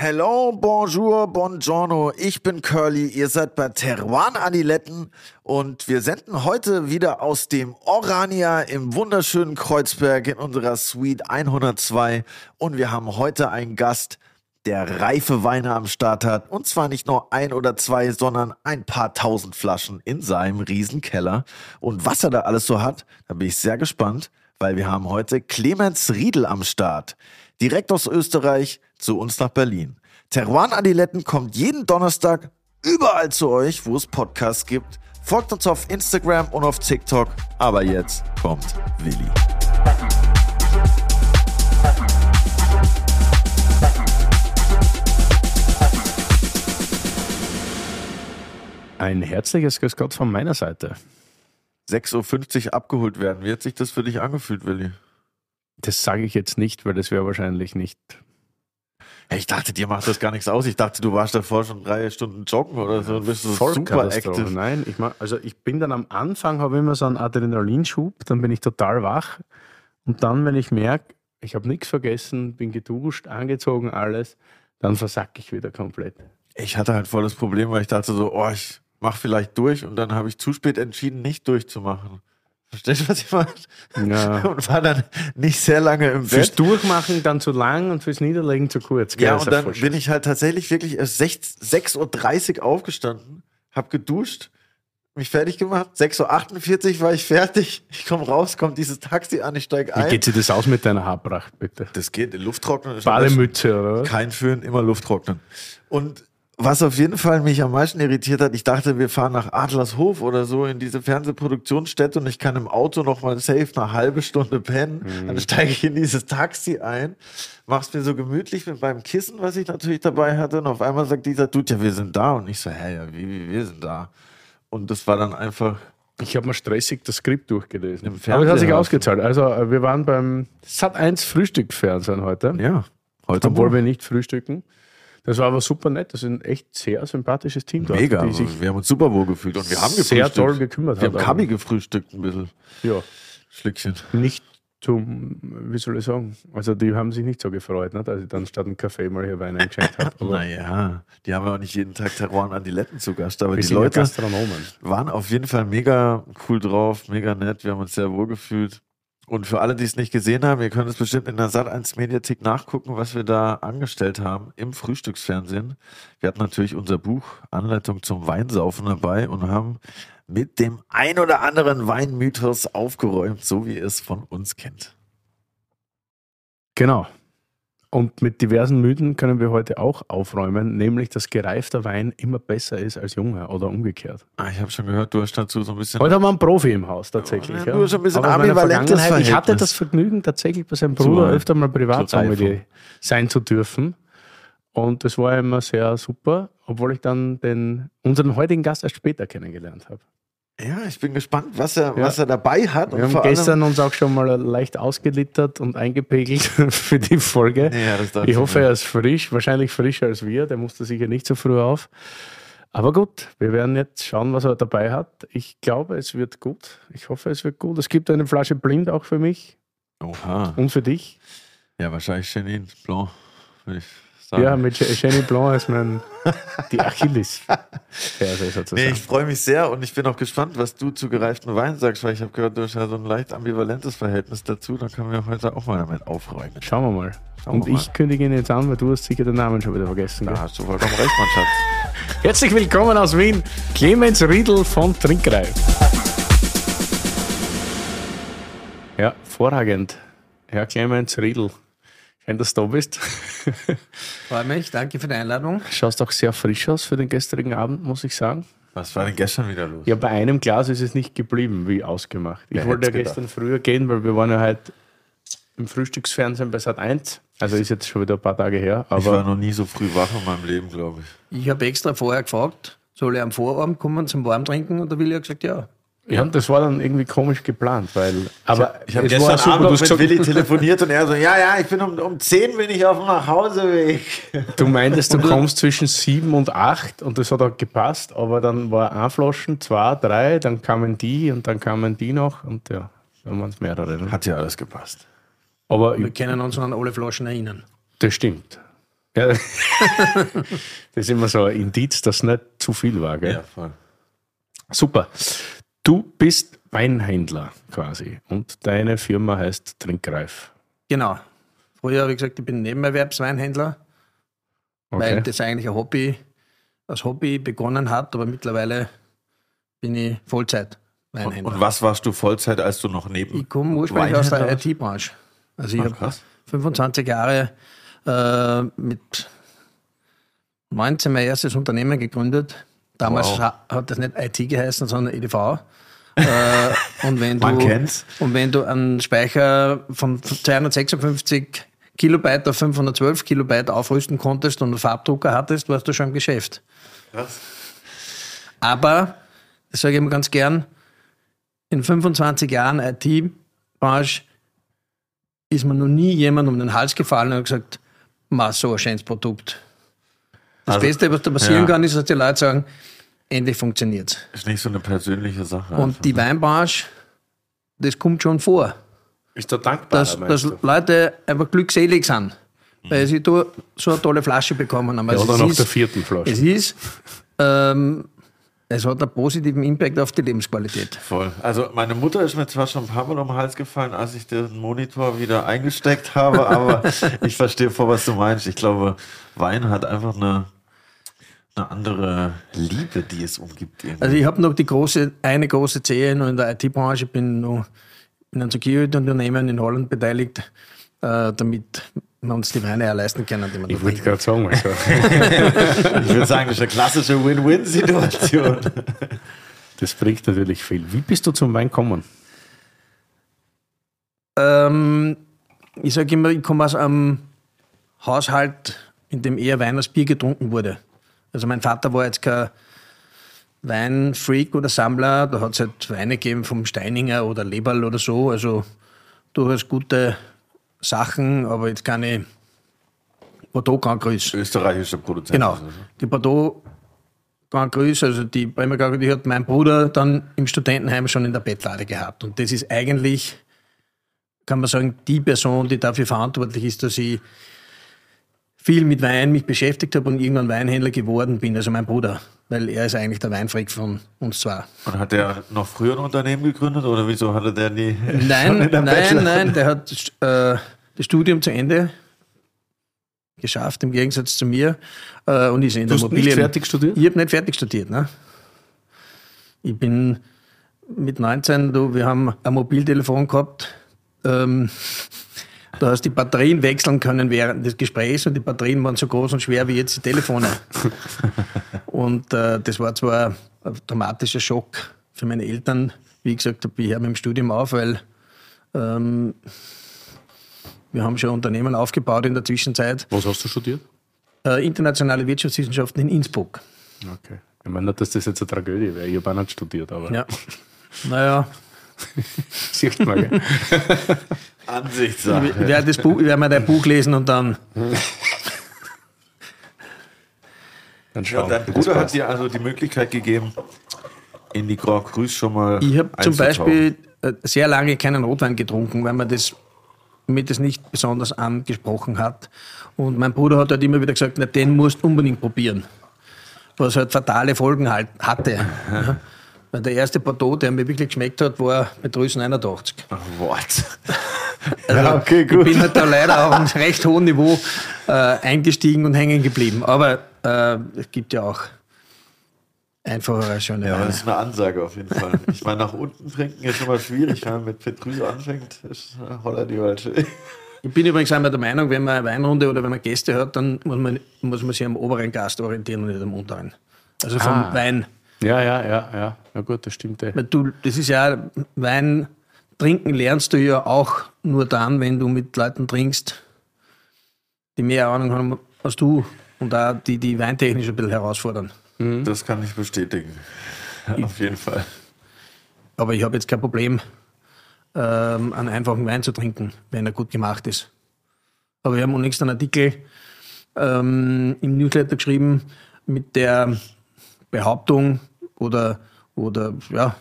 Hello, bonjour, buongiorno. Ich bin Curly. Ihr seid bei Teruan Adiletten und wir senden heute wieder aus dem Orania im wunderschönen Kreuzberg in unserer Suite 102 und wir haben heute einen Gast, der reife Weine am Start hat und zwar nicht nur ein oder zwei, sondern ein paar tausend Flaschen in seinem Riesenkeller. Und was er da alles so hat, da bin ich sehr gespannt, weil wir haben heute Clemens Riedel am Start. Direkt aus Österreich zu uns nach Berlin. Teruan Adiletten kommt jeden Donnerstag überall zu euch, wo es Podcasts gibt. Folgt uns auf Instagram und auf TikTok. Aber jetzt kommt Willi. Ein herzliches Grüß Gott von meiner Seite. 6.50 Uhr abgeholt werden. Wie hat sich das für dich angefühlt, Willi? Das sage ich jetzt nicht, weil das wäre wahrscheinlich nicht. Hey, ich dachte, dir macht das gar nichts aus. Ich dachte, du warst davor schon drei Stunden joggen oder so und bist so Voll super active. Nein, ich mach, also ich bin dann am Anfang, habe immer so einen Adrenalinschub, dann bin ich total wach. Und dann, wenn ich merke, ich habe nichts vergessen, bin geduscht, angezogen, alles, dann versacke ich wieder komplett. Ich hatte halt voll das Problem, weil ich dachte so, oh, ich mach vielleicht durch und dann habe ich zu spät entschieden, nicht durchzumachen. Verstehst du, was ich meine? Ja. Und war dann nicht sehr lange im Fürs Bett. Durchmachen dann zu lang und fürs Niederlegen zu kurz. Gell, Ja, und dann bin ich halt tatsächlich wirklich erst 6 6.30 Uhr aufgestanden, hab geduscht, mich fertig gemacht. 6.48 Uhr war ich fertig. Ich komme raus, kommt dieses Taxi an, ich steige Wie ein. geht sich das aus mit deiner Haarpracht, bitte? Das geht, Lufttrocknen. Bademütze, oder was? Kein Föhn, immer Luft trocknen. Und was auf jeden Fall mich am meisten irritiert hat, ich dachte, wir fahren nach Adlershof oder so in diese Fernsehproduktionsstätte und ich kann im Auto noch mal safe eine halbe Stunde pennen. Dann steige ich in dieses Taxi ein, mach's mir so gemütlich mit meinem Kissen, was ich natürlich dabei hatte. Und auf einmal sagt dieser Dude, ja, wir sind da. Und ich so, hä, ja, wie, wie, wir sind da. Und das war dann einfach, Ich habe mal stressig das Skript durchgelesen. Aber es hat sich ausgezahlt. Also äh, wir waren beim Sat1 Frühstückfernsehen heute, ja, heute obwohl Morgen. wir nicht frühstücken. Das war aber super nett. Das ist ein echt sehr sympathisches Team dort, Mega, die sich wir haben uns super wohl gefühlt und wir haben sehr gefrühstückt. toll gekümmert Wir haben. Kabi gefrühstückt ein bisschen, Ja, Schlückchen. nicht zum, wie soll ich sagen, also die haben sich nicht so gefreut, ne, dass ich dann statt einem Kaffee mal hier Wein eingeschenkt habe. Naja, die haben ja auch nicht jeden Tag Teruan an die Letten zu Gast, aber wir die Leute waren auf jeden Fall mega cool drauf, mega nett, wir haben uns sehr wohl gefühlt. Und für alle, die es nicht gesehen haben, ihr könnt es bestimmt in der Sat1 Mediathek nachgucken, was wir da angestellt haben im Frühstücksfernsehen. Wir hatten natürlich unser Buch Anleitung zum Weinsaufen dabei und haben mit dem ein oder anderen Weinmythos aufgeräumt, so wie ihr es von uns kennt. Genau. Und mit diversen Mythen können wir heute auch aufräumen, nämlich dass gereifter Wein immer besser ist als junger oder umgekehrt. Ah, ich habe schon gehört, du hast dazu so ein bisschen Heute haben wir einen Profi im Haus tatsächlich. Ja, du hast ein bisschen ambivalentes Vergangenheit, Ich hatte Verhältnis. das Vergnügen, tatsächlich bei seinem Zu Bruder Wein. öfter mal privat sein zu dürfen. Und das war immer sehr super, obwohl ich dann den, unseren heutigen Gast erst später kennengelernt habe. Ja, ich bin gespannt, was er, Ja. was er dabei hat. Wir haben vor gestern uns auch schon mal leicht ausgelittert und eingepegelt für die Folge. ja, Ich hoffe, er ist frisch, wahrscheinlich frischer als wir. Der musste sicher nicht so früh auf. Aber gut, wir werden jetzt schauen, was er dabei hat. Ich glaube, es wird gut. Ich hoffe, es wird gut. Es gibt eine Flasche Blind auch für mich Oha. und für dich. Ja, wahrscheinlich Chenin Blanc, ich sagen. Ja, mit Jenny Blanc ist mein die Achilles. Nee, ich freue mich sehr und ich bin auch gespannt, was du zu gereiften Wein sagst, weil ich habe gehört, du hast ja so ein leicht ambivalentes Verhältnis dazu. Da können wir heute auch mal damit aufräumen. Schauen wir mal. Schauen und wir mal. ich kündige ihn jetzt an, weil du hast sicher den Namen schon wieder vergessen. Da Gell? hast du vollkommen recht, mein Schatz. Herzlich willkommen aus Wien, Clemens Riedl von Trinkreif. Ja, vorragend. Herr Clemens Riedl, schön, dass du da bist. Freue mich, danke für die Einladung. Schaust auch sehr frisch aus für den gestrigen Abend, muss ich sagen. Was war denn gestern wieder los? Ja, bei einem Glas ist es nicht geblieben, wie ausgemacht. Ich Wer wollte ja gestern früher gehen, weil wir waren ja heute im Frühstücksfernsehen bei Sat 1. Also ist jetzt schon wieder ein paar Tage her. ich war noch nie so früh wach in meinem Leben, glaube ich. Ich habe extra vorher gefragt, soll ich am Vorabend kommen zum Warmtrinken? Und der Willi hat gesagt, ja. Ja, das war dann irgendwie komisch geplant, weil. Aber Ich habe es gestern super, Abend noch mit Willi telefoniert und er so, ja, ja, ich bin um, um 10 bin ich auf dem Nachhauseweg. Du meintest, du kommst zwischen sieben und acht und das hat auch gepasst, aber dann war ein Flaschen, zwei, drei, dann kamen die und dann kamen die noch und ja, dann waren es mehrere. Ne? Hat ja alles gepasst. Aber Wir können uns an alle Flaschen erinnern. das stimmt. Ja. das ist immer so ein Indiz, dass nicht zu viel war. Gell? Ja, voll. Super. Du bist Weinhändler quasi und deine Firma heißt Trinkreif. Genau. Früher habe ich gesagt, ich bin Nebenerwerbsweinhändler, weil Okay. das eigentlich ein Hobby, als Hobby begonnen hat, aber mittlerweile bin ich Und, Vollzeit-Weinhändler. und was warst du Vollzeit, als du noch neben. Ich komme ursprünglich aus der Weinhändler? IT-Branche. Also ich habe krass. 25 Jahre äh, mit 19 mein erstes Unternehmen gegründet. Damals Wow. ha- hat das nicht IT geheißen, sondern EDV. äh, und, wenn Man du, kennt's. und wenn du einen Speicher von 256 Kilobyte auf 512 Kilobyte aufrüsten konntest und einen Farbdrucker hattest, warst du schon im Geschäft. Krass. Aber, das sage ich immer ganz gern, in 25 Jahren IT-Branche ist mir noch nie jemand um den Hals gefallen und hat gesagt, ma, so ein schönes Produkt. Das Also, Beste, was da passieren ja. kann, ist, dass die Leute sagen, endlich funktioniert Ist nicht so eine persönliche Sache. Und die Weinbranche, das kommt schon vor, Ist der dankbar, dass, dass Leute einfach glückselig sind, weil sie da so eine tolle Flasche bekommen haben. ja, Also oder es nach ist- der vierten Flasche. es ist, ähm, es hat einen positiven Impact auf die Lebensqualität. Voll. Also meine Mutter ist mir zwar schon ein paar Mal um den Hals gefallen, als ich den Monitor wieder eingesteckt habe, aber ich verstehe vor, was du meinst. Ich glaube, Wein hat einfach eine, eine andere Liebe, die es umgibt. irgendwie. Also ich habe noch die große, eine große Zehe in der IT-Branche, bin noch in einem Security-Unternehmen in Holland beteiligt, äh, damit wir uns die Weine auch leisten können, die wir da Ich wollte gerade sagen, also, ich würde sagen, das ist eine klassische Win-Win-Situation. das bringt natürlich viel. Wie bist du zum Wein gekommen? Ähm, ich sage immer, ich komme aus einem Haushalt, in dem eher Wein als Bier getrunken wurde. Also mein Vater war jetzt kein Weinfreak oder Sammler, da hat es halt Weine gegeben vom Steininger oder Leberl oder so, also durchaus gute Sachen, aber jetzt keine Bordeaux Grand Cru's. Österreichische Produzent. Genau. Die Bordeaux Grand Cru's, also die Bremer Grand Cru, die hat mein Bruder dann im Studentenheim schon in der Bettlade gehabt. Und das ist eigentlich, kann man sagen, die Person, die dafür verantwortlich ist, dass ich viel mit Wein mich beschäftigt habe und irgendwann Weinhändler geworden bin, also mein Bruder, weil er ist eigentlich der Weinfreak von uns zwei. Und hat der noch früher ein Unternehmen gegründet oder wieso hatte der nie? Nein, nein, Bachelor- nein, der hat äh, das Studium zu Ende geschafft, im Gegensatz zu mir. Äh, und ist in Du der hast nicht fertig studiert? Ich habe nicht fertig studiert. Ne? Ich bin mit 19, du, wir haben ein Mobiltelefon gehabt. Ähm, da hast die Batterien wechseln können während des Gesprächs und die Batterien waren so groß und schwer wie jetzt die Telefone. und äh, das war zwar ein dramatischer Schock für meine Eltern, wie ich gesagt habe, ich höre mit dem Studium auf, weil ähm, wir haben schon Unternehmen aufgebaut in der Zwischenzeit. Was hast du studiert? Äh, internationale Wirtschaftswissenschaften in Innsbruck. Okay. Ich meine nicht, dass das jetzt eine Tragödie wäre. Ich habe auch nicht studiert, aber Ja. Naja, sieht man, gell? Ansichtssache. ich werde, das Buch, ich werde mal dein Buch lesen und dann. Dann Ja, schauen. dein wie das Bruder hat dir also die Möglichkeit gegeben, in die Grand Cru's schon mal Ich habe zum. Beispiel äh, sehr lange keinen Rotwein getrunken, weil man das, mir das nicht besonders angesprochen hat. Und mein Bruder hat halt immer wieder gesagt, na, den musst du unbedingt probieren. Was halt fatale Folgen halt hatte. Ja. Weil der erste Bordeaux, der mir wirklich geschmeckt hat, war mit Drüsen 81. Ach, What? Also, Ja, okay, gut. Ich bin halt da leider auf einem recht hohen Niveau äh, eingestiegen und hängen geblieben. Aber äh, es gibt ja auch einfachere, schöne Ja, das ist eine Ansage auf jeden Fall. Ich meine, nach unten trinken ist immer schwierig, wenn man mit Petrüse anfängt. Ist äh, holla die Waldschule. Ich bin übrigens einmal der Meinung, wenn man eine Weinrunde oder wenn man Gäste hat, dann muss man, muss man sich am oberen Gast orientieren und nicht am unteren. Also vom Ah. Wein. Ja, ja, ja, ja. Ja gut, das stimmt. eh. Weil du, das ist ja, Wein trinken lernst du ja auch nur dann, wenn du mit Leuten trinkst, die mehr Ahnung haben als du und da die, die weintechnisch ein bisschen herausfordern. Das kann ich bestätigen. Auf jeden Fall. Aber ich habe jetzt kein Problem, ähm, einen einfachen Wein zu trinken, wenn er gut gemacht ist. Aber wir haben unlängst einen Artikel ähm, im Newsletter geschrieben mit der Behauptung oder, oder ja,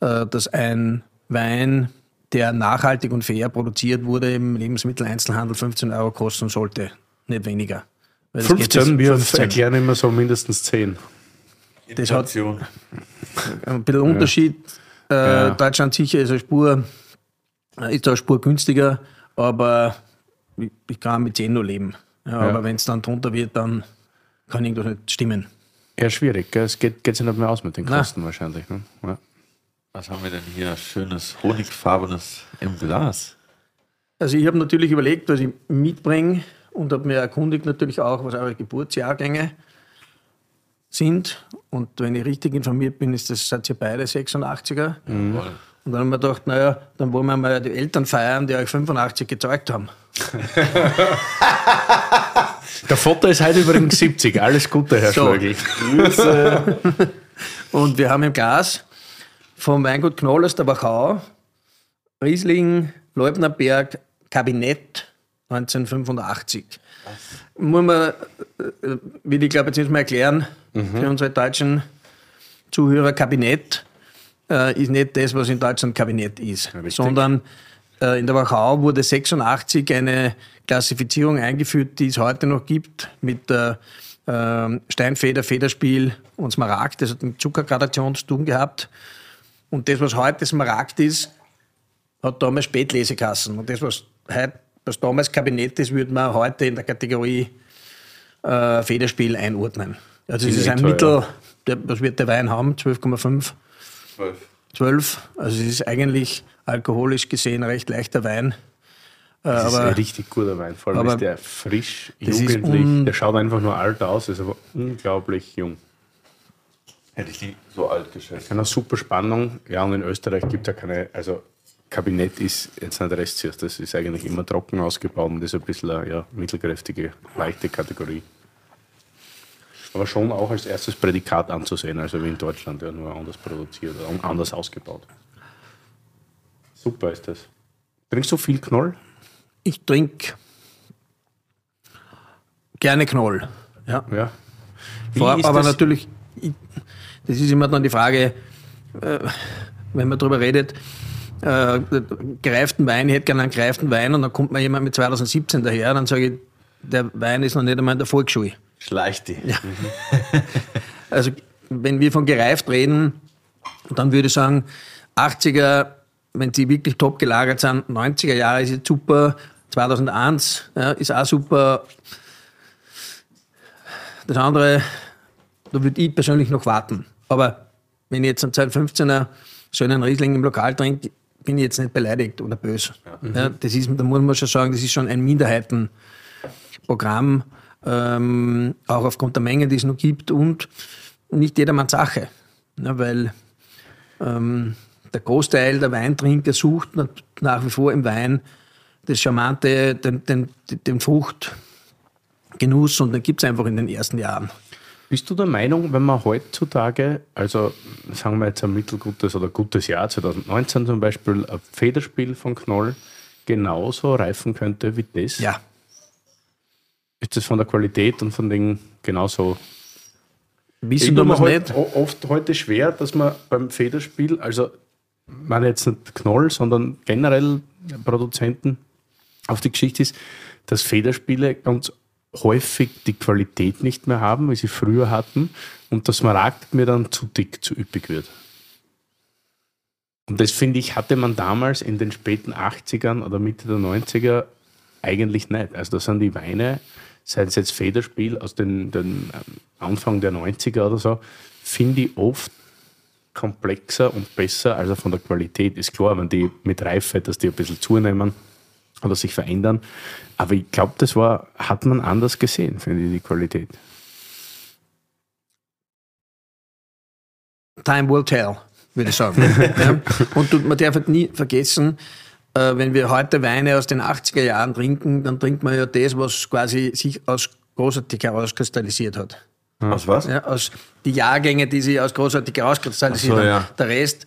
äh, dass ein Wein, der nachhaltig und fair produziert wurde, im Lebensmitteleinzelhandel 15 Euro kosten sollte, nicht weniger. Weil das geht 15, bis wir 15. erklären immer so mindestens 10. Das hat ein bisschen Unterschied. Äh, Ja. Deutschland sicher ist eine Spur, äh, ist eine Spur günstiger, aber ich, ich kann mit 10 nur leben. Ja, Ja. Aber wenn es dann drunter wird, dann kann irgendwas nicht stimmen. Ja, schwierig. Gell? Es geht, geht sich nicht mehr aus mit den. Kosten wahrscheinlich. Ne? Ja. Was haben wir denn hier? Schönes honigfarbenes im Glas. Also ich habe natürlich überlegt, was ich mitbringe und habe mir erkundigt natürlich auch, was eure Geburtsjahrgänge sind. Und wenn ich richtig informiert bin, ist das, seid ihr beide 86er. Jawohl. Und dann haben wir gedacht, naja, dann wollen wir mal die Eltern feiern, die euch 85 gezeugt haben. Der Vater ist heute übrigens 70. Alles Gute, Herr So. Schlögl. Und wir haben im Glas vom Weingut Knoll aus der Wachau Riesling, Leubnerberg, Kabinett 1985. Muss man, äh, will ich glaube jetzt nicht mehr erklären, für unsere deutschen Zuhörer, Kabinett äh, ist nicht das, was in Deutschland Kabinett ist, richtig. sondern in der Wachau wurde 86 eine Klassifizierung eingeführt, die es heute noch gibt, mit der ähm, Steinfeder, Federspiel und Smaragd. Das hat mit Zuckergradation zu tun gehabt. Und das, was heute Smaragd ist, hat damals Spätlesekassen. Und das, was, heute, was damals Kabinett ist, würde man heute in der Kategorie äh, Federspiel einordnen. Also es Ist ist ein etwa, Mittel, der, was wird der Wein haben? 12,5, Zwölf. 12. Also es ist eigentlich alkoholisch gesehen recht leichter Wein. Äh, Das ist aber ein richtig guter Wein. Vor allem aber ist der frisch, ist jugendlich. un- der schaut einfach nur alt aus, ist aber unglaublich jung. Hätte ich nie so alt geschätzt. Eine super Spannung. Ja, und in Österreich gibt es ja keine, also Kabinett ist jetzt nicht Restsicht, das ist eigentlich immer trocken ausgebaut und ist ein bisschen eine ja, mittelkräftige, leichte Kategorie. Aber schon auch als erstes Prädikat anzusehen, also wie in Deutschland, ja, nur anders produziert, und anders ausgebaut. Super ist das. Trinkst du viel Knoll? ich trinke gerne Knoll. Ja. Ja. Vor, aber das- natürlich, ich, das ist immer dann die Frage, äh, wenn man darüber redet, äh, gereiften Wein, ich hätte gerne einen gereiften Wein und dann kommt mir jemand mit 2017 daher, dann sage ich, der Wein ist noch nicht einmal in der Volksschule. Schleicht die. Also wenn wir von gereift reden, dann würde ich sagen, 80er, wenn sie wirklich top gelagert sind, 90er Jahre ist jetzt super, 2001 ja, ist auch super. Das andere, da würde ich persönlich noch warten. Aber wenn ich jetzt einen 2015er schönen Riesling im Lokal trinke, bin ich jetzt nicht beleidigt oder böse. Ja, das ist, da muss man schon sagen, das ist schon ein Minderheitenprogramm, ähm, auch aufgrund der Menge, die es noch gibt und nicht jedermanns Sache. Ja, weil ähm, der Großteil der Weintrinker sucht na- nach wie vor im Wein das Charmante, den, den, den Fruchtgenuss und den gibt es einfach in den ersten Jahren. Bist du der Meinung, wenn man heutzutage, also sagen wir jetzt ein mittelgutes oder gutes Jahr, 2019 zum Beispiel, ein Federspiel von Knoll genauso reifen könnte wie das? Ja, Ist das von der Qualität und von den genauso? wissen wir es halt nicht. oft heute schwer, dass man beim Federspiel, also meine jetzt nicht Knoll, sondern generell Produzenten auf die Geschichte ist, dass Federspiele ganz häufig die Qualität nicht mehr haben, wie sie früher hatten, und das Smaragd mir dann zu dick, zu üppig wird. Und das finde ich, hatte man damals in den späten 80ern oder Mitte der 90er eigentlich nicht. Also da sind die Weine, sei es jetzt Federspiel aus den, den ähm, Anfang der 90er oder so, finde ich oft komplexer und besser, also von der Qualität. Ist klar, wenn die mit Reife, dass die ein bisschen zunehmen oder sich verändern. Aber ich glaube, das war, hat man anders gesehen, finde ich, die Qualität. Time will tell, würde ich sagen. ja. Und man darf halt nie vergessen, äh, wenn wir heute Weine aus den 80er Jahren trinken, dann trinkt man ja das, was quasi sich aus großartig herauskristallisiert hat. Aus was? Ja, aus die Jahrgänge, die sich aus großartig herauskristallisiert Ach so, haben. ja. Der Rest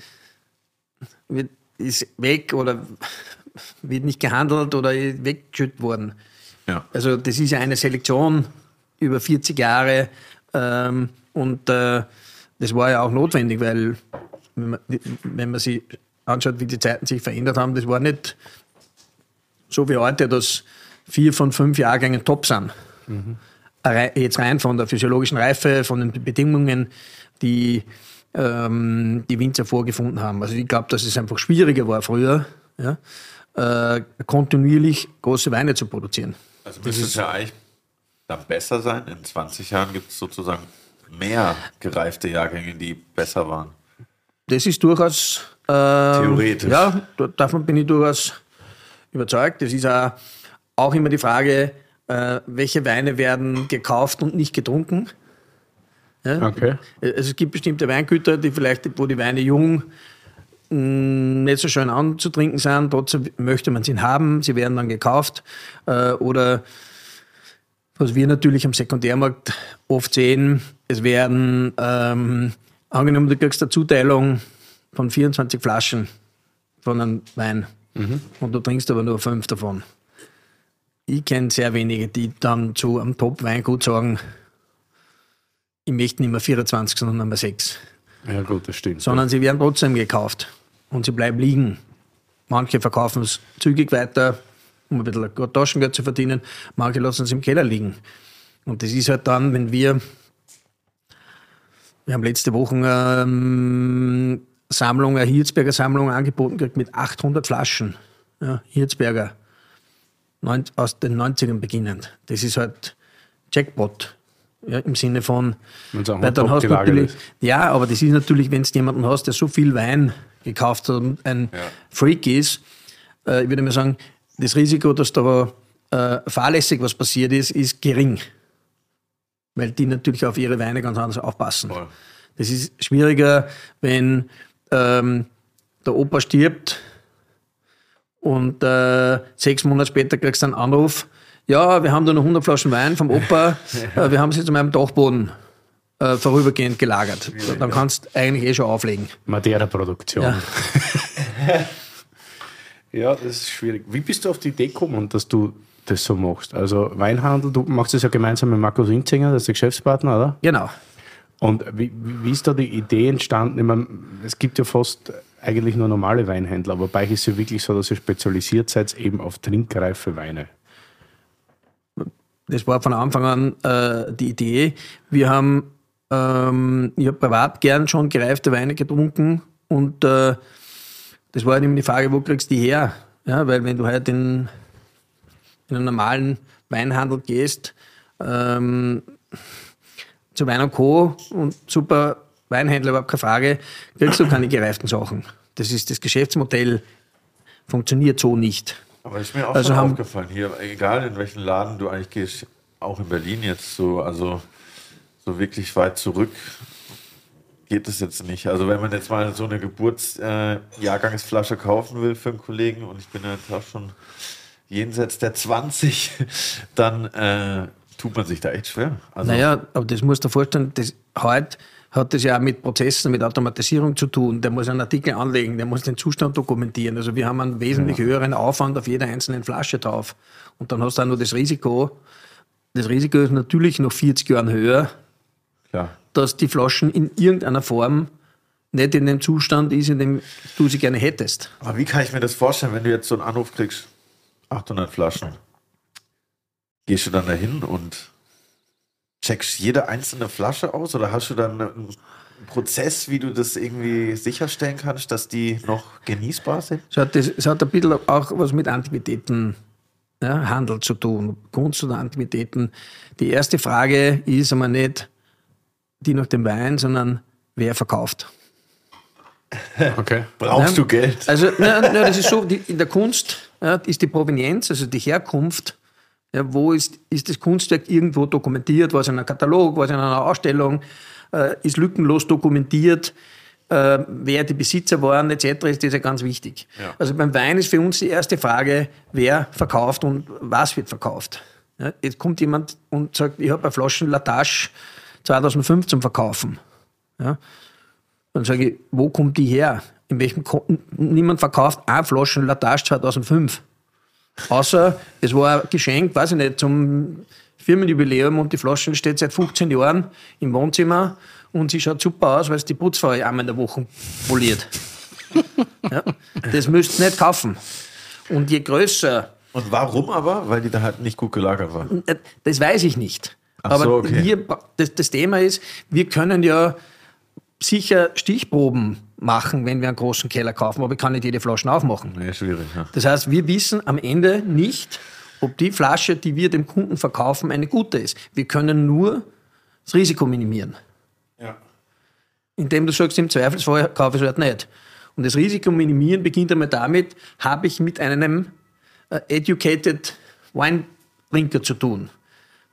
wird, ist weg oder wird nicht gehandelt oder weggeschüttet worden. Ja. Also das ist ja eine Selektion über 40 Jahre ähm, und äh, das war ja auch notwendig, weil wenn man, wenn man sich anschaut, wie die Zeiten sich verändert haben, das war nicht so wie heute, dass vier von fünf Jahrgängen top sind. Jetzt rein von der physiologischen Reife, von den Bedingungen, die ähm, die Winzer vorgefunden haben. Also ich glaube, dass es einfach schwieriger war früher, ja, äh, kontinuierlich große Weine zu produzieren. Also müsste es ja eigentlich dann besser sein. In 20 Jahren gibt es sozusagen mehr gereifte Jahrgänge, die besser waren. Das ist durchaus äh, theoretisch. Ja, davon bin ich durchaus überzeugt. Das ist auch, auch immer die Frage, äh, welche Weine werden gekauft und nicht getrunken. Ja? Okay. Also es gibt bestimmte Weingüter, die vielleicht, wo die Weine jung mm, nicht so schön anzutrinken sind, trotzdem möchte man sie haben, sie werden dann gekauft. Äh, oder was wir natürlich am Sekundärmarkt oft sehen, es werden, ähm, angenommen, du kriegst eine Zuteilung von 24 Flaschen von einem Wein mhm. und du trinkst aber nur fünf davon. Ich kenne sehr wenige, die dann zu einem Top-Weingut sagen, ich möchte nicht mehr 24, sondern nur mehr 6. Ja, gut, das stimmt. Sondern sie werden trotzdem gekauft und sie bleiben liegen. Manche verkaufen es zügig weiter, um ein bisschen Taschengeld zu verdienen. Manche lassen es im Keller liegen. Und das ist halt dann, wenn wir, wir haben letzte Woche ähm, Sammlung, eine Hirzberger Sammlung angeboten gekriegt mit 800 Flaschen. Ja, Hirzberger. Aus den 90ern beginnend. Das ist halt Jackpot. Ja, Im Sinne von, weil dann hast natürlich, ja, aber das ist natürlich, wenn du jemanden hast, der so viel Wein gekauft hat und ein ja. Freak ist, äh, ich würde mal sagen, das Risiko, dass da äh, fahrlässig was passiert ist, ist gering. Weil die natürlich auf ihre Weine ganz anders aufpassen. Voll. Das ist schwieriger, wenn ähm, der Opa stirbt und äh, sechs Monate später kriegst du einen Anruf, ja, wir haben da noch 100 Flaschen Wein vom Opa. Äh, wir haben sie zu meinem Dachboden äh, vorübergehend gelagert. Dann kannst du eigentlich eh schon auflegen. Madeira-Produktion. Ja. ja, das ist schwierig. Wie bist du auf die Idee gekommen, dass du das so machst? Also Weinhandel, du machst das ja gemeinsam mit Markus Rinzinger, das ist der Geschäftspartner, oder? Genau. Und wie, wie ist da die Idee entstanden? Ich meine, es gibt ja fast eigentlich nur normale Weinhändler, aber bei euch ist es ja wirklich so, dass ihr spezialisiert seid eben auf trinkreife Weine. Das war von Anfang an äh, die Idee. Wir haben, ähm, ich habe privat gern schon gereifte Weine getrunken und äh, das war halt eben die Frage, wo kriegst du die her? Ja, weil wenn du halt in, in einen normalen Weinhandel gehst, ähm, zu Wein Co. und super Weinhändler, überhaupt keine Frage, kriegst du keine gereiften Sachen. Das ist das Geschäftsmodell, funktioniert so nicht. Aber ist mir auch also schon haben, aufgefallen, hier, egal in welchen Laden du eigentlich gehst, auch in Berlin jetzt so, also so wirklich weit zurück geht es jetzt nicht. Also wenn man jetzt mal so eine Geburtsjahrgangsflasche äh, kaufen will für einen Kollegen und ich bin ja jetzt auch schon jenseits der 20, dann äh, tut man sich da echt schwer. Also naja, aber das musst du dir vorstellen, das heute hat das ja auch mit Prozessen, mit Automatisierung zu tun. Der muss einen Artikel anlegen, der muss den Zustand dokumentieren. Also wir haben einen wesentlich ja. höheren Aufwand auf jeder einzelnen Flasche drauf. Und dann hast du auch noch das Risiko. Das Risiko ist natürlich noch 40 Jahren höher, Klar. dass die Flaschen in irgendeiner Form nicht in dem Zustand ist, in dem du sie gerne hättest. Aber wie kann ich mir das vorstellen, wenn du jetzt so einen Anruf kriegst, 800 Flaschen? Gehst du dann dahin und checkst jede einzelne Flasche aus oder hast du dann einen Prozess, wie du das irgendwie sicherstellen kannst, dass die noch genießbar sind? Es hat, das, es hat ein bisschen auch was mit Antiquitäten ja, Handel zu tun, Kunst oder Antiquitäten. Die erste Frage ist einmal nicht die nach dem Wein, sondern wer verkauft. Okay. Brauchst ja, du Geld? Also, na, na, das ist so, die, in der Kunst ja, ist die Provenienz, also die Herkunft ja, wo ist, ist das Kunstwerk irgendwo dokumentiert? War es in einem Katalog? War es in einer Ausstellung? Äh, ist lückenlos dokumentiert? Äh, wer die Besitzer waren, etc., ist das ja ganz wichtig. Ja. Also beim Wein ist für uns die erste Frage, wer verkauft und was wird verkauft. Ja, jetzt kommt jemand und sagt, ich habe eine Flasche Latache 2005 zum Verkaufen. Ja, dann sage ich, wo kommt die her? In welchem Ko Niemand verkauft eine Flasche Latache 2005. Außer es war ein Geschenk, weiß ich nicht, zum Firmenjubiläum und die Flasche steht seit 15 Jahren im Wohnzimmer und sie schaut super aus, weil es die Putzfrau einmal in der Woche poliert. ja, das müsst ihr nicht kaufen. Und je größer. Und warum aber? Weil die da halt nicht gut gelagert war. Äh, das weiß ich nicht. Ach Aber so, okay. wir, das, das Thema ist, wir können ja sicher Stichproben machen, wenn wir einen großen Keller kaufen, aber ich kann nicht jede Flasche aufmachen. Nee, schwierig. Ja. Das heißt, wir wissen am Ende nicht, ob die Flasche, die wir dem Kunden verkaufen, eine gute ist. Wir können nur das Risiko minimieren. Ja. Indem du sagst, im Zweifelsfall kaufe ich es halt nicht. Und das Risiko minimieren beginnt einmal damit, habe ich mit einem äh, educated Weintrinker zu tun.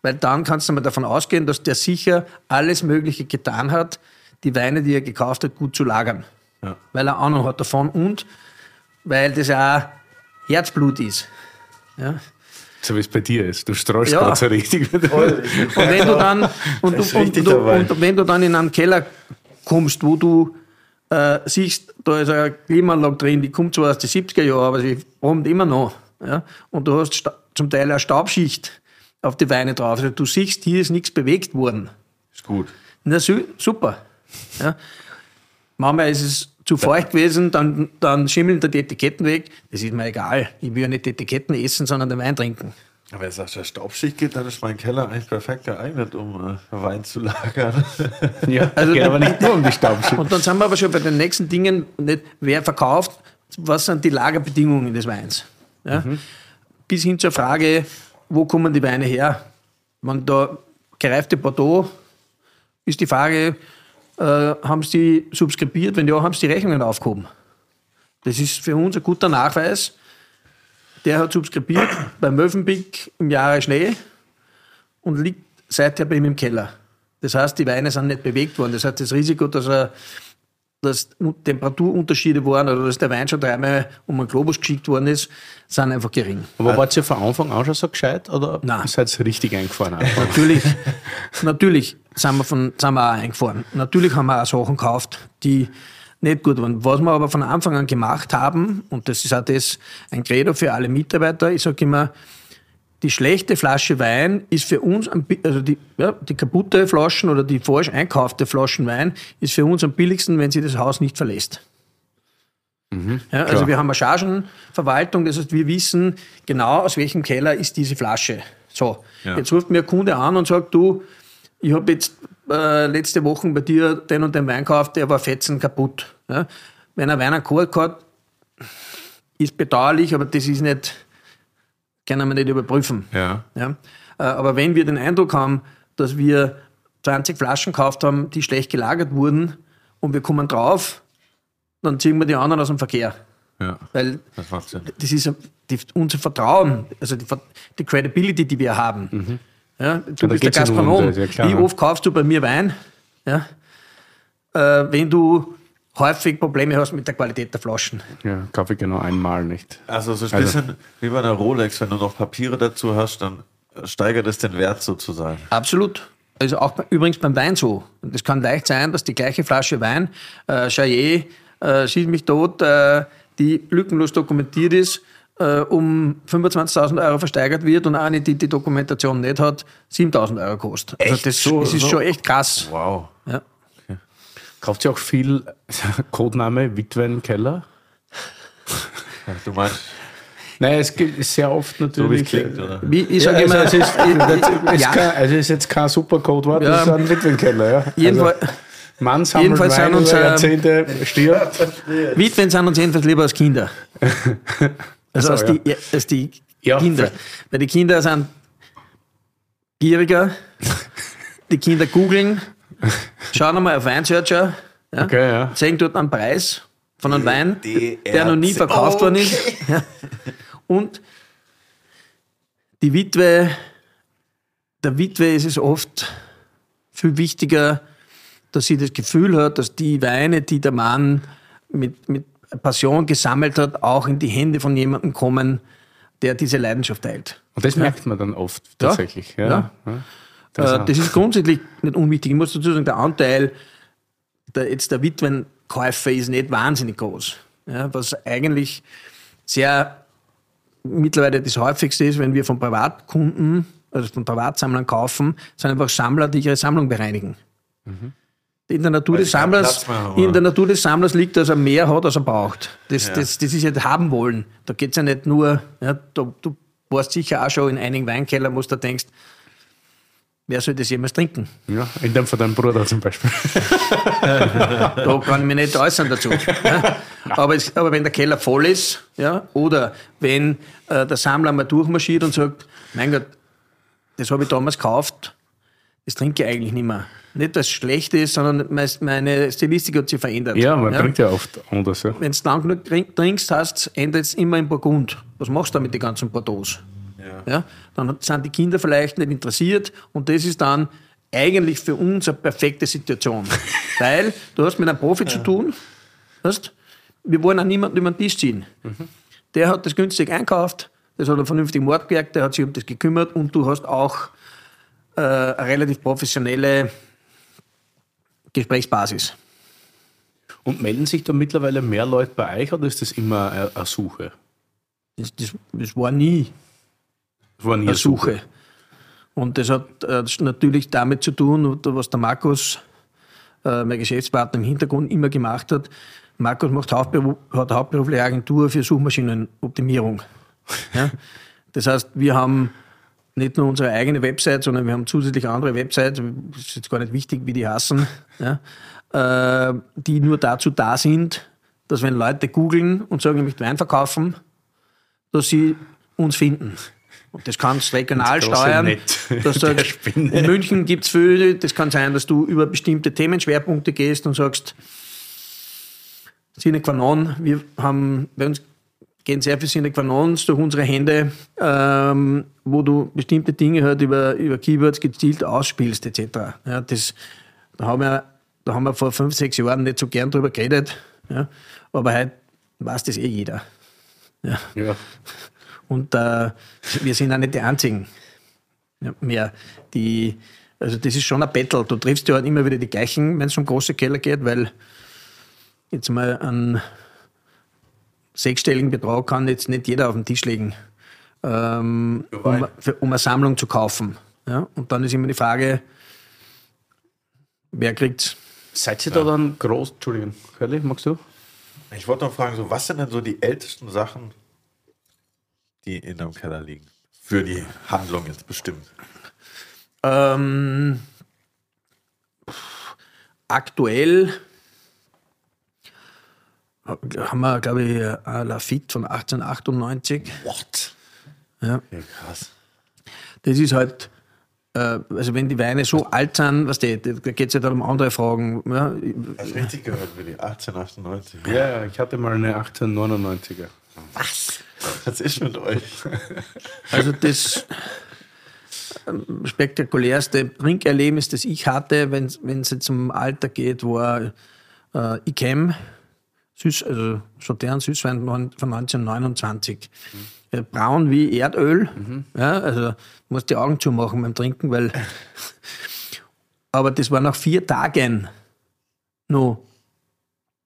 Weil dann kannst du mal davon ausgehen, dass der sicher alles Mögliche getan hat, die Weine, die er gekauft hat, gut zu lagern. Ja. Weil er Ahnung hat davon und weil das auch Herzblut ist. Ja. So wie es bei dir ist. Du streust Ja. gerade so richtig. Und wenn du dann, und, du, und, du, und wenn du dann in einen Keller kommst, wo du äh, siehst, da ist eine Klimaanlage drin, die kommt zwar aus den 70er Jahren, aber sie brummt immer noch. Ja? Und du hast zum Teil eine Staubschicht auf die Weine drauf. Also du siehst, hier ist nichts bewegt worden. Ist gut. Na su super. Ja. Manchmal ist es zu feucht gewesen, dann, dann schimmeln da die Etiketten weg. Das ist mir egal. Ich will ja nicht die Etiketten essen, sondern den Wein trinken. Aber wenn es nach der Staubschicht geht, dann ist mein Keller eigentlich perfekt geeignet, um äh, Wein zu lagern. ja, Also geht aber nicht nur um die Staubschicht. Und dann sind wir aber schon bei den nächsten Dingen, nicht wer verkauft, was sind die Lagerbedingungen des Weins. Ja? Bis hin zur Frage, wo kommen die Weine her? Wenn da gereifte Bordeaux ist die Frage, äh, haben sie subskribiert? Wenn ja, haben sie die Rechnungen aufgehoben? Das ist für uns ein guter Nachweis. Der hat subskribiert beim Mövenpick im Jahre Schnee und liegt seither bei ihm im Keller. Das heißt, die Weine sind nicht bewegt worden. Das heißt, das Risiko, dass, er, dass Temperaturunterschiede waren oder dass der Wein schon dreimal um einen Globus geschickt worden ist, sind einfach gering. Aber wart ihr von Anfang an schon so gescheit oder Nein. seid ihr richtig eingefahren? Natürlich, natürlich sind wir, von, sind wir auch eingefahren. Natürlich haben wir auch Sachen gekauft, die nicht gut waren. Was wir aber von Anfang an gemacht haben, und das ist auch das ein Credo für alle Mitarbeiter, ich sage immer, die schlechte Flasche Wein ist für uns, also die, ja, die kaputte Flaschen oder die falsch einkaufte Flaschen Wein ist für uns am billigsten, wenn sie das Haus nicht verlässt. ja, also wir haben eine Chargenverwaltung, das heißt, wir wissen genau, aus welchem Keller ist diese Flasche. So, Ja. jetzt ruft mir ein Kunde an und sagt, du, ich habe jetzt äh, letzte Woche bei dir den und den Wein gekauft, der war fetzen kaputt. Ja? Wenn ein Wein einen Kork hat, ist bedauerlich, aber das ist nicht, können wir nicht überprüfen. Ja. Ja? Äh, Aber wenn wir den Eindruck haben, dass wir 20 Flaschen gekauft haben, die schlecht gelagert wurden und wir kommen drauf, dann ziehen wir die anderen aus dem Verkehr. Ja. Weil Das macht Sinn. das ist die, unser Vertrauen, also die, die Credibility, die wir haben. Ja, du Mhm. da bist der ja um Gastronom. das, ja Wie ja. oft kaufst du bei mir Wein? Ja? Äh, wenn du häufig Probleme hast mit der Qualität der Flaschen. Ja, kaufe ich genau einmal nicht. Also so ein Also- bisschen wie bei einer Rolex, wenn du noch Papiere dazu hast, dann steigert es den Wert sozusagen. Absolut. Also auch bei, übrigens beim Wein so. Und es kann leicht sein, dass die gleiche Flasche Wein, äh, Chaillet, äh, schießt mich tot, äh, die lückenlos dokumentiert ist, äh, um 25.000 Euro versteigert wird und eine, die die Dokumentation nicht hat, 7.000 Euro kostet. Also Echt? das, So- das ist so? schon echt krass. Wow. Ja. Kauft ihr auch viel Codename Witwenkeller? Ja, Du meinst, Nein, es gibt sehr oft so wie es natürlich. klingt, oder? Wie, ich Ja, sage also immer, es ist, das ist ja, kein, also es ist jetzt kein super Codewort, Ja. das ist ein Witwenkeller. Ja. jedenfalls, Also, Mann sammelt jedenfalls Wein sind über uns, äh, Jahrzehnte, stirbt. Witwen sind uns jedenfalls lieber als Kinder. Also so, als, ja. die, als die Ja, Kinder. Weil die Kinder sind gieriger, die Kinder googeln, schauen einmal auf Weinsearcher, ja, Okay, ja. sehen dort einen Preis von einem Wein, der noch nie verkauft worden ist. Ja. Und die Witwe, der Witwe ist es oft viel wichtiger, dass sie das Gefühl hat, dass die Weine, die der Mann mit, mit Passion gesammelt hat, auch in die Hände von jemandem kommen, der diese Leidenschaft teilt. Und das merkt man dann oft tatsächlich. Ja. Ja. Ja. Äh, Interessant. das ist grundsätzlich nicht unwichtig. Ich muss dazu sagen, der Anteil der, jetzt der Witwenkäufer ist nicht wahnsinnig groß. Ja, was eigentlich sehr mittlerweile das häufigste ist, wenn wir von Privatkunden, also von Privatsammlern kaufen, sind einfach Sammler, die ihre Sammlung bereinigen. In der, Natur Weil des Sammlers, haben, in der Natur des Sammlers liegt, dass er mehr hat, als er braucht. Das, Ja. das, das ist ja das haben wollen. Da geht es ja nicht nur, ja, du, du warst sicher auch schon in einigen Weinkeller, wo du denkst, wer soll das jemals trinken? Ja, in dem von deinem Bruder zum Beispiel. Da kann ich mich nicht äußern dazu. Ja. Aber, es, aber wenn der Keller voll ist, ja, oder wenn äh, der Sammler mal durchmarschiert und sagt, mein Gott, das habe ich damals gekauft, das trinke ich eigentlich nicht mehr. Nicht, dass es schlecht ist, sondern meine Stilistik hat sich verändert. Ja, man trinkt ja oft anders. Ja. Wenn du lang genug trink- trinkst, hast, endet es immer in Burgund. Was machst du da mit den ganzen Bordeaux? Ja. dann hat- sind die Kinder vielleicht nicht interessiert und das ist dann eigentlich für uns eine perfekte Situation. Weil du hast mit einem Profi zu tun, weißt? wir wollen auch niemanden über den Tisch ziehen. Der hat das günstig einkauft, das hat er vernünftig Mord gemerkt, der hat sich um das gekümmert und du hast auch äh, eine relativ professionelle Gesprächsbasis. Und melden sich da mittlerweile mehr Leute bei euch oder ist das immer eine, eine Suche? Das, das, das war nie Suche. Und das hat äh, natürlich damit zu tun, was der Markus, äh, mein Geschäftspartner, im Hintergrund immer gemacht hat. Markus macht Hauptberuf, hat hauptberufliche Agentur für Suchmaschinenoptimierung. Ja? Das heißt, wir haben nicht nur unsere eigene Website, sondern wir haben zusätzlich andere Websites, ist jetzt gar nicht wichtig, wie die heißen, ja? äh, die nur dazu da sind, dass wenn Leute googeln und sagen, ich möchte Wein verkaufen, dass sie uns finden. Und das kannst du regional Das steuern. Dass du sagst, in München gibt es viele, das kann sein, dass du über bestimmte Themenschwerpunkte gehst und sagst, Sine qua non, wir haben, bei uns gehen sehr viele Sine qua nons durch unsere Hände, ähm, wo du bestimmte Dinge halt über, über Keywords gezielt ausspielst, etc. Ja, das, da, haben wir, da haben wir vor fünf, sechs Jahren nicht so gern drüber geredet, ja, aber heute weiß das eh jeder. Ja. Ja. Und äh, wir sind auch nicht die Einzigen ja, mehr. Die, also das ist schon ein Battle. Du triffst ja halt immer wieder die gleichen, wenn es um große Keller geht, weil jetzt mal einen sechsstelligen Betrag kann jetzt nicht jeder auf den Tisch legen, ähm, um, für, um eine Sammlung zu kaufen. Ja? Und dann ist immer die Frage, wer kriegt's? Seid ihr da dann groß? Entschuldigung, Curly, magst du? Ich wollte noch fragen, so, was sind denn so die ältesten Sachen, die in deinem Keller liegen? Für die Handlung jetzt bestimmt. Ähm, aktuell haben wir, glaube ich, ein Lafitte von 1898. What? Ja. Ja, krass. Das ist halt, äh, also wenn die Weine so alt sind, was die, da geht es ja dann um andere Fragen. Ja, Hast richtig gehört, Willi. 1898. Ja, ja, ich hatte mal eine 1899er. Was? Was ist mit euch? Also das ähm, spektakulärste Trinkerlebnis, das ich hatte, wenn es jetzt um Alter geht, war äh, Ikem, Süß, also Sautern Süßwein von 1929. Äh, braun wie Erdöl. Ja, also musst die Augen zumachen beim Trinken, weil. Aber das war nach vier Tagen noch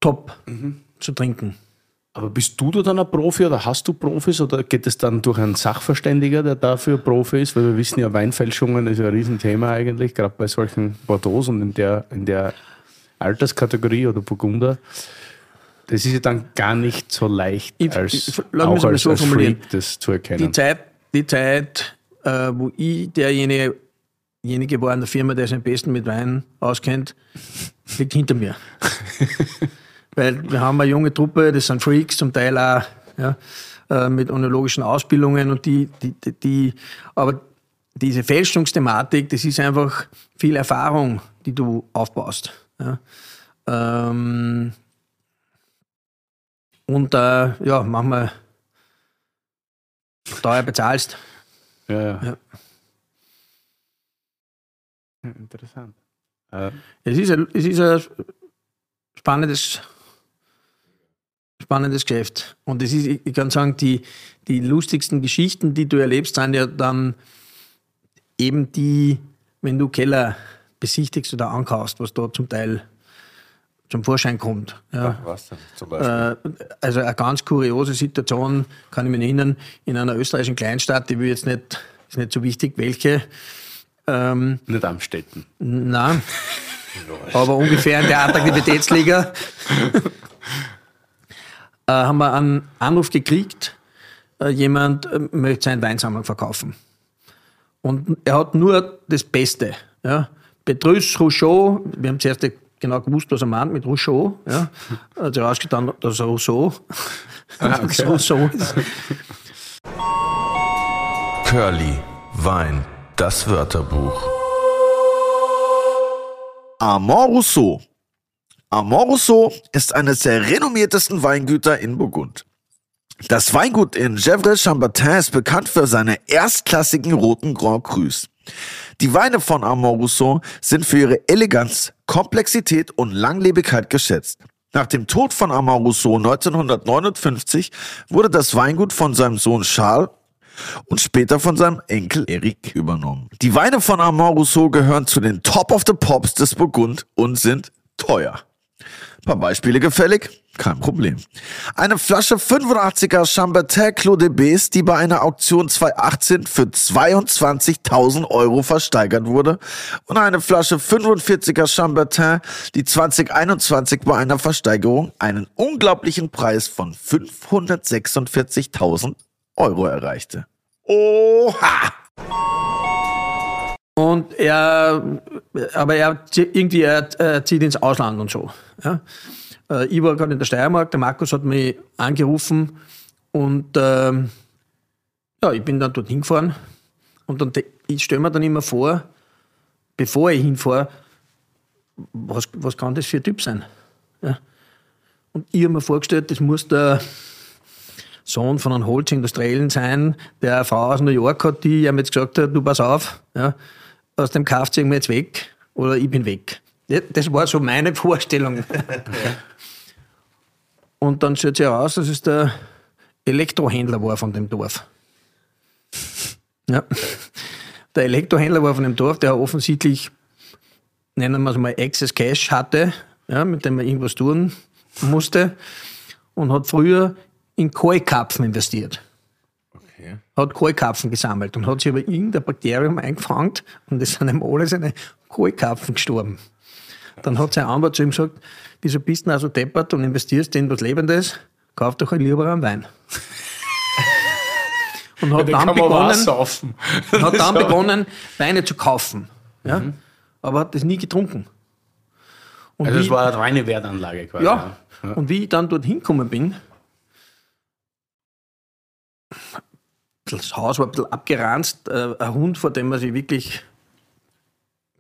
top zu trinken. Aber bist du da dann ein Profi oder hast du Profis oder geht es dann durch einen Sachverständiger, der dafür Profi ist? Weil wir wissen ja, Weinfälschungen ist ja ein Riesenthema eigentlich, gerade bei solchen Bordeaux und in der, in der Alterskategorie oder Burgunder. Das ist ja dann gar nicht so leicht, Ich- als, ich- auch als, so als. Freak das zu Die erkennen. Zeit, die Zeit äh, wo ich derjenige derjenige war in der Firma, der sich am besten mit Wein auskennt, liegt hinter mir. Weil wir haben eine junge Truppe, das sind Freaks, zum Teil auch ja, äh, mit onologischen Ausbildungen und die, die, die, die, aber diese Fälschungsthematik, das ist einfach viel Erfahrung, die du aufbaust. Ja. Ähm, und äh, ja, manchmal teuer bezahlst. Ja, ja. Ja. Ja, Interessant. Äh, Es ist ein, es ist ein spannendes, spannendes Geschäft. Und es ist, ich kann sagen, die, die lustigsten Geschichten, die du erlebst, sind ja dann eben die, wenn du Keller besichtigst oder ankaufst, was da zum Teil zum Vorschein kommt. Ja. Was denn zum Beispiel? Äh, also eine ganz kuriose Situation, kann ich mich erinnern, in einer österreichischen Kleinstadt, die will jetzt nicht, ist nicht so wichtig, welche. Ähm, nicht Amstetten. Nein. Aber ungefähr in der Attraktivitätsliga haben wir einen Anruf gekriegt, äh, jemand äh, möchte seine Weinsammlung verkaufen. Und er hat nur das Beste. Ja. Petrus Rousseau, wir haben zuerst genau gewusst, was er meint mit Rousseau. Ja. Hat sich herausgetan, dass er Rousseau, Ah, okay. Rousseau ist. Curly, Wein, das Wörterbuch. Armand Rousseau. Rousseau ist eines der renommiertesten Weingüter in Burgund. Das Weingut in Gevrey-Chambertin ist bekannt für seine erstklassigen roten Grand Crus. Die Weine von Rousseau sind für ihre Eleganz, Komplexität und Langlebigkeit geschätzt. Nach dem Tod von Rousseau 1959 wurde das Weingut von seinem Sohn Charles und später von seinem Enkel Eric übernommen. Die Weine von Rousseau gehören zu den Top of the Pops des Burgund und sind teuer. Ein paar Beispiele gefällig? Kein Problem. Eine Flasche 85er Chambertin Clos de Bes, die bei einer Auktion 2018 für 22.000 Euro versteigert wurde. Und eine Flasche 45er Chambertin, die 2021 bei einer Versteigerung einen unglaublichen Preis von 546.000 Euro erreichte. Oha! Und er, aber er irgendwie er, er zieht ins Ausland und so. Ja. Äh, Ich war gerade in der Steiermark, der Markus hat mich angerufen und ähm, ja, ich bin dann dorthin gefahren und dann, ich stelle mir dann immer vor, bevor ich hinfahre, was, was kann das für ein Typ sein? Ja. Und ich habe mir vorgestellt, das muss der Sohn von einem Holzindustriellen sein, der eine Frau aus New York hat, die ihm jetzt gesagt hat, du pass auf, ja, aus dem Kauf ziehen wir jetzt weg oder ich bin weg. Das war so meine Vorstellung. Und dann stellt sich heraus, dass es der Elektrohändler war von dem Dorf. Ja. Der Elektrohändler war von dem Dorf, der offensichtlich, nennen wir es mal, Access Cash hatte, ja, mit dem er irgendwas tun musste und hat früher in Keukarpfen investiert. Okay. Hat Keukarpfen gesammelt und hat sich aber irgendein Bakterium eingefangen und es sind ihm alle seine Keukarpfen gestorben. Dann hat sein Anwalt zu ihm gesagt, wieso bist du also deppert und investierst in was Lebendes? Kauf doch lieber einen Wein. Und hat Den dann begonnen, hat dann begonnen, Weine zu kaufen. Ja? Aber hat das nie getrunken. Und Also es war eine reine Wertanlage quasi. ja. Und wie ich dann dort hingekommen bin, das Haus war ein bisschen abgeranzt, äh, ein Hund, vor dem man sich wirklich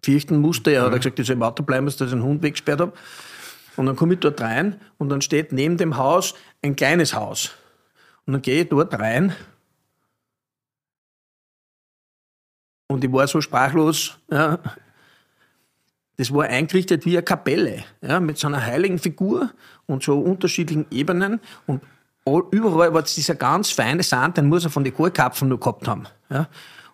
fürchten musste. Er hat gesagt, ich soll im Auto bleiben, dass ich den Hund weggesperrt habe. Und dann komme ich dort rein und dann steht neben dem Haus ein kleines Haus. Und dann gehe ich dort rein und ich war so sprachlos, ja, das war eingerichtet wie eine Kapelle, ja, mit so einer heiligen Figur und so unterschiedlichen Ebenen. Und überall war dieser ganz feine Sand, den muss er von den Kohlkapfen nur gehabt haben. Ja.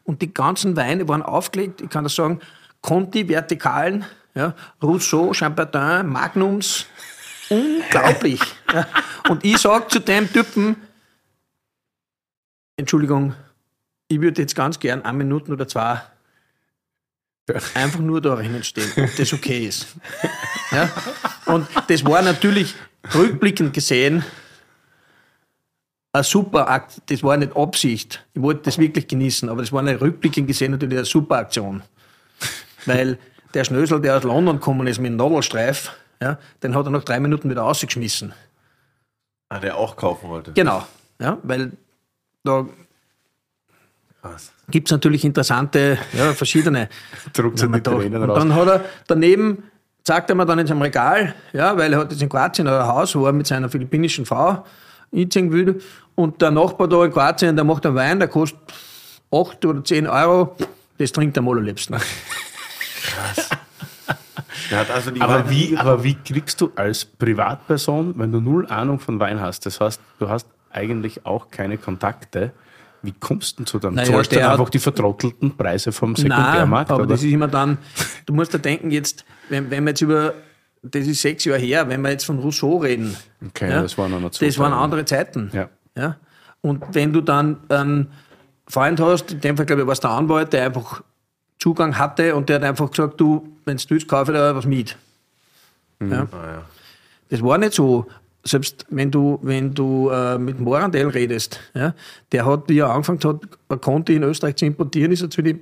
Und die ganzen Weine waren aufgelegt, ich kann das sagen, Conti, Vertikalen, ja, Rousseau, Chambertin, Magnums. Unglaublich. ja. Und ich sage zu dem Typen, Entschuldigung, ich würde jetzt ganz gern eine Minute oder zwei einfach nur da drinnen stehen, ob das okay ist. Ja? Und das war natürlich rückblickend gesehen ein super Akt. Das war nicht Absicht. Ich wollte das wirklich genießen, aber das war eine rückblickend gesehen natürlich eine super Aktion. Weil der Schnösel, der aus London gekommen ist mit dem Nadelstreif, ja, den hat er nach drei Minuten wieder rausgeschmissen. Ah, der auch kaufen wollte. Genau. Ja, weil da gibt es natürlich interessante, ja, verschiedene. Druckt sind die Tränen und raus. dann hat er daneben, zeigt er mir dann in seinem Regal, ja, weil er hat jetzt in Kroatien ein Haus, wo er mit seiner philippinischen Frau einziehen will. Und der Nachbar da in Kroatien, der macht einen Wein, der kostet 8 oder 10 Euro. Das trinkt er am allerliebsten. Der hat also Aber wie, aber wie kriegst du als Privatperson, wenn du null Ahnung von Wein hast, das heißt, du hast eigentlich auch keine Kontakte, wie kommst du zu dann? Naja, Zahlst du einfach die vertrottelten Preise vom Nein, Sekundärmarkt? aber oder? das ist immer dann, du musst da denken jetzt, wenn, wenn wir jetzt über, das ist sechs Jahre her, wenn wir jetzt von Rousseau reden. Okay, das waren noch zwei Das waren andere Zeiten. Ja. Ja? Und wenn du dann einen Freund hast, in dem Fall glaube ich war es der Anwalt, der einfach Zugang hatte und der hat einfach gesagt, du, wenn du willst, kaufe ich dir was mit. Ja? Ah, ja. Das war nicht so. Selbst wenn du, wenn du äh, mit Morandell redest, ja, der hat, wie er angefangen hat, ein Conti in Österreich zu importieren, ist er zu den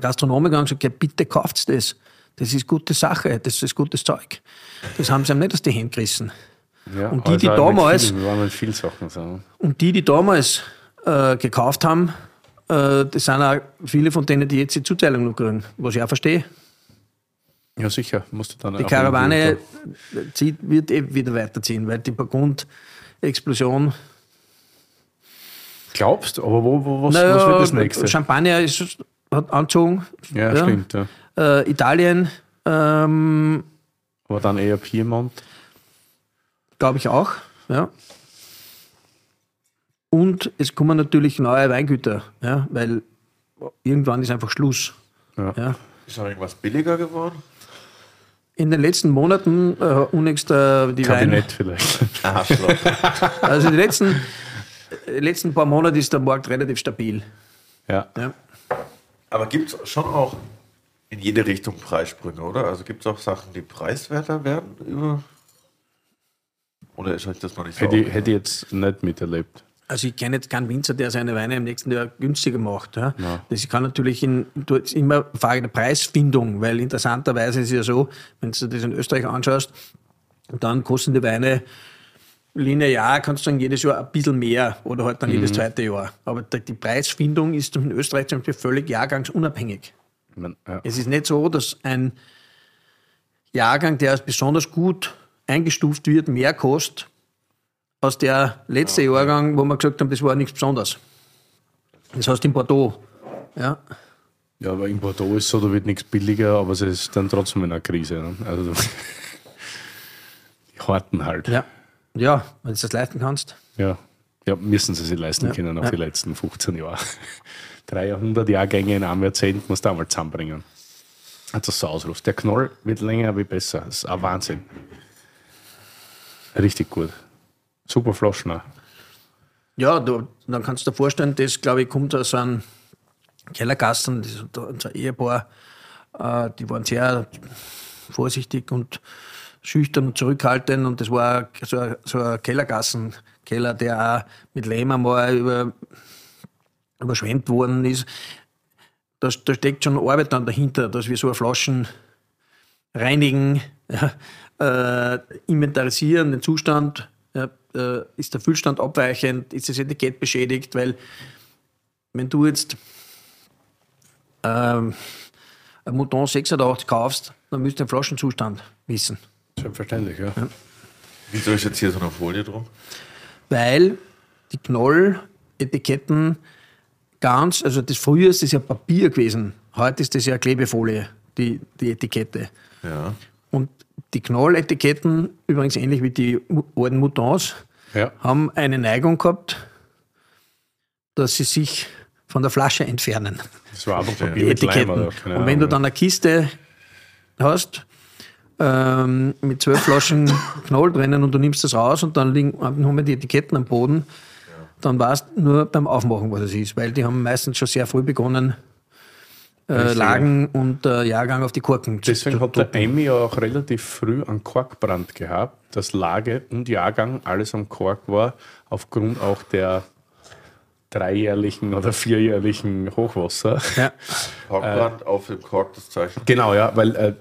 Gastronomen gegangen und gesagt, ja, bitte kauft das. Das ist gute Sache, das ist gutes Zeug. Das haben sie ihm nicht aus den Händen gerissen. Ja, Und die, die also damals- waren mit vielen Sachen so. Und die, die damals äh, gekauft haben, äh, das sind auch viele von denen, die jetzt die Zuteilung noch kriegen, was ich auch verstehe. Ja, sicher. Musst du dann Die auch Karawane zieht, wird eh wieder weiterziehen, weil die Burgund-Explosion. Glaubst du? Aber wo, wo, was, Naja, was wird das nächste? Champagner ist, hat angezogen. Ja, stimmt. Ja. Äh, Italien, ähm, Aber dann eher Piemont. glaube ich auch. Ja. Und es kommen natürlich neue Weingüter, ja, weil irgendwann ist einfach Schluss. Ja. Ja. Ist noch irgendwas billiger geworden? In den letzten Monaten äh, unnächst äh, die Wein, Kabinett vielleicht. Arschloch. also die letzten, äh, letzten paar Monate ist der Markt relativ stabil. ja. Ja. Aber gibt es schon auch in jede Richtung Preissprünge, oder? Also gibt es auch Sachen, die preiswerter werden über. Oder ist euch das noch nicht so? Hätte, ich- hätte ich jetzt nicht miterlebt. Also ich kenne jetzt keinen Winzer, der seine Weine im nächsten Jahr günstiger macht. Ja. Das kann natürlich in, du- ist immer eine Frage der Preisfindung, weil interessanterweise ist es ja so, wenn du das in Österreich anschaust, dann kosten die Weine linear, kannst du sagen, jedes Jahr ein bisschen mehr oder halt dann jedes zweite Jahr. Aber die die Preisfindung ist in Österreich zum Beispiel völlig jahrgangsunabhängig. Ich mein, ja. Es ist nicht so, dass ein Jahrgang, der als besonders gut eingestuft wird, mehr kostet als der letzte Jahrgang, wo wir gesagt haben, das war nichts Besonderes. Das heißt in Bordeaux. Ja. ja, aber in Bordeaux ist so, da wird nichts billiger, aber es ist dann trotzdem in einer Krise. Ne? Also, die horten halt. Ja. ja, wenn du das leisten kannst. Ja. ja, müssen sie sich leisten Ja. können, auch Ja. die letzten 15 Jahre. Drei Jahrhundert Jahrgänge in einem Jahrzehnt musst du einmal zusammenbringen. Also so ausruft. Der Knoll wird länger wie besser. Das ist ein Wahnsinn. Richtig gut. Super Flaschen. auch. Ja, du, dann kannst du dir vorstellen, das, glaube ich, kommt aus einem Kellergassen, das ist unser Ehepaar, äh, die waren sehr vorsichtig und schüchtern und zurückhaltend und das war so ein, so ein Kellergassenkeller, der auch mit Lehm einmal über, überschwemmt worden ist. Da, da steckt schon Arbeit dann dahinter, dass wir so eine Flaschen reinigen, ja, äh, inventarisieren, den Zustand, ja, äh, ist der Füllstand abweichend, ist das Etikett beschädigt, weil wenn du jetzt ähm, ein Mouton 86 kaufst, dann müsst du den Flaschenzustand wissen. Selbstverständlich, ja. Wieso ist jetzt hier so eine Folie drum? Weil die Knolletiketten ganz, also das früher ist das ja Papier gewesen, heute ist das ja Klebefolie, die, die Etikette. Ja. Und die Knolletiketten, übrigens ähnlich wie die alten Moutons, Ja. haben eine Neigung gehabt, dass sie sich von der Flasche entfernen. Das war einfach Die Papier Leim Etiketten. Und wenn du dann eine Kiste hast ähm, mit zwölf Flaschen Knoll drinnen und du nimmst das raus und dann liegen haben wir die Etiketten am Boden, dann weißt du nur beim Aufmachen, was es ist, weil die haben meistens schon sehr früh begonnen, äh. Lagen und äh, Jahrgang auf die Korken zu- Deswegen zu hat der. Emmy ja auch relativ früh einen Korkbrand gehabt, dass Lage und Jahrgang alles am Kork war, aufgrund auch der dreijährlichen oder vierjährlichen Hochwasser. Ja. Korkbrand auf dem Kork, das Zeichen. Genau, ja, weil äh,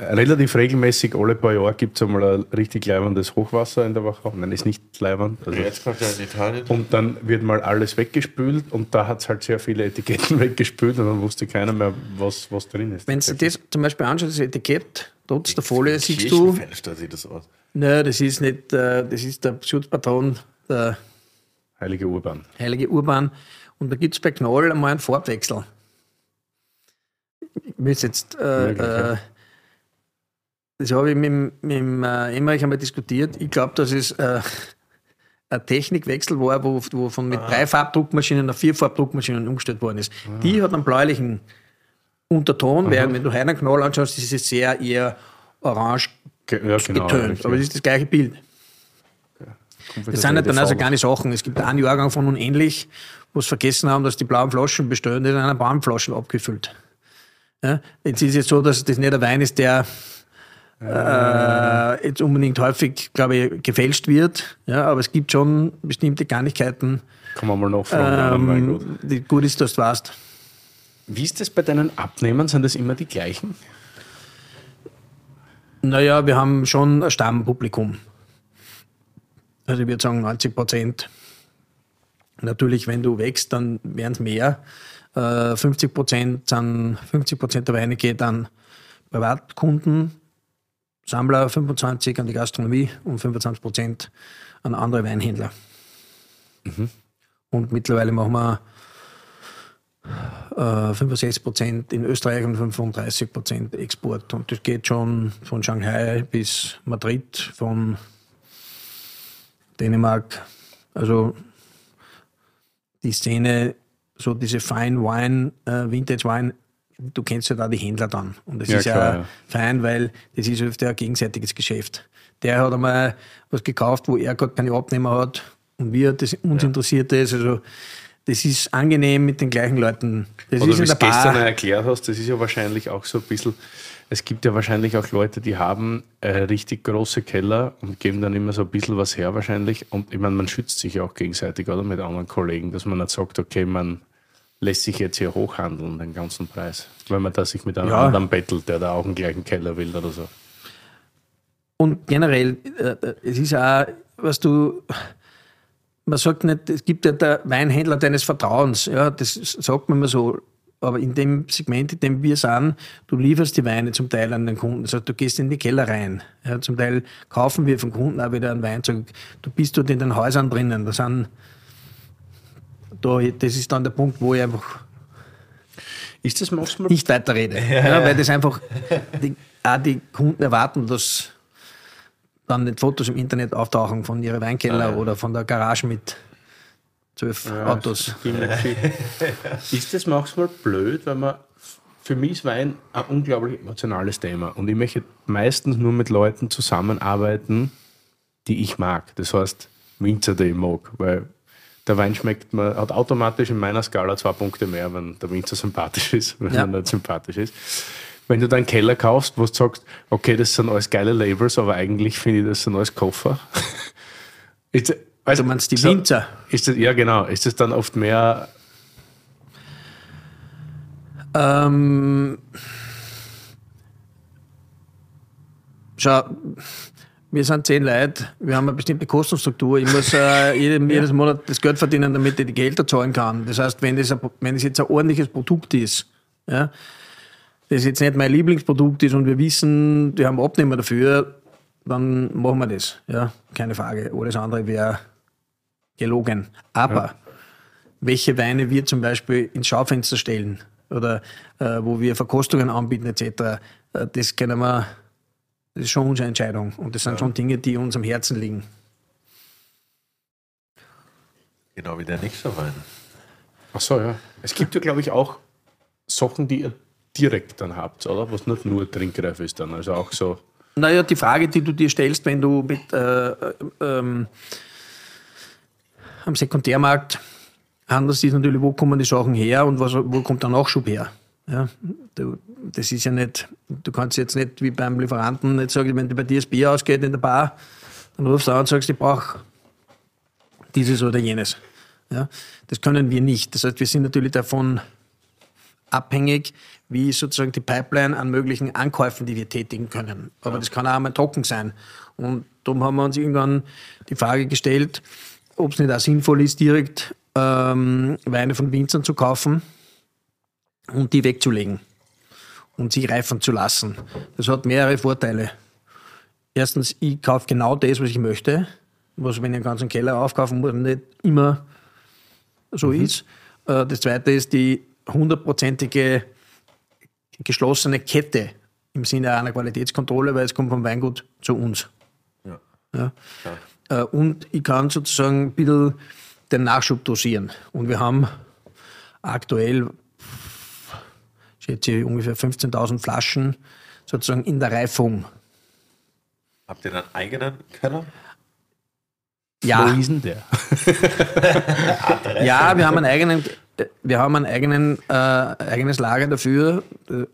relativ regelmäßig, alle paar Jahre gibt es einmal ein richtig leibendes Hochwasser in der Woche. Nein, ist nicht leibend. Also Jetzt kommt ja in Italien. und dann wird mal alles weggespült und da hat es halt sehr viele Etiketten weggespült und dann wusste keiner mehr, was, was drin ist. Wenn du das zum Beispiel anschaust, das Etikett, trotz der Folie, siehst du, Kirchenfenster sieht das aus. nein, das ist nicht, äh, das ist der Schutzpatron, der Heilige Urban. heilige Urban. Und da gibt es bei Knoll einmal einen Farbwechsel. Ich muss jetzt, äh, Möglich, ja. Das habe ich mit, dem- mit dem äh, Emmerich einmal diskutiert. Ich glaube, dass es äh, ein Technikwechsel war, wo, wo von mit drei Farbdruckmaschinen auf vier Farbdruckmaschinen umgestellt worden ist. Die hat einen bläulichen Unterton, während wenn du heute einen Knoll anschaust, ist es sehr eher orange Ge ja, genau. getönt. richtig. Aber das ist das gleiche Bild. Das sind halt dann also keine Sachen. Es gibt einen Jahrgang von unähnlich, wo sie vergessen haben, dass die blauen Flaschen bestehen, die sind in einer braunen Flaschen abgefüllt. Ja? Jetzt ist es jetzt so, dass das nicht ein Wein ist, der äh, jetzt unbedingt häufig, glaube ich, gefälscht wird. Ja, aber es gibt schon bestimmte Kleinigkeiten, Kann man mal nachfragen. Ähm, die gut ist, dass du weißt. Wie ist das bei deinen Abnehmern? Sind das immer die gleichen? Naja, wir haben schon ein Stammpublikum. Also ich würde sagen 90 Prozent. Natürlich, wenn du wächst, dann werden es mehr. 50 äh, Prozent 50 Prozent der Weine geht an Privatkunden, Sammler 25 an die Gastronomie und 25 Prozent an andere Weinhändler. Mhm. Und mittlerweile machen wir äh, 65 Prozent in Österreich und 35 Prozent Export. Und das geht schon von Shanghai bis Madrid, von Dänemark. Also die Szene, so diese Fine Wine, äh, Vintage Wine, du kennst ja da die Händler dann. Und das ja, ist klar, ja, fein, weil das ist öfter ein gegenseitiges Geschäft. Der hat einmal was gekauft, wo er gerade keine Abnehmer hat und wir, das uns ja. interessiert ist. Also das ist angenehm mit den gleichen Leuten. Das Oder wie du gestern erklärt hast, das ist ja wahrscheinlich auch so ein bisschen, es gibt ja wahrscheinlich auch Leute, die haben äh, richtig große Keller und geben dann immer so ein bisschen was her wahrscheinlich. Und ich meine, man schützt sich auch gegenseitig oder mit anderen Kollegen, dass man nicht sagt, okay, man lässt sich jetzt hier hochhandeln, den ganzen Preis. Wenn man da sich mit einem ja. anderen bettelt, der da auch einen gleichen Keller will oder so. Und generell, äh, äh es ist auch, was du, man sagt nicht, es gibt ja der Weinhändler deines Vertrauens, ja, das sagt man immer so. Aber in dem Segment, in dem wir sind, du lieferst die Weine zum Teil an den Kunden. Das heißt, du gehst in die Keller rein. Ja, zum Teil kaufen wir vom Kunden auch wieder einen Wein zurück. Du bist dort in den Häusern drinnen. Da sind, da, das ist dann der Punkt, wo ich einfach ist das manchmal nicht weiterrede. Ja, ja, weil das einfach die, auch die Kunden erwarten, dass dann nicht Fotos im Internet auftauchen von ihrem Weinkeller ah, oder von der Garage mit zwölf ja, Autos. ist das manchmal blöd, weil man für mich ist Wein ein unglaublich emotionales Thema und ich möchte meistens nur mit Leuten zusammenarbeiten, die ich mag. Das heißt, Winzer, die ich mag, weil der Wein schmeckt, man hat automatisch in meiner Skala zwei Punkte mehr, wenn der Winzer sympathisch ist, wenn ja. er nicht sympathisch ist wenn du deinen Keller kaufst, wo du sagst, okay, das sind alles geile Labels, aber eigentlich finde ich, das sind alles Koffer. ist, also, du meinst die Winzer? Ist das, ja, genau. Ist das dann oft mehr. Ähm, schau, wir sind zehn Leute, wir haben eine bestimmte Kostenstruktur. Ich muss äh, jedem, jedes Monat das Geld verdienen, damit ich die Gelder zahlen kann. Das heißt, wenn es, wenn jetzt ein ordentliches Produkt ist, ja, das jetzt nicht mein Lieblingsprodukt ist und wir wissen, wir haben Abnehmer dafür, dann machen wir das. Ja, keine Frage. Alles andere wäre gelogen. Aber ja. welche Weine wir zum Beispiel ins Schaufenster stellen oder äh, wo wir Verkostungen anbieten etc., äh, das können wir, das ist schon unsere Entscheidung. Und das sind ja. schon Dinge, die uns am Herzen liegen. Genau wie der nächste Wein. Ach so, ja. Es gibt ja, glaube ich, auch Sachen, die ihr direkt dann habt, oder? Was nicht nur trinkreif ist dann, also auch so. Naja, die Frage, die du dir stellst, wenn du mit äh, äh, ähm, am Sekundärmarkt handelst, ist natürlich, wo kommen die Sachen her und was, wo kommt der Nachschub her? Ja, du, das ist ja nicht, du kannst jetzt nicht wie beim Lieferanten nicht sagen, wenn bei dir das Bier ausgeht in der Bar, dann rufst du an und sagst, ich brauche dieses oder jenes. Ja, das können wir nicht. Das heißt, wir sind natürlich davon abhängig, wie sozusagen die Pipeline an möglichen Ankäufen, die wir tätigen können. Aber ja. das kann auch einmal trocken sein. Und darum haben wir uns irgendwann die Frage gestellt, ob es nicht auch sinnvoll ist, direkt ähm, Weine von Winzern zu kaufen und die wegzulegen und sie reifen zu lassen. Das hat mehrere Vorteile. Erstens, ich kaufe genau das, was ich möchte, was, wenn ich einen ganzen Keller aufkaufen muss, nicht immer so mhm. ist. Äh, das zweite ist die hundertprozentige geschlossene Kette im Sinne einer Qualitätskontrolle, weil es kommt vom Weingut zu uns. Ja. ja. ja. Äh, und ich kann sozusagen ein bisschen den Nachschub dosieren. Und wir haben aktuell, schätze ich, ungefähr 15.000 Flaschen sozusagen in der Reifung. Habt ihr einen eigenen Keller? Ja. Wo ist denn der? ja, wir haben einen eigenen wir haben ein eigenen, äh, eigenes Lager dafür, äh,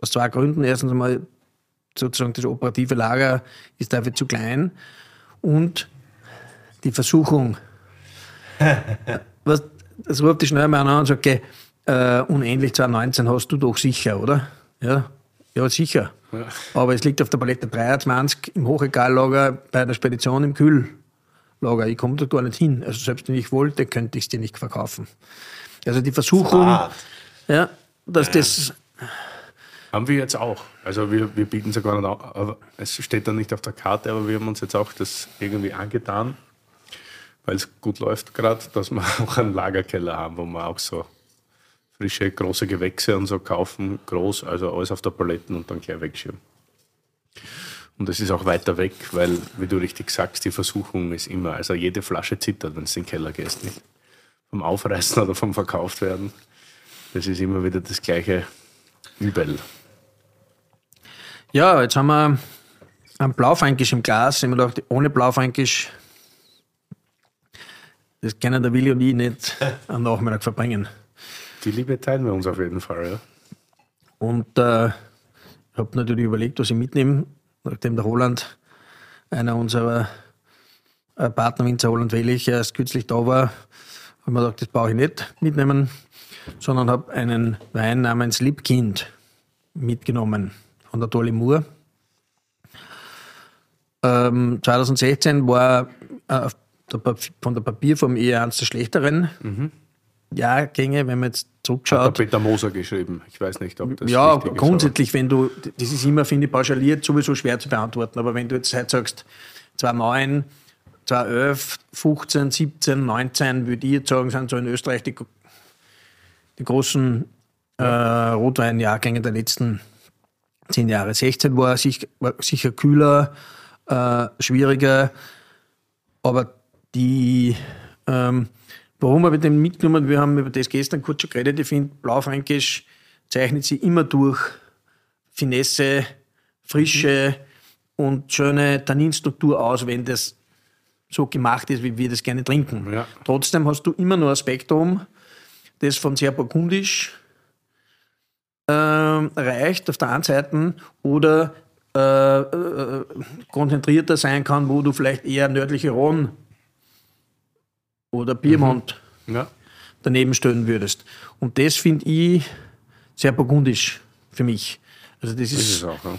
aus zwei Gründen. Erstens einmal sozusagen das operative Lager ist dafür zu klein und die Versuchung. was, das ruft die schnell mal an und sagt, okay, äh, unendlich 2019 hast du doch sicher, oder? Ja, ja sicher. Ja. Aber es liegt auf der Palette 23 im Hochregallager bei der Spedition im Kühllager. Ich komme da gar nicht hin. Also selbst wenn ich wollte, könnte ich es dir nicht verkaufen. Also die Versuchung, Smart. ja, dass das Haben wir jetzt auch. Also wir, wir bieten es ja gar nicht aber es steht dann nicht auf der Karte, aber wir haben uns jetzt auch das irgendwie angetan, weil es gut läuft gerade, dass wir auch einen Lagerkeller haben, wo wir auch so frische, große Gewächse und so kaufen, groß, also alles auf der Paletten und dann gleich wegschieben. Und es ist auch weiter weg, weil, wie du richtig sagst, die Versuchung ist immer, also jede Flasche zittert, wenn es in den Keller gehst, nicht vom Aufreißen oder vom Verkauft werden. Das ist immer wieder das gleiche Übel. Ja, jetzt haben wir einen Blaufränkisch im Glas. Ich hab mir gedacht, ohne Blaufränkisch, das können der Willi und ich nicht am Nachmittag verbringen. Die Liebe teilen wir uns auf jeden Fall, ja. Und äh, ich habe natürlich überlegt, was ich mitnehme, nachdem der Roland, einer unserer äh, Partnerwinzer Roland Wellig, erst kürzlich da war, habe ich mir gedacht, das brauche ich nicht mitnehmen, sondern habe einen Wein namens Liebkind mitgenommen von der Dolly Moore. Ähm, 2016 war äh, der von der Papierform eher eines der schlechteren Jahrgänge, wenn man jetzt Hat der zurückschaut. Peter Moser geschrieben. Ich weiß nicht, ob das Ja, richtig ist, grundsätzlich, wenn du, das ist immer, finde ich, pauschaliert sowieso schwer zu beantworten, aber wenn du jetzt heute sagst, 2009, 2011, 15, 17, 19, würde ich jetzt sagen, sind so in Österreich die, die großen äh, Rotweinjahrgänge der letzten zehn Jahre. 16 war, sich, war sicher kühler, äh, schwieriger, aber die, ähm, warum habe ich den mitgenommen? Wir haben über das gestern kurz schon geredet. Ich finde, Blaufränkisch zeichnet sich immer durch Finesse, Frische und schöne Tanninstruktur aus, wenn das so gemacht ist, wie wir das gerne trinken. Ja. Trotzdem hast du immer noch ein Spektrum, das von sehr burgundisch ähm, reicht auf der einen Seite oder äh, äh, konzentrierter sein kann, wo du vielleicht eher nördliche Rhone oder Piemont oder? Ja. daneben stellen würdest. Und das finde ich sehr burgundisch für mich. Also das Das ist ist, es auch. Ja.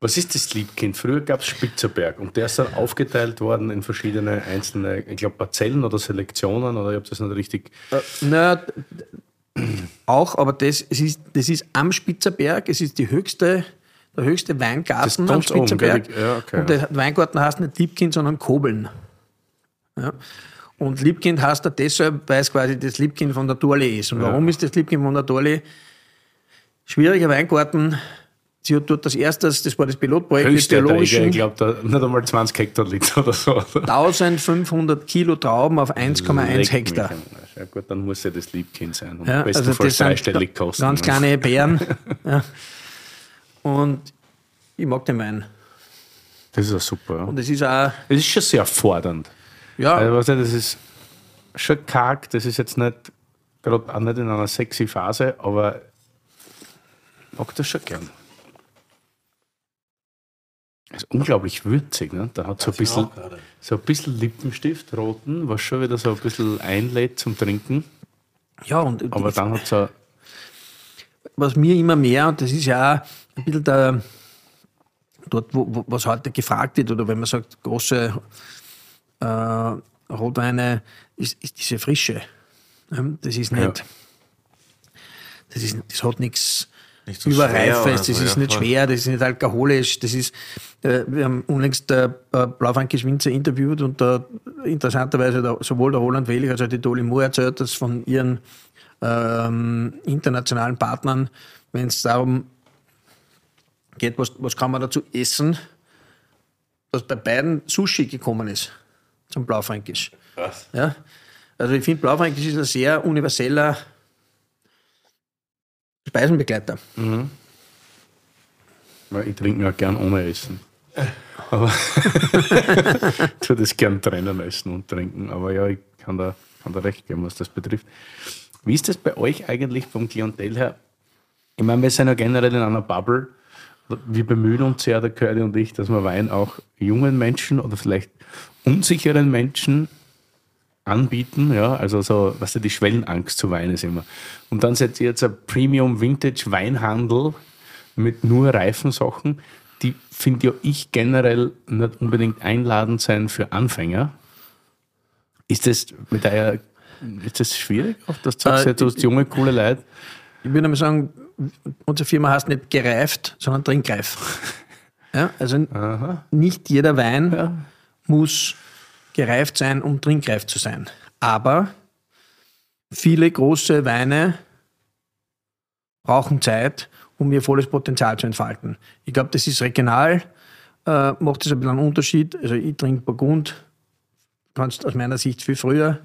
Was ist das Liebkind? Früher gab es Spitzerberg und der ist dann aufgeteilt worden in verschiedene einzelne, ich glaube, Parzellen oder Selektionen oder ich habe das nicht richtig. äh, na, auch, aber das, es ist, das ist am Spitzerberg, es ist die höchste, der höchste Weingarten Das am oben, Spitzerberg. ich. Ja, okay, und der Weingarten heißt nicht Liebkind, sondern Kobeln. Ja. Und Liebkind heißt er deshalb, weil es quasi das Liebkind von der Dorle ist. Und warum ist das Liebkind von der Dorle? Schwieriger Weingarten. Sie hat dort das erste, das war das Pilotprojekt Erträge, biologischen ich glaube, da nicht einmal 20 Hektoliter oder so. 1500 Kilo Trauben auf 1,1 Leck mich Hektar. Ja gut, dann muss ja das Liebkind sein. Und Ja, bestenfalls also das sind dreistellig kosten. ganz ne? kleine Beeren. ja. Und ich mag den Wein. Das ist ja super. Ja. Und es ist auch, Es ist schon sehr fordernd. Ja, Also, weißt du, das ist schon karg, das ist jetzt nicht, gerade auch nicht in einer sexy Phase, aber ich mag das schon gern. Das ist unglaublich würzig, ne? Da hat so ein bisschen, so ein bisschen Lippenstift, roten, was schon wieder so ein bisschen einlädt zum Trinken. ja, und Aber die- dann hat so, was mir immer mehr, und das ist ja auch ein bisschen der, dort, wo, wo, was heute gefragt wird, oder wenn man sagt, große äh, Rotweine, ist, ist diese Frische. Ja, Das ist nicht, das, ist, das hat nichts Nicht so Überreifes, das so, ist ja, nicht schwer, das ist nicht alkoholisch, das ist, äh, wir haben unlängst äh, Blaufränkisch Winzer interviewt und da interessanterweise der, sowohl der Roland Wellig als auch die Dolly Moore erzählt, dass von ihren ähm, internationalen Partnern, wenn es darum geht, was, was kann man dazu essen, dass bei beiden Sushi gekommen ist zum Blaufränkisch. Krass. Ja? Also ich finde, Blaufränkisch ist ein sehr universeller Speisenbegleiter. weil ich trinke ja gern ohne Essen. Aber ich tue das gern trennen, essen und trinken. Aber ja, ich kann da, kann da recht geben, was das betrifft. Wie ist das bei euch eigentlich vom Klientel her? Ich meine, wir sind ja generell in einer Bubble. Wir bemühen uns ja, der Curly und ich, dass wir Wein auch jungen Menschen oder vielleicht unsicheren Menschen anbieten, ja, also so, was weißt du, die Schwellenangst zu Wein ist immer. Und dann seid ihr jetzt ein Premium Vintage Weinhandel mit nur Reifensachen, die finde ja ich generell nicht unbedingt einladend sein für Anfänger. Ist das mit eurer, ist das schwierig, auch das zu sagen, äh, du hast junge, coole Leute? Ich würde mal sagen, unsere Firma heißt nicht gereift, sondern trinkreif. Ja, also Aha. nicht jeder Wein ja. muss gereift sein, um trinkreif zu sein. Aber viele große Weine brauchen Zeit, um ihr volles Potenzial zu entfalten. Ich glaube, das ist regional, äh, macht das ein bisschen einen Unterschied. Also ich trinke Burgund, kannst aus meiner Sicht viel früher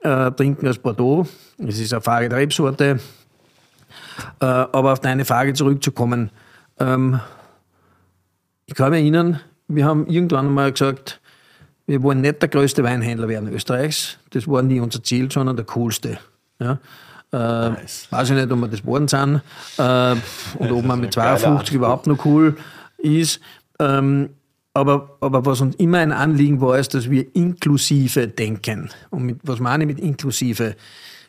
äh, trinken als Bordeaux. Es ist eine Frage der Rebsorte. Äh, aber auf deine Frage zurückzukommen. Ähm, ich kann mich erinnern, wir haben irgendwann einmal gesagt, wir wollen nicht der größte Weinhändler werden Österreichs. Das war nie unser Ziel, sondern der coolste. Ja. Äh, nice. Weiß ich nicht, ob wir das geworden sind äh, und ob man mit 52 überhaupt noch cool ist. Ähm, aber, aber was uns immer ein Anliegen war, ist, dass wir inklusive denken. Und mit, was meine ich mit inklusive?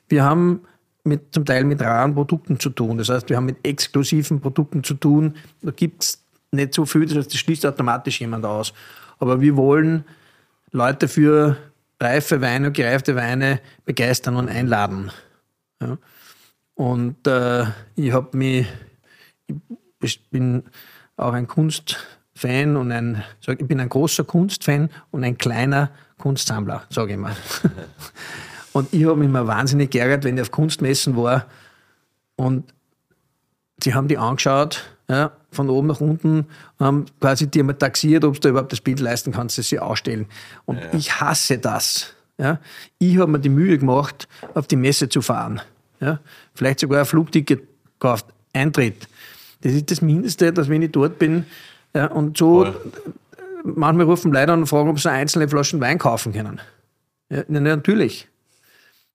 Wir haben mit, zum Teil mit raren Produkten zu tun. Das heißt, wir haben mit exklusiven Produkten zu tun. Da gibt es nicht so viel, das heißt, das schließt automatisch jemand aus. Aber wir wollen Leute für reife Weine und gereifte Weine begeistern und einladen. Ja. Und äh, ich habe mich, ich bin auch ein Kunstfan und ein, ich bin ein großer Kunstfan und ein kleiner Kunstsammler, sage ich mal. und ich habe mich immer wahnsinnig geärgert, wenn ich auf Kunstmessen war und sie haben die angeschaut ja, von oben nach unten, haben quasi die einmal taxiert, ob du überhaupt das Bild leisten kannst, das sie ausstellen. Und ja. ich hasse das. Ja. Ich habe mir die Mühe gemacht, auf die Messe zu fahren. Ja. Vielleicht sogar ein Flugticket gekauft, Eintritt. Das ist das Mindeste, dass wenn ich dort bin ja, und so, Voll. manchmal rufen Leute an und fragen, ob sie einzelne Flaschen Wein kaufen können. Ja, natürlich.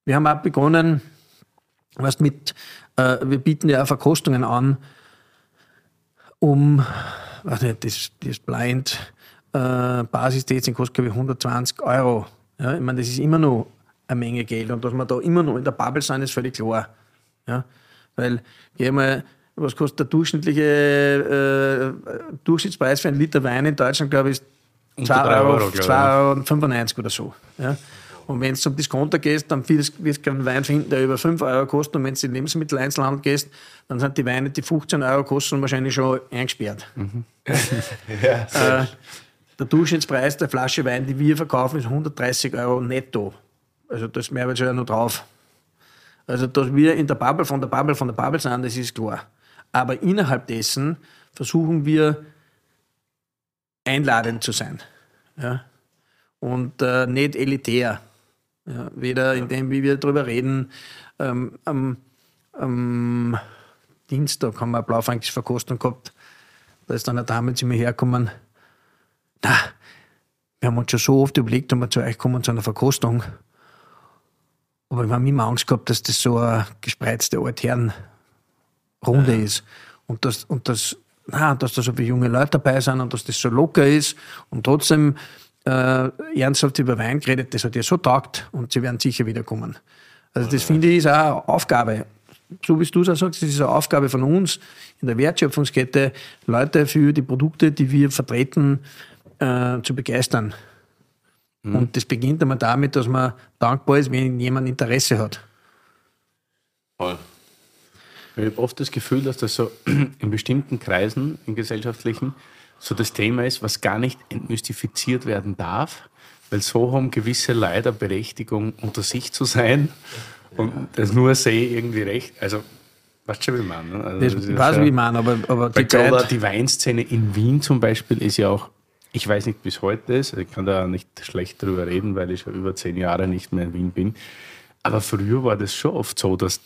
Wir haben auch begonnen, was mit, äh, wir bieten ja auch Verkostungen an, um, weiß nicht, das, das Blind äh, Basis-Tasting kostet, glaube ich, 120 Euro. Ja, ich meine, das ist immer noch eine Menge Geld und dass wir da immer noch in der Bubble sind, ist völlig klar. Ja, weil, geh mal, was kostet der durchschnittliche äh, Durchschnittspreis für einen Liter Wein in Deutschland, glaube ich, 2,95 Euro, Euro oder so. Ja. Und wenn du zum Discounter gehst, dann wirst du keinen Wein finden, der über 5 Euro kostet. Und wenn du in den Lebensmitteleinzelhandel gehst, dann sind die Weine, die 15 Euro kosten, wahrscheinlich schon eingesperrt. Mhm. ja, äh, der Durchschnittspreis der Flasche Wein, die wir verkaufen, ist 130 Euro netto. Also das Mehrwertsteuer noch drauf. Also dass wir in der Bubble von der Bubble von der Bubble sind, das ist klar. Aber innerhalb dessen versuchen wir einladend zu sein. Ja? Und äh, nicht elitär. Ja, weder in dem, wie wir darüber reden, ähm, am, am, Dienstag haben wir eine blaufränkische Verkostung gehabt. Da ist dann eine Dame zu mir hergekommen. Na, wir haben uns schon so oft überlegt, ob wir zu euch kommen zu einer Verkostung. Aber wir haben immer Angst gehabt, dass das so eine gespreizte Altherrenrunde ja. ist. Und dass, und das, na, dass da so viele junge Leute dabei sind und dass das so locker ist. Und trotzdem äh, ernsthaft über Wein geredet, das hat ihr so taugt und sie werden sicher wiederkommen. Also das finde ich ist auch eine Aufgabe. So wie du es auch sagst, das ist eine Aufgabe von uns in der Wertschöpfungskette, Leute für die Produkte, die wir vertreten, äh, zu begeistern. Mhm. Und das beginnt einmal damit, dass man dankbar ist, wenn jemand Interesse hat. Voll. Ich habe oft das Gefühl, dass das so in bestimmten Kreisen, in gesellschaftlichen, so das Thema ist, was gar nicht entmystifiziert werden darf, weil so haben gewisse Leider Berechtigung, unter sich zu sein und das nur sehe irgendwie recht. Also, weißt du schon, wie meine? Ne? Also, das, das weiß ja, wie meine, aber, aber die, gerade die Weinszene in Wien zum Beispiel ist ja auch, ich weiß nicht, bis heute ist, ich kann da nicht schlecht drüber reden, weil ich schon über zehn Jahre nicht mehr in Wien bin. Aber früher war das schon oft so, dass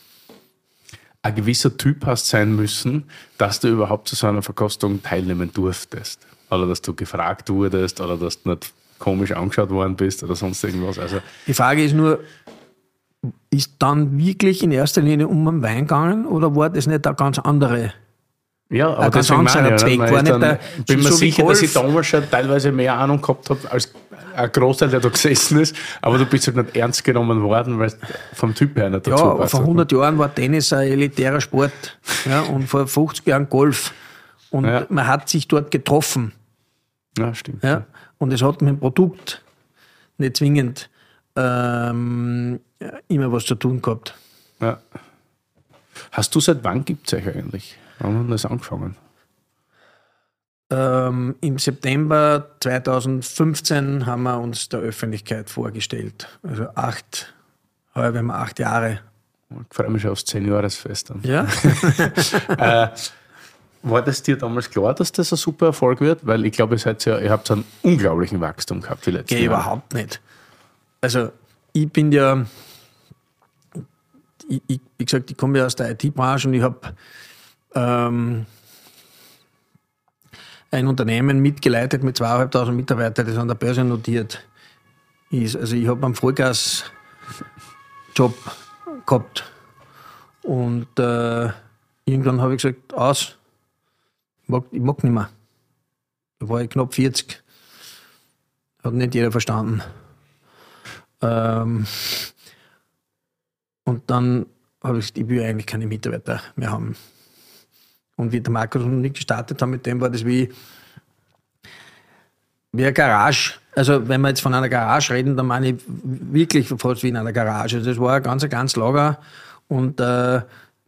ein gewisser Typ hast sein müssen, dass du überhaupt zu so einer Verkostung teilnehmen durftest. Oder dass du gefragt wurdest oder dass du nicht komisch angeschaut worden bist oder sonst irgendwas. Also Die Frage ist nur, ist dann wirklich in erster Linie um den Wein gegangen oder war das nicht eine ganz andere Ja, aber Ein ganz deswegen meine ich, Zweck. War nicht der- bin mir sicher, dass ich Golf. damals schon teilweise mehr Ahnung gehabt habe als ein Großteil, der da gesessen ist. Aber du bist halt nicht ernst genommen worden, weil vom Typ her nicht Ja, dazu aber passt. vor 100 Jahren war Tennis ein elitärer Sport ja, und vor 50 Jahren Golf. Und Ja. man hat sich dort getroffen. Ja, stimmt. Ja? Und es hat mit dem Produkt nicht zwingend ähm, immer was zu tun gehabt. Ja. Hast du seit wann gibt es euch eigentlich? Wann hat das angefangen? Ähm, Im September 2015 haben wir uns der Öffentlichkeit vorgestellt. Also acht, heuer werden wir acht Jahre. Ich freue mich schon aufs 10-Jahresfest. dann. Ja? Äh, war das dir damals klar, dass das ein super Erfolg wird? Weil ich glaube, ihr, seid ja, ihr habt einen unglaublichen Wachstum gehabt die letzten Jahre. überhaupt nicht. Also ich bin ja, ich, ich, wie gesagt, ich komme ja aus der IT-Branche und ich habe ähm, ein Unternehmen mitgeleitet mit zweieinhalbtausend Mitarbeitern, das an der Börse notiert ist. Also ich habe einen Vollgas-Job gehabt und äh, irgendwann habe ich gesagt, aus, ich mag, ich mag nicht mehr. Da war ich knapp 40. Hat nicht jeder verstanden. Ähm, und dann habe ich gesagt, ich will eigentlich keine Mitarbeiter mehr haben. Und wie der Markus und ich gestartet haben mit dem, war das wie, wie eine Garage. Also wenn wir jetzt von einer Garage reden, dann meine ich wirklich fast wie in einer Garage. Also das war ein ganz, ganz Lager. Und äh,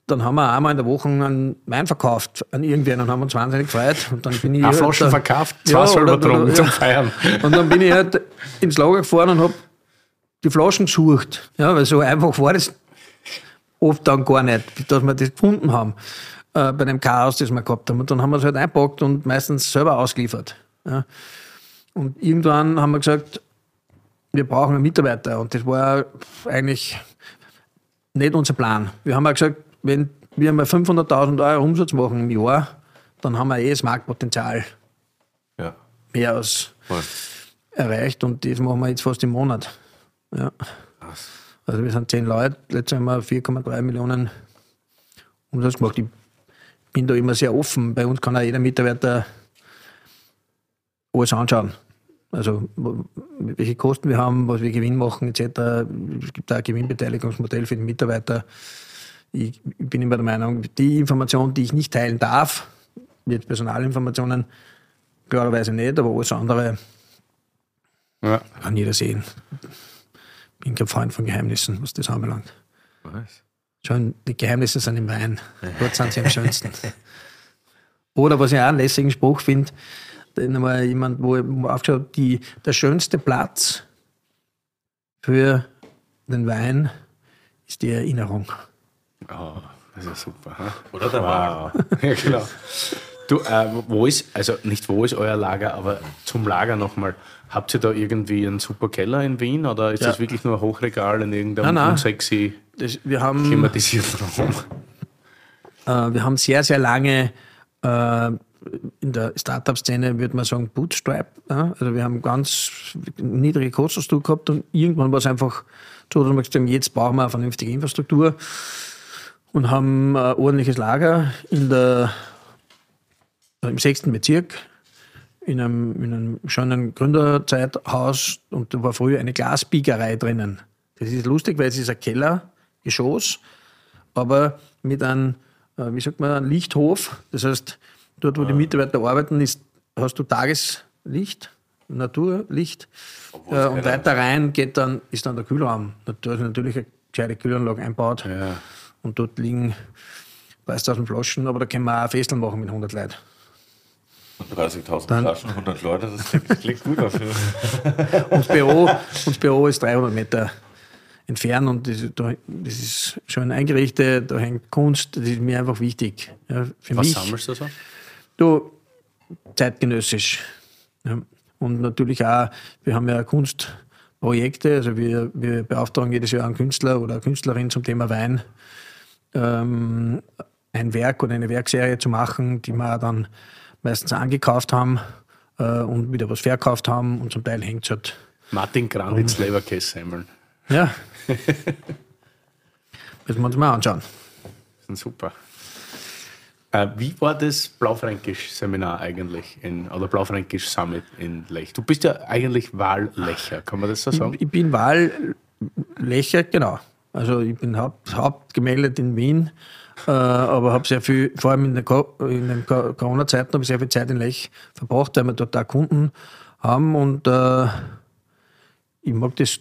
dann haben wir einmal in der Woche einen Wein verkauft an irgendwen und haben uns wahnsinnig gefreut. Und dann bin ich Eine halt da- verkauft, zwei Ja, selber getrunken ja. zum Feiern. und dann bin ich halt ins Lager gefahren und habe die Flaschen gesucht. Ja, weil so einfach war das oft dann gar nicht, dass wir das gefunden haben äh, bei dem Chaos, das wir gehabt haben. Und dann haben wir es halt einpackt und meistens selber ausgeliefert. Ja. Und irgendwann haben wir gesagt, wir brauchen einen Mitarbeiter. Und das war eigentlich nicht unser Plan. Wir haben auch gesagt, wenn wir mal 500.000 Euro Umsatz machen im Jahr, dann haben wir eh das Marktpotenzial Ja. mehr als Voll. erreicht und das machen wir jetzt fast im Monat. Ja. Also wir sind zehn Leute, letztes Jahr haben wir 4,3 Millionen Umsatz gemacht. Ich bin da immer sehr offen. Bei uns kann auch jeder Mitarbeiter alles anschauen. Also welche Kosten wir haben, was wir Gewinn machen etc. Es gibt auch ein Gewinnbeteiligungsmodell für den Mitarbeiter. Ich, ich bin immer der Meinung, die Information, die ich nicht teilen darf, jetzt Personalinformationen, klarerweise nicht, aber alles andere Ja. kann jeder sehen. Bin kein Freund von Geheimnissen, was das anbelangt. Nice. Schon, die Geheimnisse sind im Wein. Dort sind sie am schönsten. Oder was ich auch einen lässigen Spruch finde, den mal jemand, wo ich aufgeschaut habe, die, der schönste Platz für den Wein ist die Erinnerung. Oh, das ist super. Oder der Wagen. Wow. ja, genau. Du, äh, wo ist, also nicht wo ist euer Lager, aber zum Lager nochmal. Habt ihr da irgendwie einen super Keller in Wien oder ist Ja. das wirklich nur ein Hochregal in irgendeinem Nein, nein. unsexy Das, wir, haben, klimatisierten Raum? äh, wir haben sehr, sehr lange äh, in der Startup-Szene, würde man sagen, Bootstrap. Ja? Also wir haben ganz niedrige Kostenstruktur gehabt und irgendwann war es einfach so, dass wir gesagt haben, jetzt brauchen wir eine vernünftige Infrastruktur und haben ein ordentliches Lager in der, äh, im sechsten Bezirk in einem, in einem schönen Gründerzeithaus und da war früher eine Glasbiegerei drinnen. Das ist lustig, weil es ist ein Kellergeschoss, aber mit einem, äh, wie sagt man, einem Lichthof. Das heißt, dort, wo die Mitarbeiter arbeiten, ist, hast du Tageslicht, Naturlicht. Äh, und weiter rein geht dann, ist dann der Kühlraum. Da ist natürlich eine gescheite Kühlanlage eingebaut. Ja. Und dort liegen 30.000 Flaschen, aber da können wir auch Festeln machen mit 100 Leuten. Und 30.000 Dann- Flaschen, 100 Leute, das klingt, klingt gut dafür. Und das Büro, und das Büro ist 300 Meter entfernt und das, da, das ist schön eingerichtet, da hängt Kunst, das ist mir einfach wichtig. Ja, für Was mich, sammelst du so? du, zeitgenössisch. Ja. Und natürlich auch, wir haben ja Kunstprojekte, also wir, wir beauftragen jedes Jahr einen Künstler oder eine Künstlerin zum Thema Wein, ähm, ein Werk oder eine Werkserie zu machen, die wir dann meistens angekauft haben äh, und wieder was verkauft haben und zum Teil hängt es halt Martin Granditz Leberkäse-Semmeln. ja. Müssen wir uns mal anschauen. Das sind super. Äh, wie war das Blaufränkisch-Seminar eigentlich in, oder Blaufränkisch-Summit in Lech? Du bist ja eigentlich Wahllecher, kann man das so sagen? Ich bin Wahllecher, genau. Also ich bin haupt, hauptgemeldet in Wien, äh, aber habe sehr viel, vor allem in, der in den Corona-Zeiten, habe ich sehr viel Zeit in Lech verbracht, weil wir dort auch Kunden haben und äh, ich mag das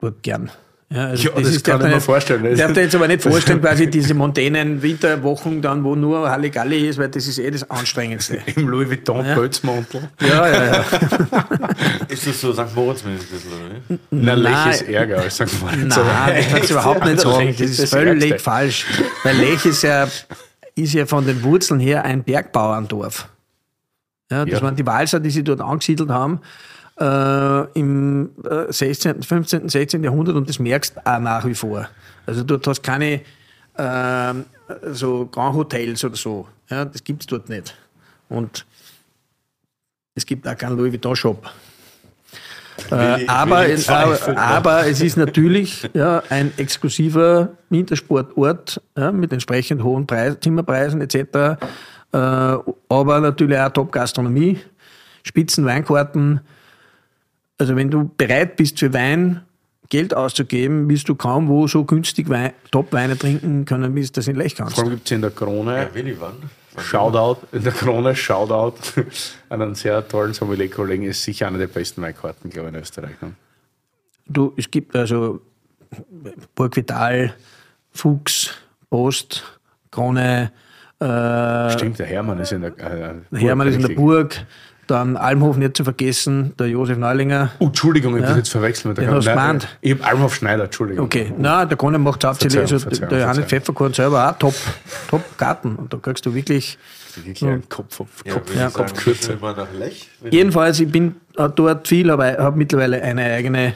dort gern. Ja, also ja das, das kann ich mir vorstellen. Ich darf dir jetzt aber nicht vorstellen, quasi diese mondänen Winterwochen dann, wo nur Halligalli ist, weil das ist eh das Anstrengendste. Im Louis Vuitton ja. Pelzmantel. Ja, ja, ja. ist das so St. Moritz-mäßig, oder? Nein, Lech ist ärger als St. Moritz. Nein, das kannst du überhaupt nicht sagen. Das ist, völlig falsch. Weil Lech ist ja, ist ja von den Wurzeln her ein Bergbauerndorf. Ja, das ja. waren die Walser, die sich dort angesiedelt haben äh, im 16., 15., 16. Jahrhundert und das merkst du auch nach wie vor. Also dort hast keine äh, so Grand Hotels oder so. Ja, das gibt es dort nicht. Und es gibt auch keinen Louis Vuitton Shop. Äh, aber, es, aber, aber, es ist natürlich ja, ein exklusiver Wintersportort ja, mit entsprechend hohen Preis, Zimmerpreisen etc. Äh, aber natürlich auch Top-Gastronomie, Spitzenweinkarten, also wenn du bereit bist für Wein Geld auszugeben, wirst du kaum wo so günstig Wein, Top-Weine trinken können, wie es das in Lech kannst. Vor allem gibt es in der Krone. Ja, Willi, wann? Shoutout, in der Krone, Shoutout an einen sehr tollen Sommelier-Kollegen, ist sicher einer der besten Weinkarten, glaube ich, in Österreich. Ne? Du, es gibt also Burg Vital, Fuchs, Post, Krone. Äh, Stimmt, der Hermann ist in der, äh, Hermann ist in der Burg. Dann Almhof nicht zu vergessen, der Josef Neulinger. Oh, Entschuldigung, ich ja. bin jetzt verwechselt mit der gemeint? Ich habe Almhof Schneider, Entschuldigung. Okay, na, der Kunde macht hauptsächlich, also Verzeihung, der Johannes Pfefferkorn selber auch top, top Garten. Und da kriegst du wirklich. Wirklich einen Kopf auf ja, Kopf, ja. Kopfkürze. Jedenfalls, ich bin dort viel, aber habe mittlerweile eine eigene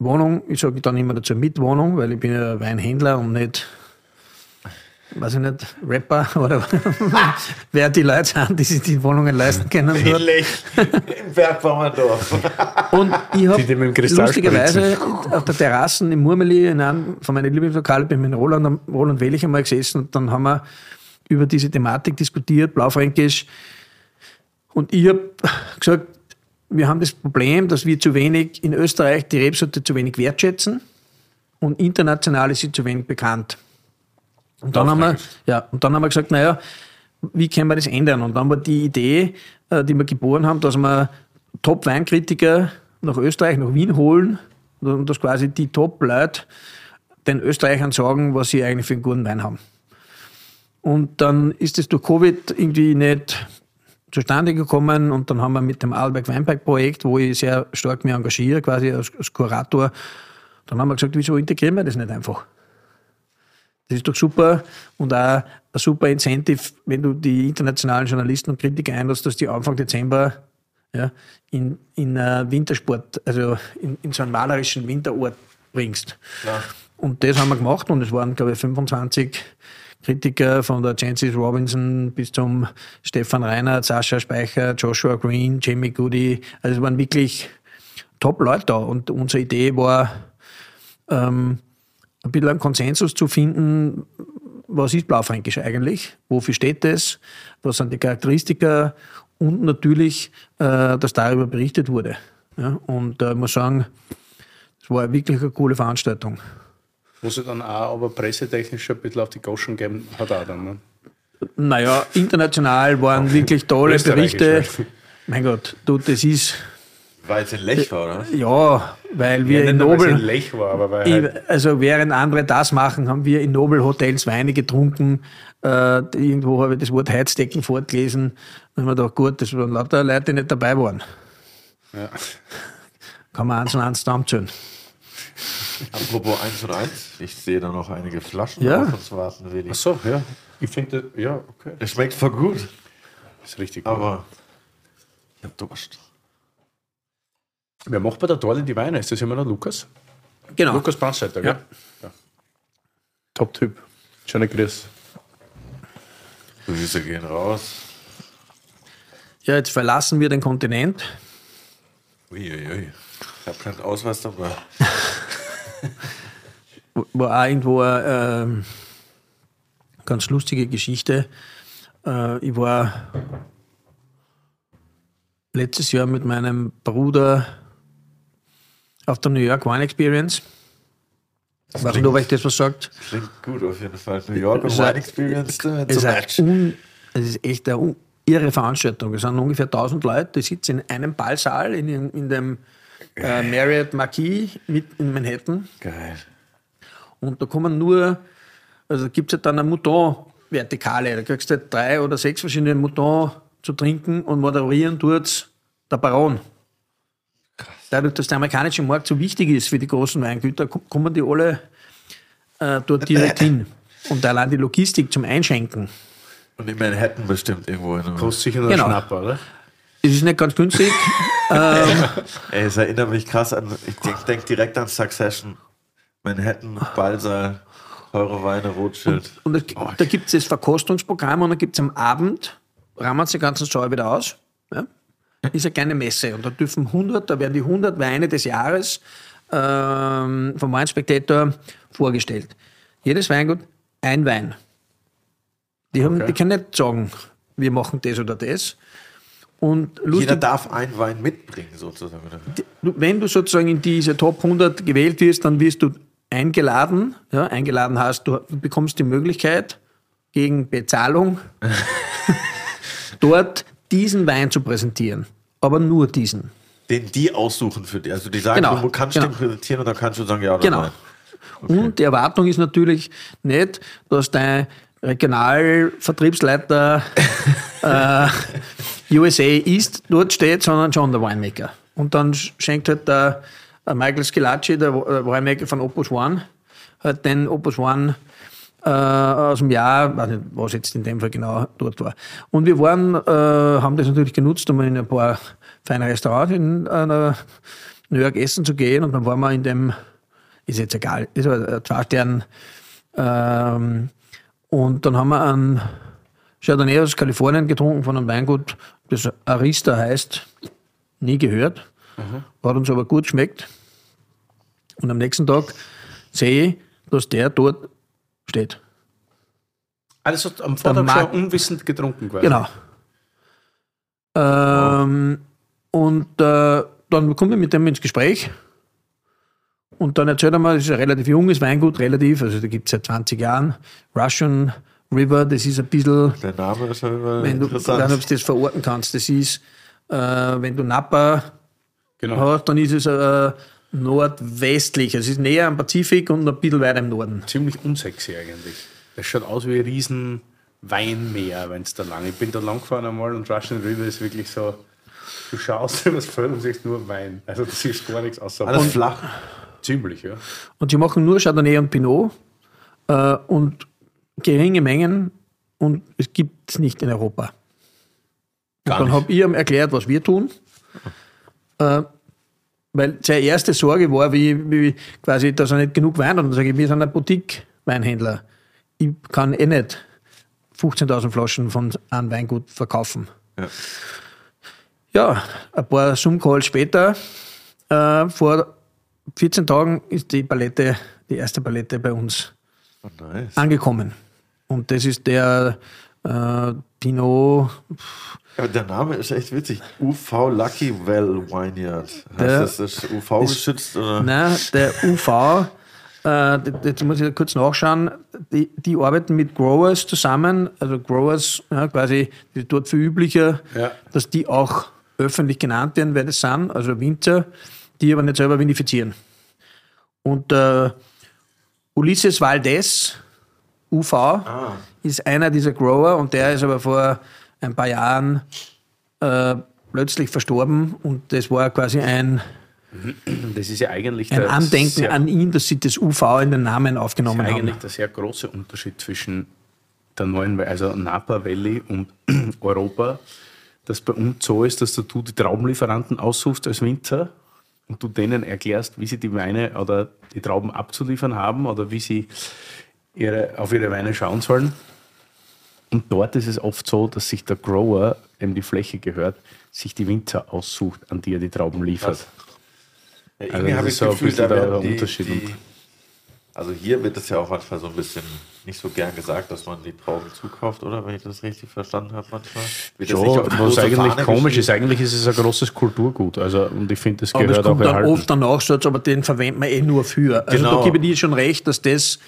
Wohnung. Ich sage dann immer dazu Mitwohnung, weil ich bin ja Weinhändler und nicht weiß ich nicht, Rapper oder wer die Leute sind, die sich die Wohnungen leisten können. Ähnlich im Bergbauerndorf. Und ich habe lustigerweise auf der Terrasse im Murmeli, in einem von meinen Lieblingslokalen, bin mit Roland, Roland Wellich einmal gesessen und dann haben wir über diese Thematik diskutiert, Blaufränkisch. Und ich habe gesagt, wir haben das Problem, dass wir zu wenig in Österreich die Rebsorte zu wenig wertschätzen und international ist sie zu wenig bekannt. Und dann, haben wir, ja, und dann haben wir gesagt, naja, wie können wir das ändern? Und dann war die Idee, äh, die wir geboren haben, dass wir Top-Weinkritiker nach Österreich, nach Wien holen und dass quasi die Top-Leute den Österreichern sagen, was sie eigentlich für einen guten Wein haben. Und dann ist es durch Covid irgendwie nicht zustande gekommen und dann haben wir mit dem Alberg Weinberg Projekt, wo ich sehr stark mich engagiere, quasi als, als Kurator, dann haben wir gesagt, wieso integrieren wir das nicht einfach? Das ist doch super und auch ein super Incentive, wenn du die internationalen Journalisten und Kritiker einlässt, dass die Anfang Dezember ja, in, in uh, Wintersport, also in, in so einen malerischen Winterort bringst. Ja. Und das haben wir gemacht und es waren, glaube ich, 25 Kritiker von der Chances Robinson bis zum Stefan Reinhardt, Sascha Speicher, Joshua Green, Jamie Goody. Also es waren wirklich Top-Leute da und unsere Idee war, ähm, ein bisschen einen Konsensus zu finden, was ist Blaufränkisch eigentlich, wofür steht es, was sind die Charakteristika und natürlich, äh, dass darüber berichtet wurde. Ja, und äh, ich muss sagen, es war wirklich eine coole Veranstaltung. Muss ich dann auch aber pressetechnisch ein bisschen auf die Goschen geben, hat auch dann, ne? Naja, international waren wirklich tolle Berichte. Mein Gott, du, das ist weil es in Lech war, oder? Ja, weil wir ja, in Nobel. In Lech war, aber weil halt also während andere das machen, haben wir in Nobel Hotels Weine getrunken. Äh, irgendwo habe ich das Wort Heizdecken fortgelesen. Dann haben wir gedacht, gut, das waren lauter Leute, die nicht dabei waren. Ja. Kann man eins und eins zusammenzählen. Apropos 1 und 1, ich sehe da noch einige Flaschen ja. auf uns warten, Willi. Ach so, ja. Ich finde, ja, okay. Es schmeckt voll gut. Ist richtig gut. Aber ich habe Durst. Wer macht bei der Dorle die Weine? Ist das immer noch Lukas? Genau. Lukas Brandstätter, ja. ja. Top-Typ. Schöne Grüße. Grüße gehen raus. Ja, jetzt verlassen wir den Kontinent. Uiuiui. Ich habe keinen Ausweis dabei. War auch irgendwo eine äh, ganz lustige Geschichte. Äh, ich war letztes Jahr mit meinem Bruder auf der New York Wine Experience. Ich weiß nicht, ob euch das was sagt. Klingt gut auf jeden Fall. New York Wine ein- Experience ist, ein un, es ist echt eine irre Veranstaltung. Es sind ungefähr 1000 Leute, die sitzen in einem Ballsaal in, dem- in dem äh, Marriott Marquis mit in Manhattan. Geil. Und da kommen nur, also gibt es halt dann eine Mouton-Vertikale. Da kriegst du halt drei oder sechs verschiedene Mouton zu trinken und moderieren tut der Baron. Dadurch, dass der amerikanische Markt so wichtig ist für die großen Weingüter, ko- kommen die alle äh, dort direkt hin. Und allein die Logistik zum Einschenken, Und in Manhattan bestimmt irgendwo. In einem Kostet sicher nur Genau. Schnapper, oder? das ist nicht ganz günstig. Ey, es erinnert mich krass an, ich denke denk direkt an Succession. Manhattan, Ballsaal, teure Weine, Rothschild. Und es, da gibt es das Verkostungsprogramm und dann gibt es am Abend, rammern sie den ganzen Saal wieder aus. Ist eine kleine Messe und da dürfen 100, da werden die 100 Weine des Jahres ähm, vom Wine Spectator vorgestellt. Jedes Weingut ein Wein. Die, haben, die können nicht sagen, wir machen das oder das. Und Jeder lustig, darf einen Wein mitbringen, sozusagen. oder? wenn du sozusagen in diese Top 100 gewählt wirst, dann wirst du eingeladen. Ja, eingeladen hast, du bekommst die Möglichkeit, gegen Bezahlung dort diesen Wein zu präsentieren. Aber nur diesen. Den die aussuchen für die. Also die sagen, Genau, du kannst genau. den präsentieren und dann kannst du sagen, ja oder Genau. nein. Und die Erwartung ist natürlich nicht, dass dein Regionalvertriebsleiter äh, USA East dort steht, sondern schon der Winemaker. Und dann schenkt halt der äh, Michael Scilacci, der äh, Winemaker von Opus One, halt den Opus One äh, aus dem Jahr, weiß nicht, was jetzt in dem Fall genau dort war. Und wir waren, äh, haben das natürlich genutzt, um in ein paar feine Restaurants in äh, New York essen zu gehen. Und dann waren wir in dem, ist jetzt egal, ist ein zwei Stern. Ähm, und dann haben wir einen Chardonnay aus Kalifornien getrunken von einem Weingut, das Arista heißt. Nie gehört. Hat uns aber gut geschmeckt. Und am nächsten Tag sehe ich, dass der dort steht. Alles hat am Vortag Markt- schon unwissend getrunken quasi. Genau. Ähm, Und äh, dann kommen wir mit dem ins Gespräch. Und dann erzählt er mal, das ist ein relativ junges Weingut, relativ, also da gibt es seit 20 Jahren. Russian River, das ist ein bisschen, Der Name ist immer wenn du, interessant. ob du das verorten kannst, das ist, äh, wenn du Napa Genau. hast, dann ist es äh, nordwestlich. Es ist näher am Pazifik und ein bisschen weiter im Norden. Ziemlich unsexy eigentlich. Das schaut aus wie ein riesen Weinmeer, wenn es da lang. Ich bin da lang gefahren einmal und Russian River ist wirklich so, du schaust über das Feld und siehst nur Wein. Also du siehst gar nichts außer Alles Wein. flach. Ziemlich, ja. Und sie machen nur Chardonnay und Pinot äh, und geringe Mengen und es gibt es nicht in Europa. Und dann habe ich ihm erklärt, was wir tun. Äh, weil seine erste Sorge war, wie, wie quasi, dass er nicht genug Wein hat. Und dann sage ich, wir sind ein Boutique-Weinhändler. Ich kann eh nicht 15.000 Flaschen von einem Weingut verkaufen. Ja. Ja, ein paar Zoom-Calls später, äh, vor 14 Tagen ist die Palette, die erste Palette bei uns Oh, nice. angekommen. Und das ist der äh, Pinot, Aber der Name ist echt witzig. UV Lucky Well Vineyard. Heißt Der- das, das ist UV geschützt? Oder? nein, der UV, äh, jetzt muss ich kurz nachschauen, die, die arbeiten mit Growers zusammen, also Growers, ja, quasi, das ist dort viel üblicher, Ja. dass die auch öffentlich genannt werden, wer das sind, also Winzer, die aber nicht selber vinifizieren. Und äh, Ulysses Valdez, UV, ist einer dieser Grower und der ist aber vor ein paar Jahren äh, plötzlich verstorben und das war quasi ein, Das ist ja eigentlich ein Andenken sehr, an ihn, dass sie das UV in den Namen aufgenommen eigentlich haben. der sehr große Unterschied zwischen der neuen, also Napa Valley und Europa, dass bei uns so ist, dass du die Traubenlieferanten aussuchst als Winzer und du denen erklärst, wie sie die Weine oder die Trauben abzuliefern haben oder wie sie ihre, auf ihre Weine schauen sollen. Und dort ist es oft so, dass sich der Grower, dem die Fläche gehört, sich die Winzer aussucht, an die er die Trauben liefert. Ja, Also irgendwie das habe ist ich so das ein Gefühl, bisschen da der die, Unterschied. die Also hier wird es ja auch manchmal so ein bisschen nicht so gern gesagt, dass man die Trauben zukauft, oder? Wenn ich das richtig verstanden habe manchmal. Wird das nicht Ja, was eigentlich Fahne komisch ist, eigentlich ist es ein großes Kulturgut. Also, und ich finde, das Aber es gehört auch kommt dann erhalten. oft der Nachsatz, aber den verwendet man eh nur für. Also Genau. da gebe ich dir schon recht, dass das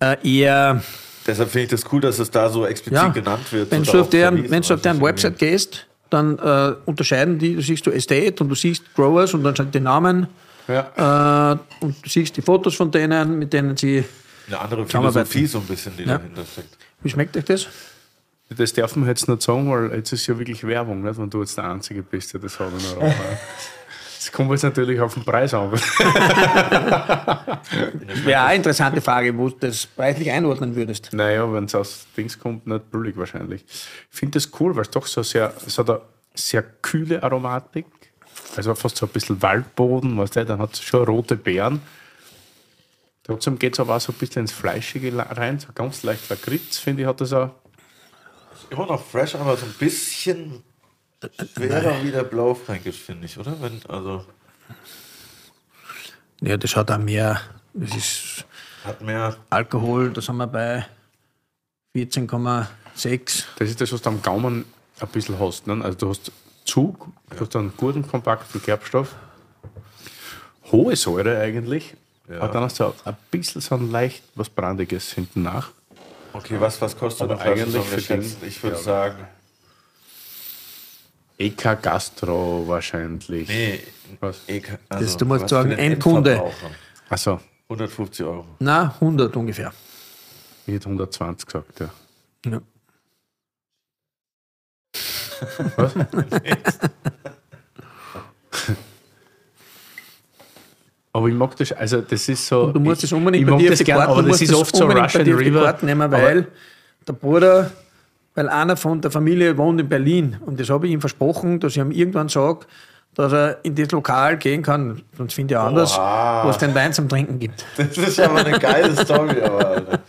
äh, eher, Deshalb finde ich das cool, dass es da so explizit ja, genannt wird. wenn du auf deren, wenn du auf deren Website gehst, dann äh, unterscheiden die, du siehst du Estate und du siehst Growers und dann sind die Namen Ja. äh, und du siehst die Fotos von denen, mit denen sie, Eine andere. Philosophie so ein bisschen, die Ja. dahinter steckt. wie schmeckt euch das? Das darf man jetzt nicht sagen, weil jetzt ist ja wirklich Werbung, nicht? wenn du jetzt der Einzige bist, der das hat in Europa. Das kommt jetzt natürlich auf den Preis an. Wäre auch eine interessante Frage, wo du das preislich einordnen würdest. Naja, wenn es aus Dings kommt, nicht billig wahrscheinlich. Ich finde das cool, weil es doch so sehr, es hat eine sehr kühle Aromatik. Also fast so ein bisschen Waldboden, weißt du, dann hat es schon rote Beeren. Trotzdem geht es aber auch so ein bisschen ins Fleischige rein, so ganz leicht Lakritz, finde ich, hat das auch. Immer noch fresh, aber so ein bisschen schwerer wie der Blaufränkisch, finde ich, oder? Wenn, also Ja, das hat auch mehr, das ist hat mehr. Alkohol, da sind wir bei 14,6. Das ist das, was du am Gaumen ein bisschen hast. Ne? Also du hast Zug, du hast einen guten, kompakten Gerbstoff, hohe Säure eigentlich, Ja. aber dann hast du auch ein bisschen so ein leicht was Brandiges hinten nach. Okay, was, was kostet Aber eigentlich für den- Ich würde ja. sagen, EK Gastro wahrscheinlich. nee, Was? EK, also Das- du musst was sagen, Endkunde. Also, 150 Euro. Na, 100 ungefähr. ich hätte 120 gesagt, ja. Ja. Was? aber ich mag das, also das ist so. Und du musst ich, es unbedingt ich bei mag dir auf das die gern, aber das ist oft so bei Russian dir River. Nehmen, aber- weil der Bruder, weil einer von der Familie wohnt in Berlin und das habe ich ihm versprochen, dass ich ihm irgendwann sage, dass er in das Lokal gehen kann, sonst finde ich anders, wo es den Wein zum Trinken gibt. Das ist aber eine geile Story, aber Alter.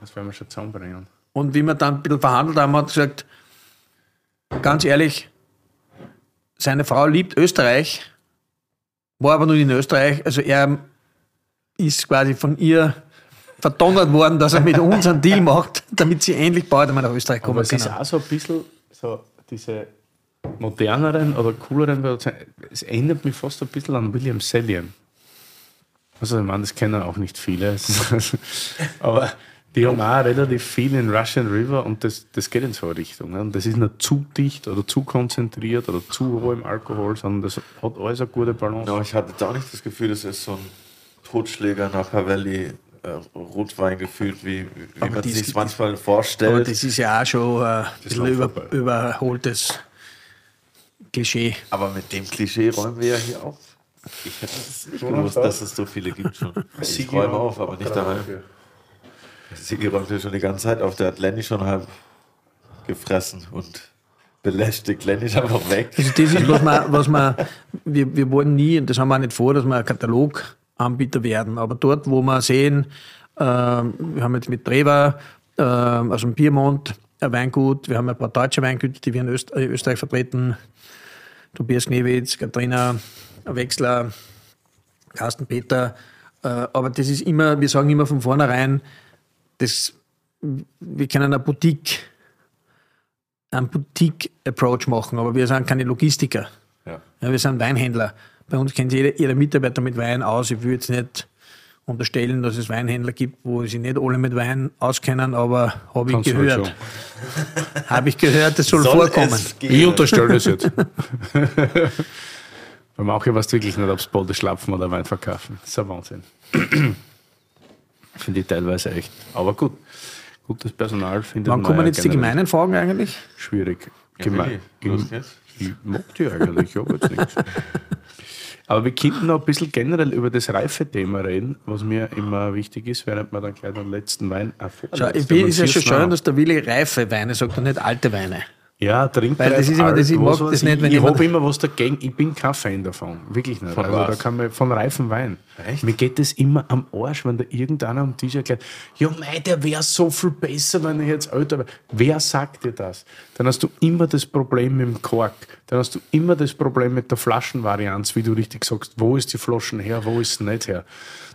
Das werden wir schon zusammenbringen. Und wie wir dann ein bisschen verhandelt haben, hat er gesagt, ganz ehrlich, seine Frau liebt Österreich, war aber nur in Österreich, also er ist quasi von ihr verdonnert worden, dass er mit uns einen Deal macht, damit sie endlich bald einmal nach Österreich kommen Aber es ist auch so ein bisschen so diese moderneren oder cooleren Produzenten. Es erinnert mich fast ein bisschen an William Sellian. Also, ich meine, das kennen auch nicht viele. Aber die haben auch relativ viel in Russian River und das, das geht in so eine Richtung. ne? Und das ist nicht zu dicht oder zu konzentriert oder zu hoch im Alkohol, sondern das hat alles eine gute Balance. Ja, ich hatte auch nicht das Gefühl, das ist so ein Totschläger nach Havelli äh, Rotwein gefühlt, wie, wie Aber man sich manchmal Aber vorstellt. das ist ja auch schon äh, ein bisschen über, überholtes Klischee. Aber mit dem Klischee räumen wir ja hier auf. Ich hätte es nicht gewusst, dass es so viele gibt schon. Ich räume auf, aber nicht daheim. Sigi räumt ja schon die ganze Zeit auf. Der hat Lenny schon halb gefressen und belästigt. Lenny ist einfach weg. Also das ist, was wir, was wir, wir, wir wollen nie, und das haben wir auch nicht vor, dass wir ein Kataloganbieter werden, aber dort, wo wir sehen, ähm, wir haben jetzt mit Treva, ähm, also im Piemont, ein Weingut, wir haben ein paar deutsche Weingüter, die wir in Öst äh, Österreich vertreten, Tobias Knewitz, Katharina Wechsler, Carsten Peter, äh, aber das ist immer, wir sagen immer von vornherein, das, wir können eine Boutique einen Boutique-Approach machen, aber wir sind keine Logistiker. Ja. Ja, wir sind Weinhändler. Bei uns kennt jeder, jeder Mitarbeiter mit Wein aus. Ich würde jetzt nicht unterstellen, dass es Weinhändler gibt, wo sich nicht alle mit Wein auskennen, aber habe ich halt gehört. schon. Habe ich gehört, das soll, Soll vorkommen. Ich unterstelle das jetzt. Bei manchen weißt du wirklich nicht, ob es Bode schlapfen oder Wein verkaufen. Das ist ein Wahnsinn. finde ich teilweise echt. Aber gut, gutes Personal findet Wann man kommen ja jetzt die gemeinen Fragen eigentlich? Schwierig. Ja, Gemein. Ich mag die eigentlich, ich habe jetzt nichts. Aber wir könnten noch ein bisschen generell über das Reife-Thema reden, was mir immer wichtig ist, während wir dann gleich den letzten Wein Schau, ich bin, ist ja schon schön, dass der Willi reife Weine sagt und nicht alte Weine. Ja, Trinkpreis. Weil das ist immer, das, ich mag das nicht, wenn ich, ich habe immer was dagegen. Ich bin kein Fan davon. Wirklich nicht. Von also da kann man von reifen Wein. Echt? Mir geht das immer am Arsch, wenn da irgendeiner am Tisch erklärt, ja, mei, der wäre so viel besser, wenn ich jetzt älter wäre. Wer sagt dir das? Dann hast du immer das Problem mit dem Kork. Dann hast du immer das Problem mit der Flaschenvarianz, wie du richtig sagst, wo ist die Flaschen her, wo ist sie nicht her.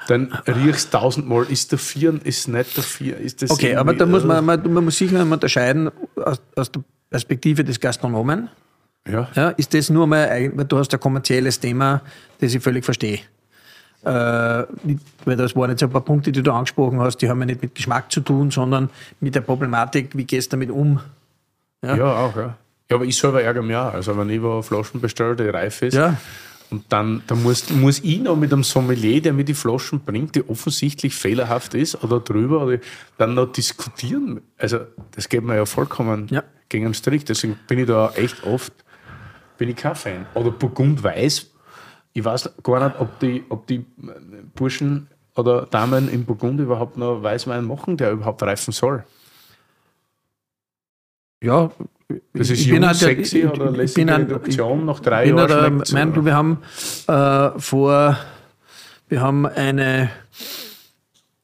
Dann riechst tausendmal, ist der Vieren, ist nicht der Vier, ist das Okay, aber da muss man, man, man muss sicher unterscheiden aus, aus der Perspektive des Gastronomen. Ja, Ja, ist das nur mal, weil du hast ein kommerzielles Thema, das ich völlig verstehe. Äh, weil das waren jetzt ein paar Punkte, die du angesprochen hast, die haben ja nicht mit Geschmack zu tun, sondern mit der Problematik, wie gehst du damit um? Ja, auch, ja. Ja, aber ich selber ärgere mich auch. Also, wenn ich wo Flaschen bestelle, die reif ist, Ja. Und dann, dann muss, muss ich noch mit einem Sommelier, der mir die Flaschen bringt, die offensichtlich fehlerhaft ist oder drüber, oder dann noch diskutieren. Also, das geht mir ja vollkommen Ja. gegen den Strich. Deswegen bin ich da echt oft bin ich kein Fan. Oder Burgund Weiß. Ich weiß gar nicht, ob die, ob die Burschen oder Damen in Burgund überhaupt noch Weißwein machen, der überhaupt reifen soll. Ja, Das ist jung, halt- sexy ich- oder lässige bin ein- Reduktion nach drei Jahren halt, du, wir haben äh, vor, wir haben eine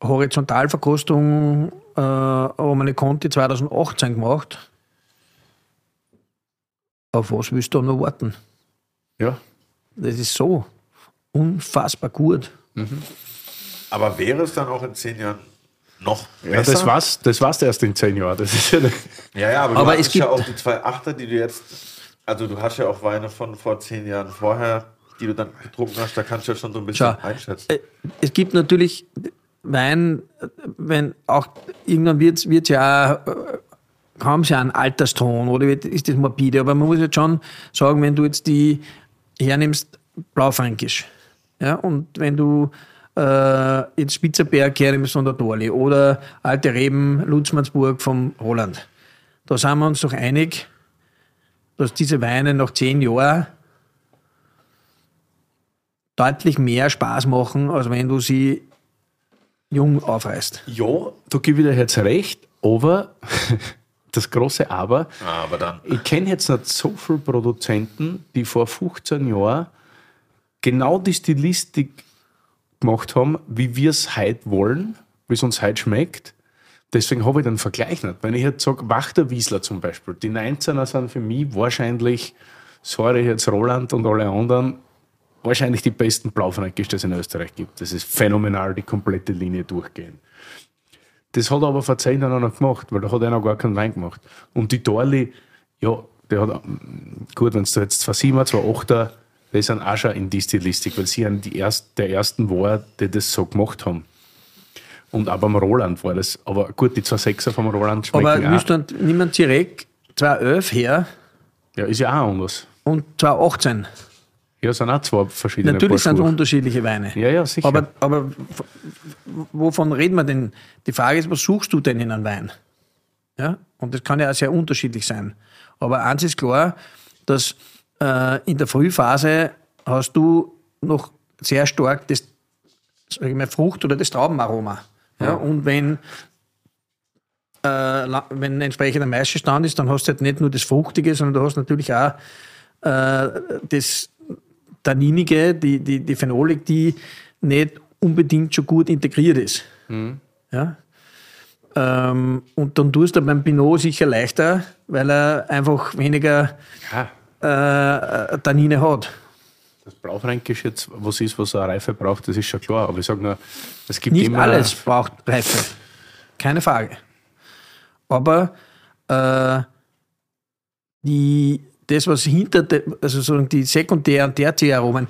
Horizontalverkostung äh, Romane Conti 2018 gemacht. Auf was willst du noch warten? Ja. Das ist so unfassbar gut. Aber wäre es dann auch in zehn Jahren noch besser? Ja, das war's, das war's erst in zehn Jahren. Das ist ja Ja, ja, aber, Aber du es hast ja gibt- auch die zwei Achter, die du jetzt, also du hast ja auch Weine von vor zehn Jahren vorher, die du dann getrunken hast, da kannst du ja schon so ein bisschen Schau, einschätzen. äh, es gibt natürlich Wein, wenn auch irgendwann wird es ja äh, kaum ja einen Alterston oder wird, ist das morbide, aber man muss jetzt schon sagen, wenn du jetzt die hernimmst, Blaufränkisch, ja, und wenn du äh, jetzt Spitzerberg hernimmst von der Dorli oder Alte Reben, Lutzmannsburg vom Roland, da sind wir uns doch einig, dass diese Weine nach zehn Jahren deutlich mehr Spaß machen, als wenn du sie jung aufreißt. ja, da gebe ich dir jetzt recht, aber das große Aber, Aber dann. ich kenne jetzt nicht so viele Produzenten, die vor 15 Jahren genau die Stilistik gemacht haben, wie wir es heute wollen, wie es uns heute schmeckt. Deswegen habe ich den Vergleich nicht. Wenn ich jetzt sage, Wachter Wiesler zum Beispiel, die 19er sind für mich wahrscheinlich, sorry jetzt Roland und alle anderen, wahrscheinlich die besten Blaufränkisch, die es in Österreich gibt. Das ist phänomenal, die komplette Linie durchgehen. Das hat er aber vor zehn Jahren noch gemacht, weil da hat er noch gar keinen Wein gemacht. Und die Dorli, ja, der hat, gut, wenn du jetzt zwei Siebener, zwei Achter, die sind auch schon in die Stilistik, weil sie die erst, der ersten war, die das so gemacht haben. Und auch beim Roland war das. Aber gut, die zwei Sechser vom Roland schmecken Aber nicht- nimm einen Zirek 211 her Ja, ist ja auch anders. und 218. Ja, sind auch zwei verschiedene Natürlich sind es unterschiedliche Weine. Ja, ja, sicher. Aber, aber wovon reden wir denn? Die Frage ist, was suchst du denn in einem Wein? Ja? Und das kann ja auch sehr unterschiedlich sein. Aber eins ist klar, dass äh, in der Frühphase hast du noch sehr stark das sag ich mal, Frucht- oder das Traubenaroma. Ja? Und wenn, äh, wenn ein entsprechender Maischestand ist, dann hast du halt nicht nur das Fruchtige, sondern du hast natürlich auch äh, das Tanninige, die, die, die Phenolik, die nicht unbedingt schon gut integriert ist. Ja? Ähm, und dann tust du beim Pinot sicher leichter, weil er einfach weniger ja, äh, Tannine hat. das Blaufränkisch jetzt, was ist, was eine Reife braucht, das ist schon klar. Aber ich sage nur, es gibt Nicht immer... alles braucht Reife. Keine Frage. Aber äh, die, das, was hinter, de, also sozusagen die Sekundär- und Tertiäraromen,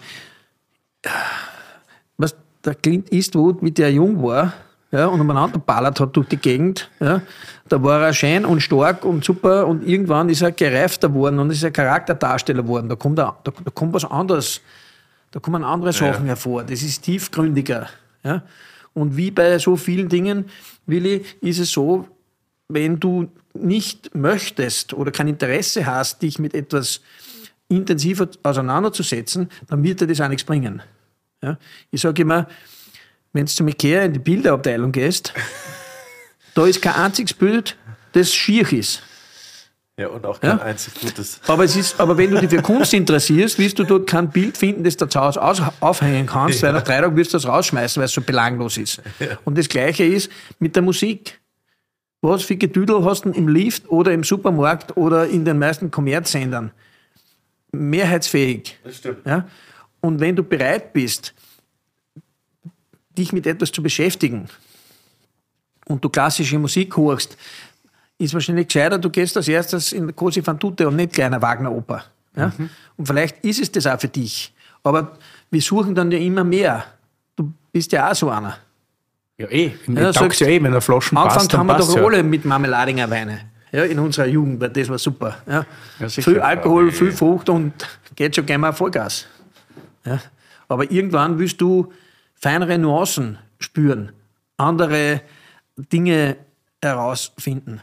was der Clint Eastwood, wie der jung war, ja, und umeinander ballert hat durch die Gegend, ja, da war er schön und stark und super und irgendwann ist er gereifter worden und ist er Charakterdarsteller worden. Da kommt, er, da, da kommt was anderes, da kommen andere Sachen hervor. Das ist tiefgründiger. Ja. Und wie bei so vielen Dingen, Willi, ist es so, wenn du nicht möchtest oder kein Interesse hast, dich mit etwas intensiver auseinanderzusetzen, dann wird dir das auch nichts bringen. Ja? Ich sage immer, wenn du zum Ikea in die Bilderabteilung gehst, da ist kein einziges Bild, das schier ist. Ja, und auch kein einzig gutes. Aber, es ist, aber wenn du dich für Kunst interessierst, wirst du dort kein Bild finden, das du zu Hause aus, aufhängen kannst, weil nach drei Tagen wirst du das rausschmeißen, weil es so belanglos ist. Und das Gleiche ist mit der Musik. Was für Gedüdel hast du im Lift oder im Supermarkt oder in den meisten Kommerzsendern? Mehrheitsfähig. Das stimmt. Ja? Und wenn du bereit bist, dich mit etwas zu beschäftigen und du klassische Musik hörst, ist wahrscheinlich gescheiter, du gehst als erstes in Cosi fan tutte und nicht kleiner Wagner-Oper. Ja? Und vielleicht ist es das auch für dich. Aber wir suchen dann ja immer mehr. Du bist ja auch so einer. Ja, eh. Ja, sagst- ja eh, wenn der Flaschen dann haben wir doch ja. alle mit Marmeladinger Weine. Ja, in unserer Jugend, weil das war super. Ja. Ja, viel Alkohol, viel Frucht und geht schon gerne mal Vollgas. Ja. Aber irgendwann willst du feinere Nuancen spüren, andere Dinge herausfinden.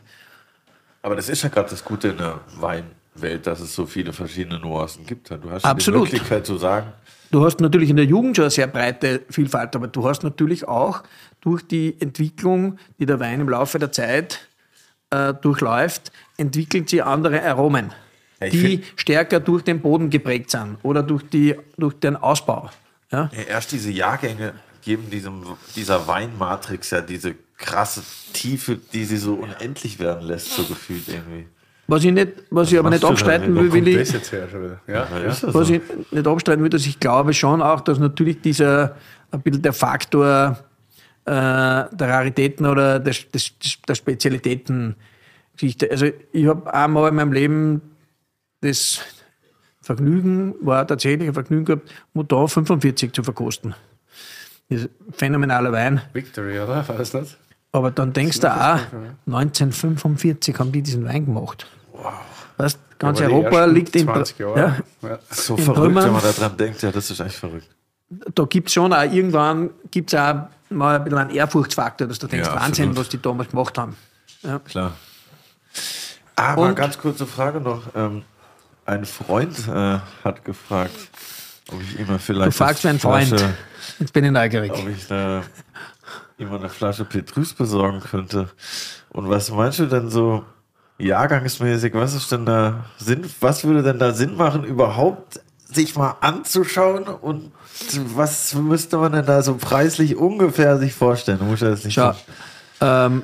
Aber das ist ja gerade das Gute in der Weinwelt, dass es so viele verschiedene Nuancen gibt. Du hast Absolut. die Möglichkeit zu sagen, Du hast natürlich in der Jugend schon eine sehr breite Vielfalt, aber du hast natürlich auch durch die Entwicklung, die der Wein im Laufe der Zeit äh, durchläuft, entwickelt sie andere Aromen, Ja, die stärker durch den Boden geprägt sind oder durch, die, durch den Ausbau. Ja? erst diese Jahrgänge geben diesem, dieser Weinmatrix ja diese krasse Tiefe, die sie so unendlich werden lässt, so gefühlt irgendwie. Was ich, nicht, was ich aber nicht abstreiten will, will ich. Ja, ja. Was so? ich nicht abstreiten will, dass ich glaube schon auch, dass natürlich dieser ein bisschen der Faktor äh, der Raritäten oder des, des, der Spezialitäten Geschichte. Also ich habe einmal in meinem Leben das Vergnügen, war tatsächlich ein Vergnügen gehabt, Mouton 45 zu verkosten. Das ist ein phänomenaler Wein. Victory, oder? War das nicht? Aber dann denkst du auch, 1945 haben die diesen Wein gemacht. Weißt, ganz die Europa liegt in 20 ja, Jahre. Ja. So In verrückt, Römern- wenn man daran denkt, ja, das ist echt verrückt. da gibt es schon auch irgendwann gibt's auch mal ein bisschen einen Ehrfurchtsfaktor, dass du denkst, Ja, Wahnsinn, absolut. was die damals gemacht haben. Ja. Klar. Aber Und- ganz kurze Frage noch. Ähm, ein Freund äh, hat gefragt, ob ich ihm mal vielleicht. Du fragst wie ein eine Freund. Flasche- Jetzt bin ich neugierig. ob ich äh, ihm mal eine Flasche Petrus besorgen könnte. Und was meinst du denn so jahrgangsmäßig? Was ist denn da Sinn? Was würde denn da Sinn machen, überhaupt sich mal anzuschauen? Und was müsste man denn da so preislich ungefähr sich vorstellen? Du musst ja das nicht Schau, ähm,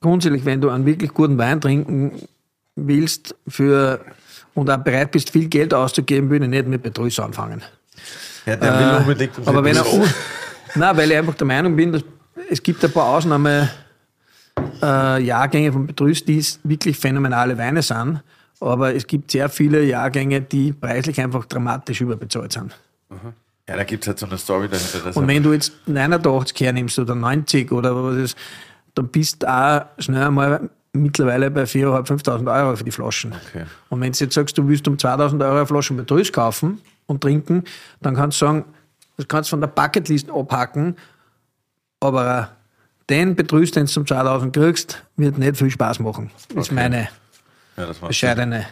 grundsätzlich, wenn du einen wirklich guten Wein trinken willst für, und auch bereit bist, viel Geld auszugeben, würde ich nicht mit Petrus anfangen. Ja, der will unbedingt. Äh, Aber wenn er. Nein, weil ich einfach der Meinung bin, dass es gibt ein paar Ausnahme äh, Jahrgänge von Petrus, die wirklich phänomenale Weine sind. Aber es gibt sehr viele Jahrgänge, die preislich einfach dramatisch überbezahlt sind. Ja, da gibt es halt so eine Story dahinter. Und wenn du jetzt 89 hernimmst oder 90 oder was ist, dann bist du auch schnell einmal mittlerweile bei 4.500, 5.000 Euro für die Flaschen. Okay. Und wenn du jetzt sagst, du willst um 2.000 Euro eine Flasche Petrus kaufen und trinken, dann kannst du sagen, das kannst du von der Bucketlist abhaken, aber den Petrus, den du zum 2.000 kriegst, wird nicht viel Spaß machen. Das ist meine ja, bescheidene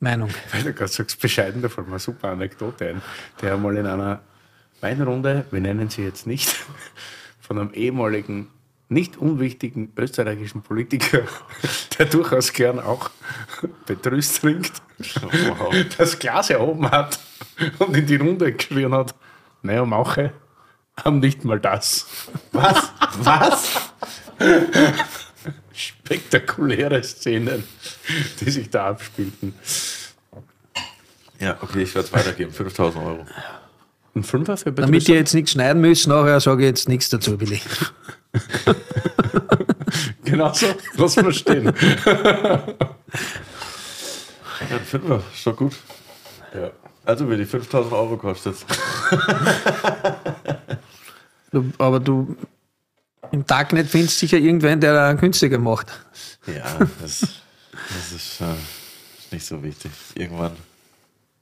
Meinung. Weil du gerade sagst, bescheiden, da fällt mir eine super Anekdote ein. Der einmal in einer Weinrunde, wir nennen sie jetzt nicht, von einem ehemaligen, nicht unwichtigen österreichischen Politiker, der durchaus gern auch Petrus trinkt, Wow. das Glas erhoben hat und in die Runde geschrien hat, naja, Mauche, haben nicht mal das. Was? Was? Spektakuläre Szenen, die sich da abspielten. Ja, okay, ich werde es weitergeben. 5000 Euro. Ein Fünfer für Petrus? Damit ihr jetzt nichts schneiden müsst, nachher sage ich jetzt nichts dazu, Willi. Genau so, lass mal stehen. Ja, ein Fünfer, ist doch gut. Ja. Also, wie die 5000 Euro kostet. Du, aber du im Tag nicht findest sicher irgendwen, der da günstiger macht. Ja, das, das ist, äh, ist nicht so wichtig. Irgendwann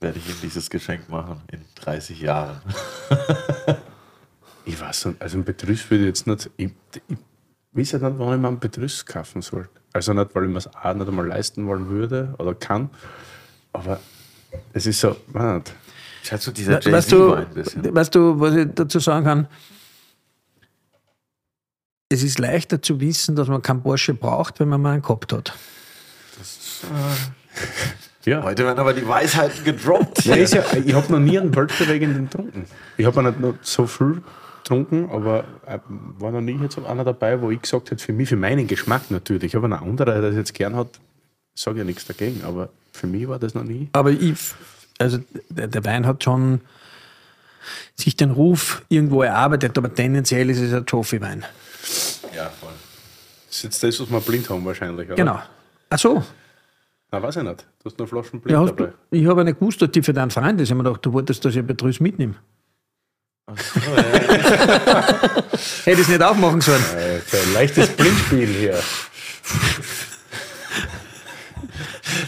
werde ich ihm dieses Geschenk machen in 30 Jahren. Ich weiß nicht, also ein Petrus würde ich jetzt nicht. Ich, ich weiß ja nicht, wann ich mir einen Petrus kaufen soll. Also nicht, weil ich mir es auch nicht einmal leisten wollen würde oder kann. Aber es ist so, man nicht. Ich hatte so dieser We- Weißt du, Jay-Z-Wein ein bisschen. weißt du, was ich dazu sagen kann? Es ist leichter zu wissen, dass man keinen Porsche braucht, wenn man mal einen gehabt hat. Ja. Heute werden aber die Weisheiten gedroppt. Ja, ist ja, ich habe noch nie einen weltbewegenden getrunken. Ich habe nicht noch so viel getrunken, aber äh, war noch nie jetzt einer dabei, wo ich gesagt hätte, für mich, für meinen Geschmack natürlich. Aber ein anderer, der das jetzt gern hat, sage ja nichts dagegen. Aber für mich war das noch nie. Aber ich, also der, Wein hat schon sich den Ruf irgendwo erarbeitet, aber tendenziell ist es ein Trophy-Wein. Ja, voll. Das ist jetzt das, was wir blind haben wahrscheinlich. Oder? Genau. Ach so. Na, weiß ich nicht. Du hast noch Flaschen blind Ja, dabei. du, ich habe ja nicht gewusst, die für deinen Freund ist. Ich habe mir gedacht, du wolltest, dass ich ein Betrüß mitnehme. Hätte ich es nicht aufmachen sollen. So ein leichtes Blindspiel hier.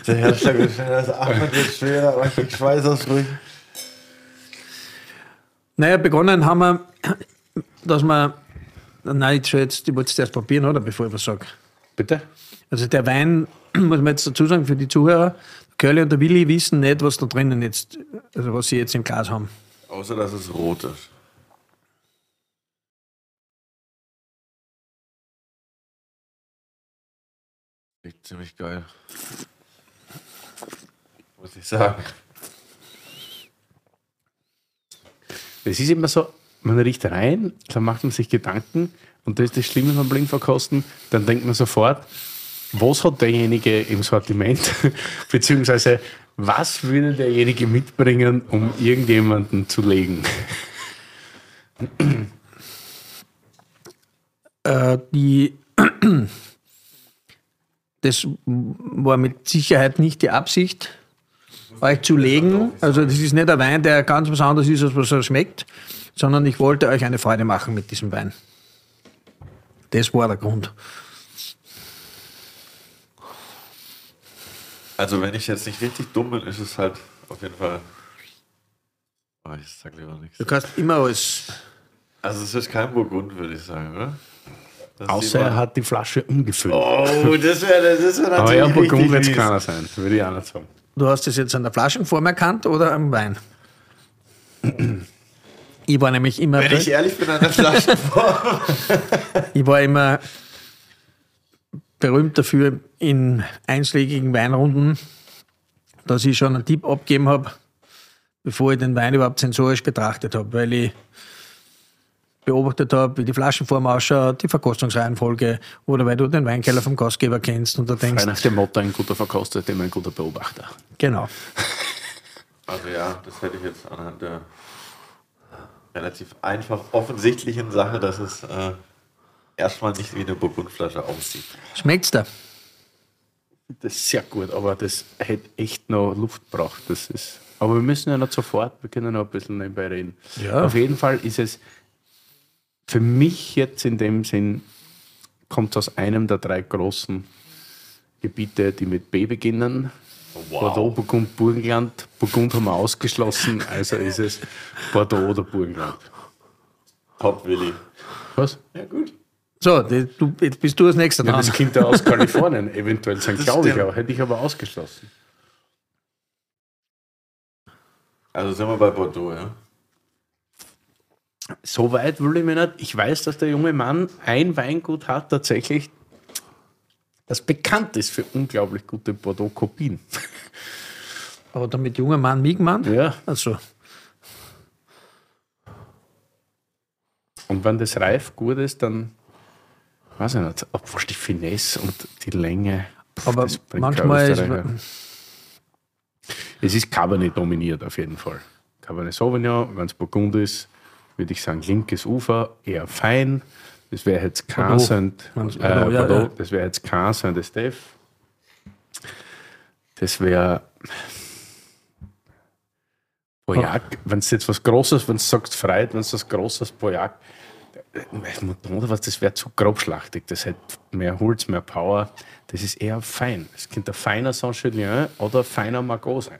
Der Herzschlag ist schneller, das Atmen wird schwerer, aber ich krieg Schweißausbrüche. Naja, begonnen haben wir, dass wir. Nein, ich, jetzt, ich wollte es erst probieren, oder? Bevor ich was sage. Bitte? Also der Wein, muss man jetzt dazu sagen, für die Zuhörer, Curly und der Willi wissen nicht, was da drinnen jetzt, also was sie jetzt im Glas haben. Außer, dass es rot ist. Riecht ziemlich geil. Muss ich sagen. Es ist immer so, man riecht rein, dann macht man sich Gedanken und das ist das Schlimme beim Blindverkosten, dann denkt man sofort, was hat derjenige im Sortiment, beziehungsweise was würde derjenige mitbringen, um irgendjemanden zu legen. Äh, die, das war mit Sicherheit nicht die Absicht, euch zu legen. Also das ist nicht ein Wein, der ganz was anderes ist, als was er schmeckt, sondern ich wollte euch eine Freude machen mit diesem Wein. Das war der Grund. Also, wenn ich jetzt nicht richtig dumm bin, ist es halt auf jeden Fall. Oh, ich sag lieber nichts. Du kannst immer alles. Also, es ist kein Burgund, würde ich sagen, oder? Das Außer er hat die Flasche umgefüllt. Oh, das wäre das wär Aber ja, natürlich Burgund wird es keiner sein, würde ich auch nicht sagen. Du hast es jetzt an der Flaschenform erkannt oder am Wein? Ich war nämlich immer, Wenn ich ehrlich bin, an der Flaschenform. ich war immer berühmt dafür in einschlägigen Weinrunden, dass ich schon einen Tipp abgegeben habe, bevor ich den Wein überhaupt sensorisch betrachtet habe, weil ich beobachtet habe, wie die Flaschenform ausschaut, die Verkostungsreihenfolge oder weil du den Weinkeller vom Gastgeber kennst und du denkst, Frei nach dem Motto, ein guter Verkoster immer ein guter Beobachter. genau. Also ja, das hätte ich jetzt anhand der relativ einfach offensichtlichen Sache, dass es äh, erstmal nicht wie eine Burgundflasche aussieht. Schmeckt's da? Das ist sehr gut, aber das hätte echt noch Luft braucht. Das ist, aber wir müssen ja nicht sofort, wir können noch ein bisschen nebenbei reden. Ja. Auf jeden Fall ist es für mich jetzt in dem Sinn, kommt aus einem der drei großen Gebiete, die mit B beginnen. Bordeaux, Burgund, Burgenland. Burgund haben wir ausgeschlossen, also ist es Bordeaux oder Burgenland. Top, Willi. Was? Ja, gut. So, die- du, jetzt bist du als nächster Ja, dran. das kommt ja aus Kalifornien, eventuell sein, Das glaube ich, aber hätte ich aber ausgeschlossen. Also sind wir bei Bordeaux, ja? So weit will ich mir nicht. Ich weiß, dass der junge Mann ein Weingut hat, tatsächlich, das bekannt ist für unglaublich gute Bordeaux-Kopien. Aber damit junger Mann, Miegmann? Ja. Also, Und wenn das reif gut ist, dann weiß ich nicht, obwohl die Finesse und die Länge. pff, aber manchmal ist. Es ist Cabernet dominiert auf jeden Fall. Cabernet Sauvignon, wenn es Burgund ist, würde ich sagen, linkes Ufer, eher fein. Das wäre jetzt kein. Saint, äh, ja, ja. das wäre jetzt kein Saint Estève. Das wäre Boyac, wenn es jetzt was Großes, wenn du sagst Freit, wenn es was Großes Boyac, äh, oder was, das wäre zu grobschlachtig. Das hätte mehr Holz, mehr Power. Das ist eher fein. Es könnte ein feiner Saint-Julien oder ein feiner Margot sein.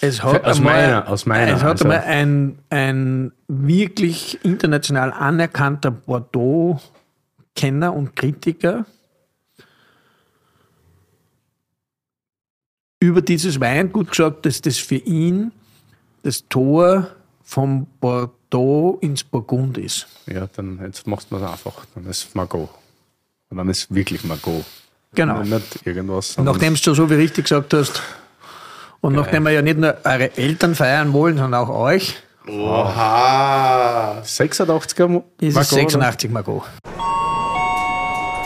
es hat Aus einmal, meiner- aus meiner, es hat also- einmal ein, ein wirklich international anerkannter Bordeaux-Kenner und Kritiker über dieses Weingut gesagt, dass das für ihn das Tor vom Bordeaux ins Burgund ist. Ja, dann jetzt machst du es einfach. Dann ist Margot. Und dann ist wirklich Margot. Genau. Nicht irgendwas. Nachdem du so wie richtig gesagt hast, und nachdem wir ja nicht nur eure Eltern feiern wollen, sondern auch euch, Oha! 86er Mo- ist es 86 Margot.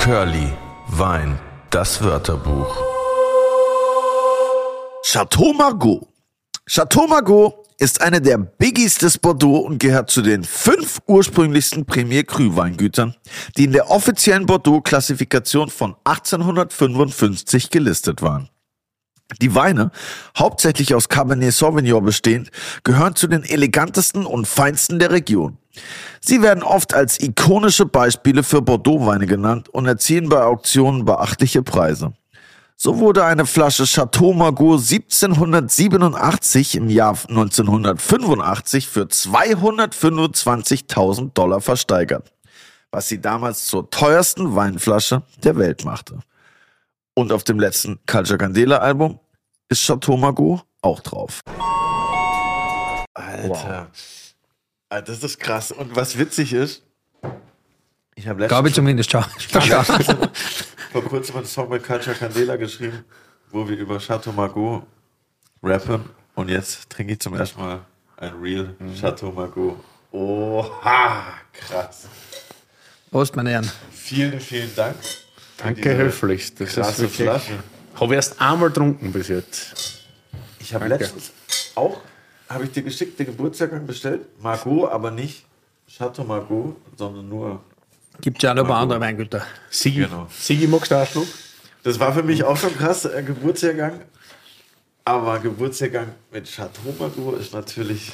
Curly, Wein, das Wörterbuch. Chateau Margaux. Chateau Margaux ist eine der Biggies des Bordeaux und gehört zu den fünf ursprünglichsten Premier Cru Weingütern, die in der offiziellen Bordeaux-Klassifikation von 1855 gelistet waren. Die Weine, hauptsächlich aus Cabernet Sauvignon bestehend, gehören zu den elegantesten und feinsten der Region. Sie werden oft als ikonische Beispiele für Bordeaux-Weine genannt und erzielen bei Auktionen beachtliche Preise. So wurde eine Flasche Chateau Margaux 1787 im Jahr 1985 für 225.000 Dollar versteigert, was sie damals zur teuersten Weinflasche der Welt machte. Und auf dem letzten Culture Candela Album ist Chateau Margaux auch drauf. Alter. Ah, Das ist krass. Und was witzig ist, ich habe Glaube ich letztens zumindest. Schau. Schau. vor kurzem einen Song mit Culture Candela geschrieben, wo wir über Chateau Margaux rappen. Und jetzt trinke ich zum ersten Mal ein Real Chateau Margaux. Oha, krass. Prost, meine Herren. Vielen, vielen Dank. Danke diese höflichst. Das ist Krasse wirklich. Flasche. Habe erst einmal getrunken bis jetzt. Ich habe letztens auch, habe ich dir geschickt, den Geburtstag bestellt. Margot, aber nicht Chateau Margaux, sondern nur. Gibt ja auch noch ein paar andere Weingüter. Sigi, Genau. Sigi magst du auch Schluck? Das war für mich auch schon krass, äh, Geburtsjahrgang. Aber Geburtsjahrgang mit Chateau Margaux ist natürlich.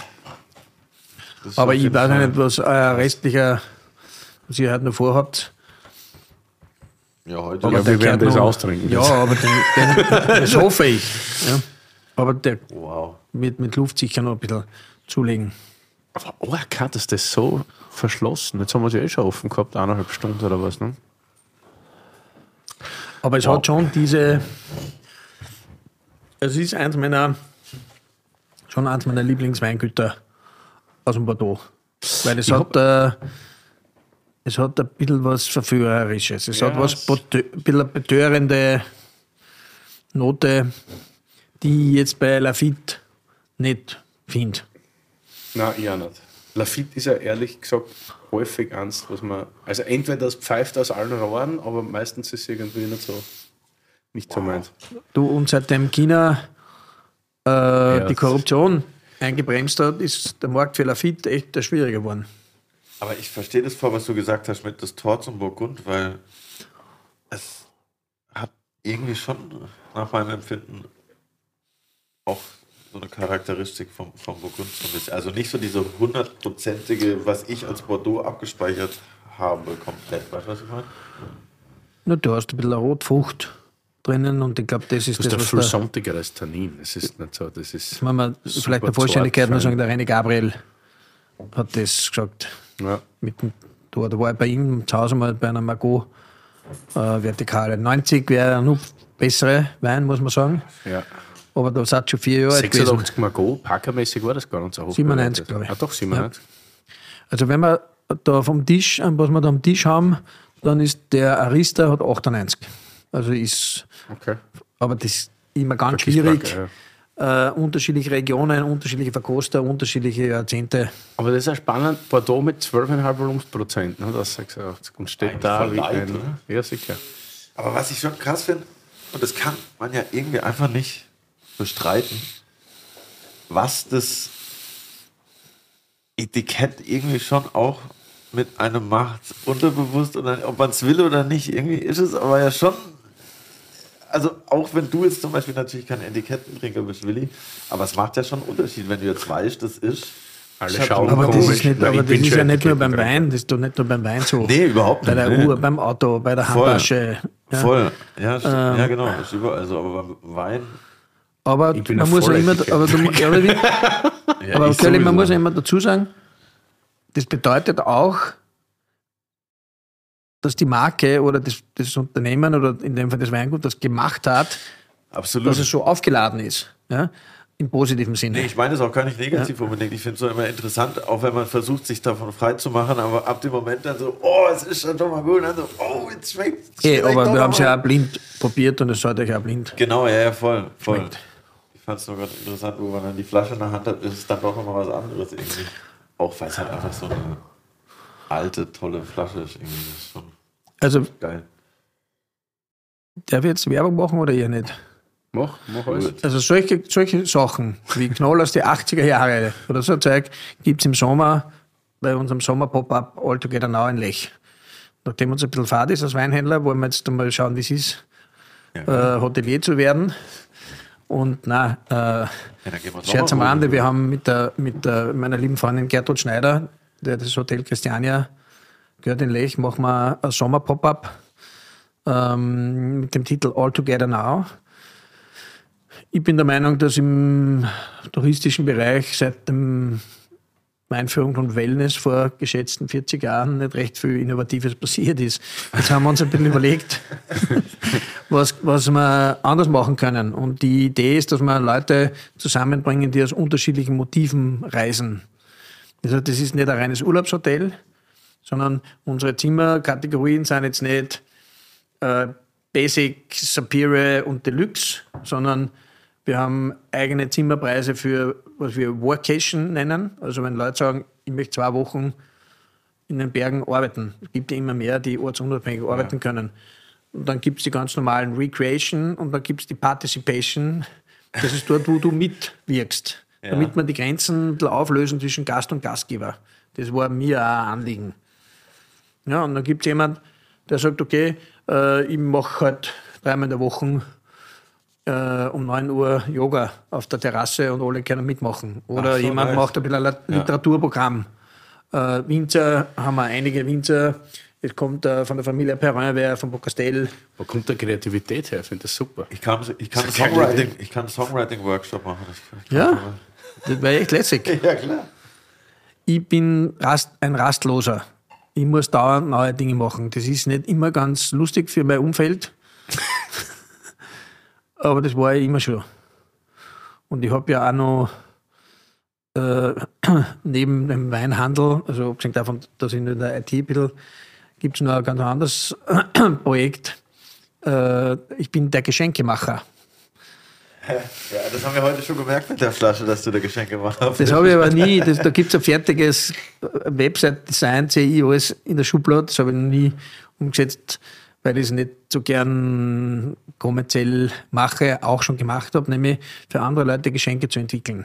Aber ich weiß nicht, was euer restlicher, was ihr heute noch vorhabt. Ja, heute. Ja, der wir werden das austrinken. Ja, aber den, den, das hoffe ich. Ja. Aber der wow. wird mit Luft sicher noch ein bisschen zulegen. Aber ORK, dass das so verschlossen. Jetzt haben wir es ja eh schon offen gehabt, eineinhalb Stunden oder was, ne? Aber es hat schon diese. Es ist eins meiner. Schon eins meiner Lieblingsweingüter aus dem Bordeaux. Weil es hat. Äh, es hat ein bisschen was Verführerisches. Es hat Ja, was betö- ein bisschen betörende Note, die ich jetzt bei Lafitte nicht finde. Nein, eher nicht. Lafitte ist ja ehrlich gesagt häufig eins, was man. Also entweder das pfeift aus allen Rohren, aber meistens ist es irgendwie nicht so. Nicht so meins. Du, und seitdem China äh, die das- Korruption eingebremst hat, ist der Markt für Lafitte echt schwieriger geworden. Aber ich verstehe das vor, was du gesagt hast mit das Tor zum Burgund, weil es hat irgendwie schon nach meinem Empfinden auch so eine Charakteristik vom, vom Burgund so ein bisschen. Also nicht so diese hundertprozentige, was ich als Bordeaux abgespeichert habe, komplett. Weißt du, was ich meine? Na, du hast ein bisschen eine Rotfrucht drinnen und ich glaube, das ist das, ein was viel der, sondigeres Tannin. Es ist nicht so, das ist. man super vielleicht der Vollständigkeit zart, sagen, der René Gabriel hat das gesagt. Ja. Mit dem, da, da war ich bei ihm zu Hause mal bei einer Margot äh, Vertikale. 90 wäre noch bessere Wein, muss man sagen. ja. Aber da hat schon vier Jahre alt gewesen. 86 Margot, Packermäßig war das gar nicht so hoch. 97, bewertet. glaube ich. Ah, doch, 97. Also wenn wir da vom Tisch, an was wir da am Tisch haben, dann ist der Arista hat 98. Also ist, Okay. aber das ist immer ganz schwierig. Äh, unterschiedliche Regionen, unterschiedliche Verkoster, unterschiedliche Jahrzehnte. Aber das ist auch spannend, Bordeaux mit 12,5 Volumensprozent, ne, das hast du gesagt. Und steht Eigentlich da wie ein. oder? Ja, sicher. Aber was ich schon krass finde, und das kann man ja irgendwie einfach nicht bestreiten, was das Etikett irgendwie schon auch mit einem macht, unterbewusst oder ob man es will oder nicht, irgendwie ist es aber ja schon. Also auch wenn du jetzt zum Beispiel natürlich kein Etikettentrinker bist, Willi, aber es macht ja schon einen Unterschied, wenn du jetzt weißt, das ist. Alle schauen Aber das komisch. ist, nicht, Na, aber ich das bin ist schon ja nicht nur beim. Wein, das ist doch nicht nur beim Wein so. Nee, überhaupt Bei nicht. der nee. Uhr, beim Auto, bei der Voll. Handtasche. Ja. Voll. Ja, stimmt. ja, genau. Das ist überall so. Aber beim Wein. Aber man muss ja immer, aber, du, ja, aber, Ja, aber Kelly, man muss ja immer dazu sagen, das bedeutet auch, dass die Marke oder das, das Unternehmen oder in dem Fall das Weingut das gemacht hat, Absolut. dass es so aufgeladen ist. Ja? im positiven Sinne. Nee, ich meine es auch gar nicht negativ unbedingt. Ich finde es immer interessant, auch wenn man versucht, sich davon frei zu machen, aber ab dem Moment dann so, oh, es ist schon doch mal gut, dann so, oh, jetzt schmeckt es. Eh, aber wir haben es ja auch blind probiert und es schaut euch auch blind. Genau, ja, ja, voll. voll. Schmeckt. Ich fand es nur gerade interessant, wo man dann die Flasche in der Hand hat, ist es dann doch nochmal was anderes irgendwie. Auch weil es halt einfach so eine alte, tolle Flasche ist. Irgendwie. Das ist schon Also, geil. darf ich jetzt Werbung machen oder ihr nicht? Mach, mach alles. Also solche, solche Sachen wie Knoll aus den 80er Jahre oder so Zeug gibt es im Sommer bei unserem Sommer-Pop-Up All Together Now in Lech. Nachdem uns ein bisschen fad ist als Weinhändler, wollen wir jetzt einmal schauen, wie es ist, Ja, äh, Hotelier zu werden. Und na, äh, ja, Scherz am. Rande, wir haben mit, der, mit der, meiner lieben Freundin Gertrud Schneider, der das Hotel Christiania gehört in Lech, machen wir ein Sommer-Pop-Up ähm, mit dem Titel All Together Now. Ich bin der Meinung, dass im touristischen Bereich seit dem Einführung von Wellness vor geschätzten 40 Jahren nicht recht viel Innovatives passiert ist. Jetzt haben wir uns ein bisschen überlegt, was, was wir anders machen können. Und die Idee ist, dass wir Leute zusammenbringen, die aus unterschiedlichen Motiven reisen. Also das ist nicht ein reines Urlaubshotel, sondern unsere Zimmerkategorien sind jetzt nicht äh, Basic, Superior und Deluxe, sondern wir haben eigene Zimmerpreise für, was wir Workation nennen. Also wenn Leute sagen, ich möchte zwei Wochen in den Bergen arbeiten. Es gibt ja immer mehr, die ortsunabhängig arbeiten können. Und dann gibt es die ganz normalen Recreation und dann gibt es die Participation. Das ist dort, wo du mitwirkst. Damit man die Grenzen ein bisschen auflösen zwischen Gast und Gastgeber. Das war mir auch ein Anliegen. Ja, und dann gibt es jemand, der sagt, okay, äh, ich mache halt dreimal in der Woche äh, um 9 Uhr Yoga auf der Terrasse und alle können mitmachen. Oder so, jemand nice. macht ein bisschen ein Literaturprogramm. Äh, Winzer haben wir einige Winzer. Es kommt äh, von der Familie Perrin, wer von Bocastel. Wo kommt der Kreativität her? Ich finde das super. Ich kann, ich kann Songwriting, ich kann Songwriting-Workshop machen. Ja, das wäre echt lässig. ja, klar. Ich bin rast, ein Rastloser. Ich muss dauernd neue Dinge machen. Das ist nicht immer ganz lustig für mein Umfeld. Aber das war ich immer schon. Und ich habe ja auch noch äh, neben dem Weinhandel, also abgesehen davon, dass ich in der IT bin, gibt es noch ein ganz anderes Projekt. Äh, ich bin der Geschenkemacher. Ja, das haben wir heute schon gemerkt mit der Flasche, dass du da Geschenke machst. Das habe ich aber nie. Das, da gibt es ein fertiges Website-Design, ich alles in der Schublade. Das habe ich noch nie umgesetzt, weil ich es nicht so gern kommerziell mache, auch schon gemacht habe, nämlich für andere Leute Geschenke zu entwickeln.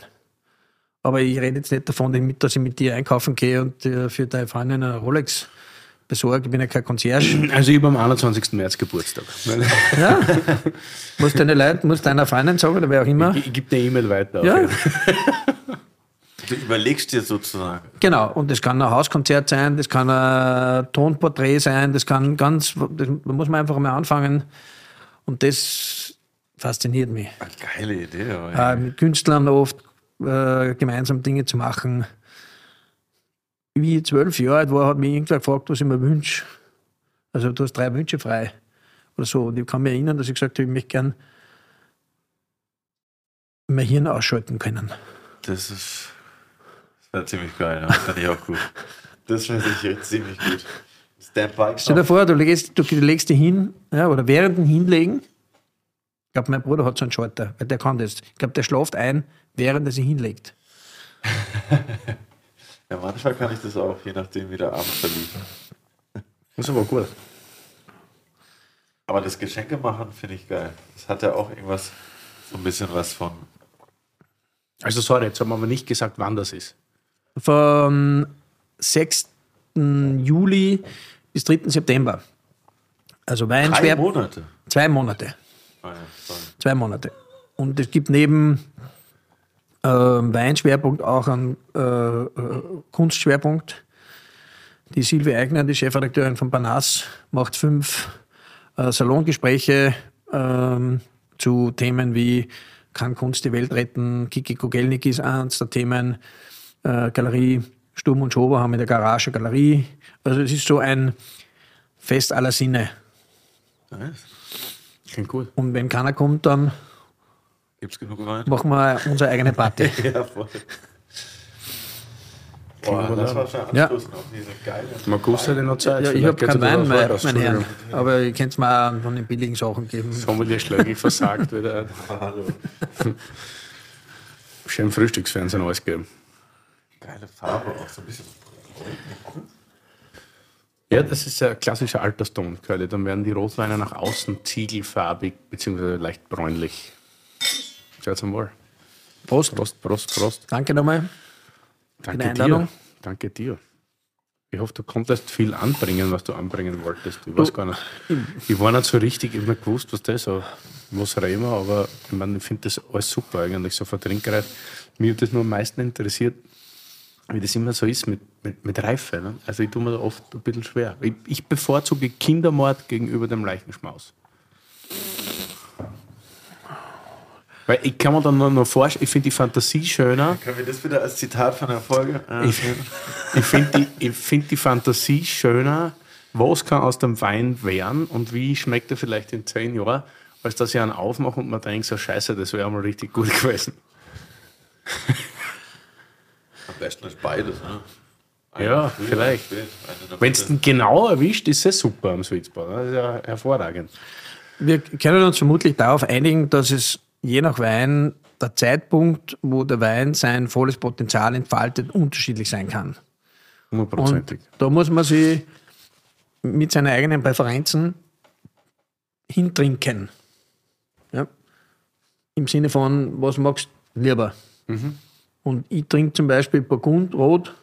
Aber ich rede jetzt nicht davon, dass ich mit dir einkaufen gehe und äh, für deine Freundin eine Rolex besorge. Ich bin ja kein Concierge. Also ich habe am 21. März Geburtstag. Ja? Muss deine Leute, muss deiner Freundin sagen oder wer auch immer. Ich, ich gebe eine E-Mail weiter. Ja. Du überlegst dir sozusagen. Genau, und das kann ein Hauskonzert sein, das kann ein Tonporträt sein, das kann ganz, das, da muss man einfach mal anfangen. Und das fasziniert mich. Eine geile Idee. Äh, mit Künstlern oft äh, gemeinsam Dinge zu machen. Wie ich zwölf Jahre alt war, hat mich irgendwer gefragt, was ich mir wünsche. Also du hast drei Wünsche frei. Oder so. Und ich kann mich erinnern, dass ich gesagt habe, ich möchte gern mein Hirn ausschalten können. Das ist das ziemlich geil. Ja. Fand ich auch gut. Das finde ich ziemlich gut. Standby. Stell dir vor, du legst, du legst dich hin, ja, oder während dem Hinlegen, ich glaube, mein Bruder hat so einen Schalter, weil der kann das. Ich glaube, der schlaft ein, während er sich hinlegt. Ja, manchmal kann ich das auch, je nachdem, wie der Abend verlief. Das ist aber gut. Aber das Geschenke machen finde ich geil. Das hat ja auch irgendwas, so ein bisschen was von. Also sorry, jetzt haben wir aber nicht gesagt, wann das ist. Vom 6. Juli bis 3. September. Also Drei Weinschwer. Monate. Zwei Monate. Ah, ja. Zwei Monate. Und es gibt neben äh, Weinschwerpunkt auch einen äh, äh, Kunstschwerpunkt. Die Silvia Eigner, die Chefredakteurin von Panas, macht fünf äh, Salongespräche ähm, zu Themen wie Kann Kunst die Welt retten? Kiki Kogelnik ist eins der Themen. Äh, Galerie Sturm und Schober haben in der Garage Galerie. Also es ist so ein Fest aller Sinne. Nice. Klingt gut. Und wenn keiner kommt, dann Gibt's genug Wein? machen wir unsere eigene Party. Ja, voll. Boah, das war schon Ja. anstoßen auf diese geile. Markus hat ja noch Zeit. Ja, ich habe keinen ein Wein, bisschen mein, mein Herr. Aber ihr könnt es mir auch von den billigen Sachen geben. Sommelier schlägig versagt wieder. Hallo. Schön Frühstücksfernsehen ausgeben. Geile Farbe auch, so ein bisschen. Ja, das ist ein klassischer Alterston, Curly. Dann werden die Rotweine nach außen ziegelfarbig bzw. leicht bräunlich. Schaut's mal. Prost. Prost, Prost, Prost. Danke nochmal. Danke dir. Danke dir. Ich hoffe, du konntest viel anbringen, was du anbringen wolltest. Ich weiß gar nicht. Ich war nicht so richtig, ich habe nicht gewusst, was das ist. so, Was reden wir, aber ich, meine, ich finde das alles super eigentlich, so vertrinkreich. Mir hat das nur am meisten interessiert, wie das immer so ist mit, mit, mit Reife. Ne? Also ich tue mir da oft ein bisschen schwer. Ich, ich bevorzuge Kindermord gegenüber dem Leichenschmaus. Weil ich kann mir dann nur noch vorstellen, ich finde die Fantasie schöner. Können wir das wieder als Zitat von der Folge? äh, Ich, ich finde die, ich find die Fantasie schöner, was kann aus dem Wein werden und wie schmeckt er vielleicht in zehn Jahren, als dass ich einen aufmache und man denkt, so scheiße, das wäre mal richtig gut gewesen. Besten ist beides, ne? Ja, früh, vielleicht. Wenn es genau erwischt, ist es super am Sweet Spot. Das ist ja hervorragend. Wir können uns vermutlich darauf einigen, dass es je nach Wein der Zeitpunkt, wo der Wein sein volles Potenzial entfaltet, unterschiedlich sein kann. Und Hundertprozentig. da muss man sich mit seinen eigenen Präferenzen hintrinken. Ja? Im Sinne von, was magst du lieber? Und ich trinke zum Beispiel Burgund, Rot,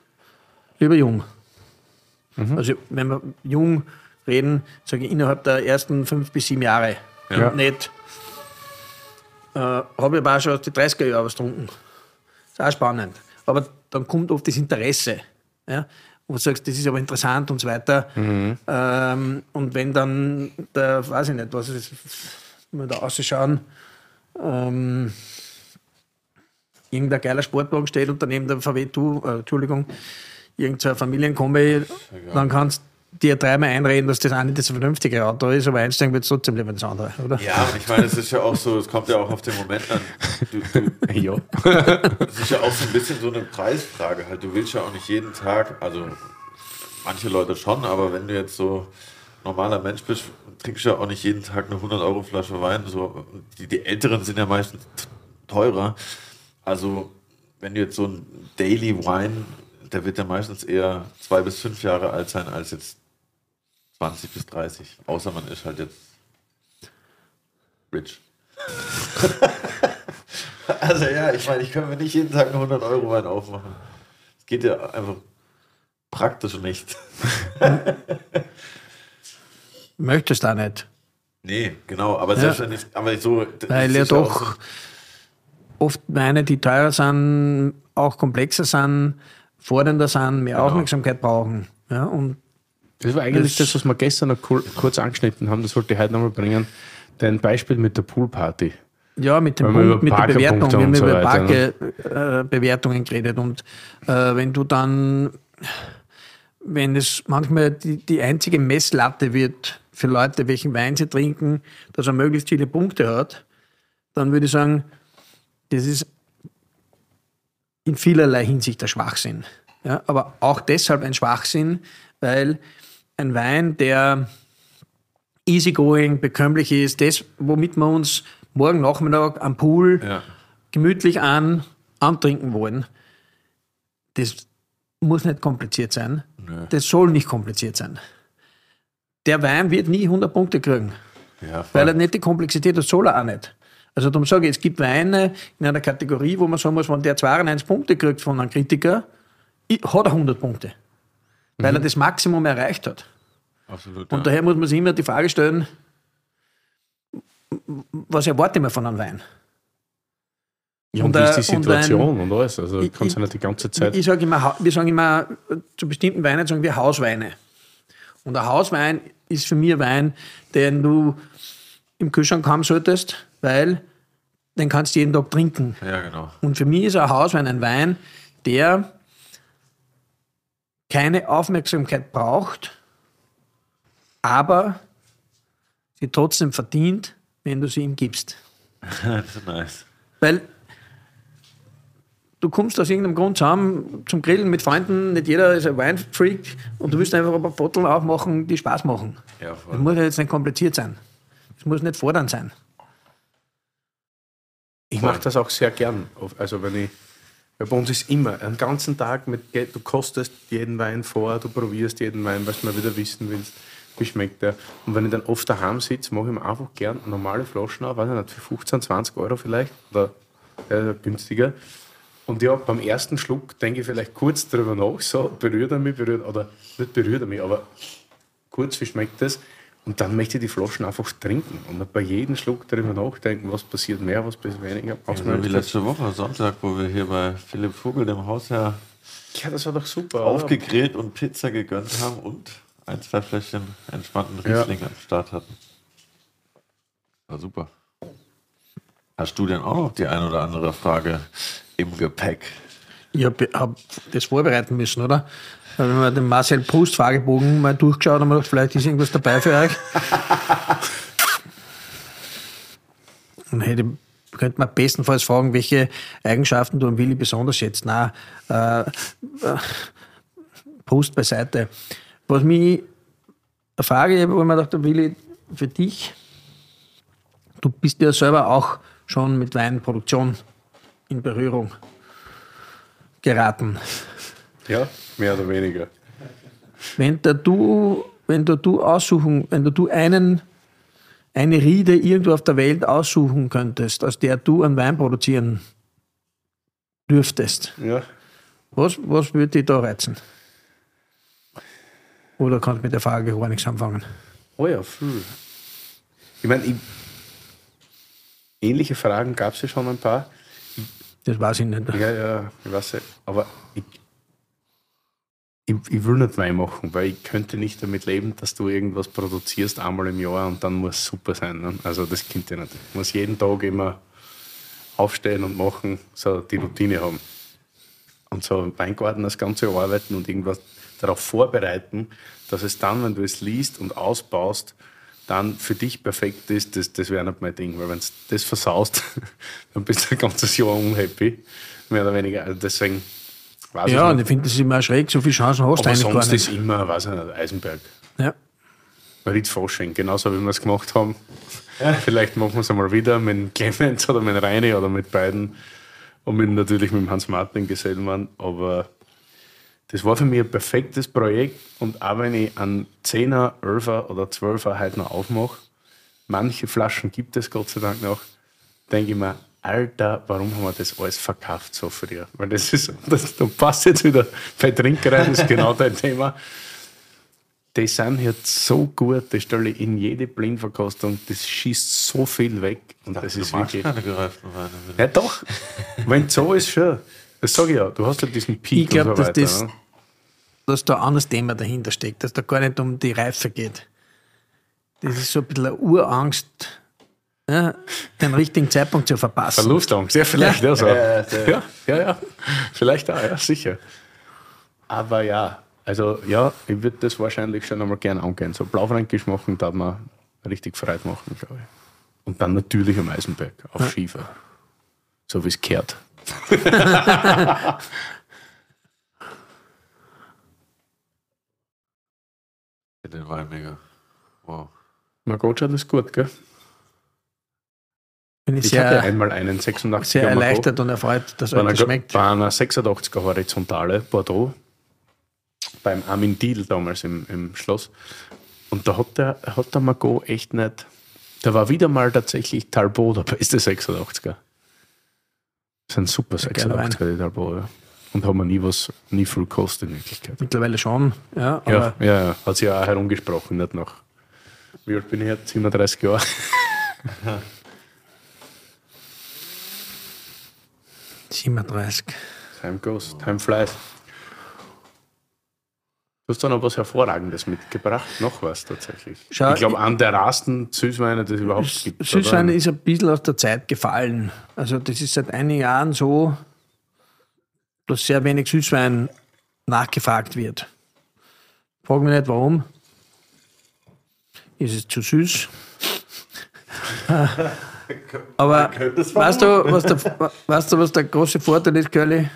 lieber jung. Also wenn wir jung reden, sage ich innerhalb der ersten fünf bis sieben Jahre. Ja. Und nicht, äh, habe ich aber auch schon aus den 30er Jahren was getrunken. ist auch spannend. Aber dann kommt oft das Interesse. Ja? Wo du sagst, das ist aber interessant und so weiter. Ähm, und wenn dann, der, weiß ich nicht, was ist, wenn wir da ausschauen, ähm, irgendein geiler Sportwagen steht und daneben der VW, tu, äh, Entschuldigung, irgendein Familienkombi, dann kannst du dir dreimal einreden, dass das eine das vernünftige Auto ist, aber einsteigen wird es trotzdem lieber das andere, oder? Ja, und ich meine, es ist ja auch so, es kommt ja auch auf den Moment an. Du, du, Ja. es ist ja auch so ein bisschen so eine Preisfrage halt. Du willst ja auch nicht jeden Tag, also manche Leute schon, aber wenn du jetzt so normaler Mensch bist, trinkst du ja auch nicht jeden Tag eine 100 Euro Flasche Wein. So, die, die Älteren sind ja meistens teurer. Also wenn du jetzt so ein Daily Wine, der wird ja meistens eher zwei bis fünf Jahre alt sein als jetzt 20 bis 30. Außer man ist halt jetzt rich. also ja, ich meine, ich kann mir nicht jeden Tag einen 100 Euro Wein aufmachen. Das geht ja einfach praktisch nicht. Möchtest du auch nicht. Nee, genau, aber selbstverständlich, aber so. Weil ja doch so- oft Weine, die teurer sind, auch komplexer sind, fordernder sind, mehr Aufmerksamkeit brauchen. Ja, und Das war eigentlich Das- das, was wir gestern noch kur- kurz angeschnitten haben. Das wollte ich heute nochmal bringen. Dein Beispiel mit der Poolparty. Ja, mit, dem Punkt, mit der Bewertung. Wir haben so über weiter, ne? Parke-Bewertungen geredet. Und äh, wenn du dann, wenn es manchmal die, die einzige Messlatte wird für Leute, welchen Wein sie trinken, dass er möglichst viele Punkte hat, dann würde ich sagen, das ist in vielerlei Hinsicht der Schwachsinn. Ja, aber auch deshalb ein Schwachsinn, weil ein Wein, der easygoing, bekömmlich ist, das, womit wir uns morgen Nachmittag am Pool Ja. gemütlich an, antrinken wollen, das muss nicht kompliziert sein. Das soll nicht kompliziert sein. Der Wein wird nie 100 Punkte kriegen, Ja, weil er nicht die Komplexität hat, soll er auch nicht. Also darum sage ich, es gibt Weine in einer Kategorie, wo man sagen muss, wenn der 92 Punkte kriegt von einem Kritiker, hat er 100 Punkte, weil er das Maximum erreicht hat. absolut. Und ja. daher muss man sich immer die Frage stellen, was erwarte ich mir von einem Wein? Ja, und, Und, wie ist die und Situation und, alles. Also Ich- kannst du ich- nicht die ganze Zeit. Ich sage immer, wir sagen immer, zu bestimmten Weinen sagen wir Hausweine. Und ein Hauswein ist für mich ein Wein, den du im Kühlschrank haben solltest, weil den kannst du jeden Tag trinken. ja, genau. Und für mich ist ein Hauswein ein Wein, der keine Aufmerksamkeit braucht, aber sie trotzdem verdient, wenn du sie ihm gibst. das ist nice. Weil du kommst aus irgendeinem Grund zusammen zum Grillen mit Freunden, nicht jeder ist ein Weinfreak und du willst einfach ein paar Botteln aufmachen, die Spaß machen. Ja, Das voll. muss ja jetzt nicht kompliziert sein. Es muss nicht fordernd sein. Ich mache das auch sehr gern. Also wenn ich, bei uns ist immer einen ganzen Tag mit, du kostest jeden Wein vor, du probierst jeden Wein, weil du mal wieder wissen willst, wie schmeckt der. Und wenn ich dann oft daheim sitze, mache ich mir einfach gern normale Flaschen auf, weiß ich nicht, für 15, 20 Euro vielleicht oder äh, günstiger. Und ja, beim ersten Schluck denke ich vielleicht kurz drüber nach, so berührt er mich, berührt, oder nicht berührt er mich, aber kurz, wie schmeckt das? Und dann möchte ich die Flaschen einfach trinken und bei jedem Schluck darüber nachdenken, was passiert mehr, was passiert weniger. So wie letzte Woche, Sonntag, wo wir hier bei Philipp Vogel, dem Hausherr, Ja, das war doch super. oder? aufgegrillt und Pizza gegönnt haben und ein, zwei Fläschchen entspannten Ja. Riesling am Start hatten. War super. Hast du denn auch noch die ein oder andere Frage im Gepäck? Ich habe hab das vorbereiten müssen, oder? Weil Wenn wir den Marcel Proust Fragebogen mal durchgeschaut haben, wir gedacht, vielleicht ist irgendwas dabei für euch. Und hätte, könnte man bestenfalls fragen, welche Eigenschaften du am Willi besonders schätzt. Nein, äh, äh, Proust beiseite. Was mich eine Frage, wo ich mir dachte, Willi, für dich, du bist ja selber auch schon mit Weinproduktion in Berührung geraten. Ja, mehr oder weniger. Wenn da du, wenn da du aussuchen, wenn da du einen, eine Riede irgendwo auf der Welt aussuchen könntest, aus der du einen Wein produzieren dürftest, Ja. was, was würde dich da reizen? Oder kannst du mit der Frage gar nichts anfangen? Oh ja, viel. Ich meine, ich, ähnliche Fragen gab es ja schon ein paar. Das weiß ich nicht. Ja, ja, ich weiß ja. Aber ich, ich, ich will nicht Wein machen, weil ich könnte nicht damit leben, dass du irgendwas produzierst einmal im Jahr und dann muss es super sein. Ne? Also das könnte ich nicht. Ich muss jeden Tag immer aufstehen und machen, so die Routine haben. Und so im Weingarten das Ganze arbeiten und irgendwas darauf vorbereiten, dass es dann, wenn du es liest und ausbaust, dann für dich perfekt ist, das, das wäre nicht mein Ding. Weil wenn du das versaust, dann bist du ein ganzes Jahr unhappy. Mehr oder weniger. Also deswegen weiß Ja, ich und ich finde das immer schräg, so viele Chancen hast du Aber eigentlich gar sonst nicht. ist immer, weiß ich nicht, Eisenberg. Ja. Riedforschung, genauso wie wir es gemacht haben. Vielleicht machen wir es einmal wieder mit Clemens oder mit Reini oder mit beiden und mit, natürlich mit dem Hans-Martin Gesellmann. Aber das war für mich ein perfektes Projekt und auch wenn ich einen 10er, 11er oder 12er heute noch aufmache, manche Flaschen gibt es Gott sei Dank noch, denke ich mir, Alter, warum haben wir das alles verkauft so früher? Weil das ist, das, da passt jetzt wieder bei Trinkereien, das ist genau dein Thema die sind jetzt so gut, das stelle ich in jede Blindverkostung, das schießt so viel weg. Und das du ist wirklich. Ja, doch. Wenn es so ist, schon. Das sage ich ja. Du hast ja diesen Peak Ich glaube, so dass das, ne? dass da ein anderes Thema dahinter steckt, dass da gar nicht um die Reife geht. Das ist so ein bisschen eine Urangst, ja, den richtigen Zeitpunkt zu verpassen. Verlustangst, ja, vielleicht. Ja, so. Ja, ja, ja, ja. Vielleicht auch, ja, sicher. Aber ja, also ja, ich würde das wahrscheinlich schon einmal gerne angehen. So Blaufränkisch machen, da man richtig Freude machen, glaube ich. Und dann natürlich am Eisenberg, auf Schiefer. So wie es kehrt. Den Wein mega. Wow. Margot schaut das gut, gell? Bin ich Ich hatte sehr, einmal einen 86er sehr erleichtert und erfreut, dass euch das schmeckt. bei einer 86er Horizontale Bordeaux beim Armin Diel damals im, im Schloss. Und da hat der, hat der Margot echt nicht. Da war wieder mal tatsächlich Talbot der beste 86er. Das ist ein super geiler 86er, die Talbot. Ja. Und haben wir nie was, nie viel gekostet in Wirklichkeit. Mittlerweile schon, ja, Ja, ja, ja, hat sich ja auch herumgesprochen, nicht nach. Wie alt bin ich jetzt? 37 Jahre. 37. Time goes, time flies. Du hast da noch was Hervorragendes mitgebracht, noch was tatsächlich. Schau, ich glaube, an der rasten Süßweine, das überhaupt gibt. Süßwein oder? ist ein bisschen aus der Zeit gefallen. Also das ist seit einigen Jahren so, dass sehr wenig Süßwein nachgefragt wird. Frag mich nicht, warum. Ist es zu süß? Aber weißt du, was der, weißt du, was der große Vorteil ist, Curly?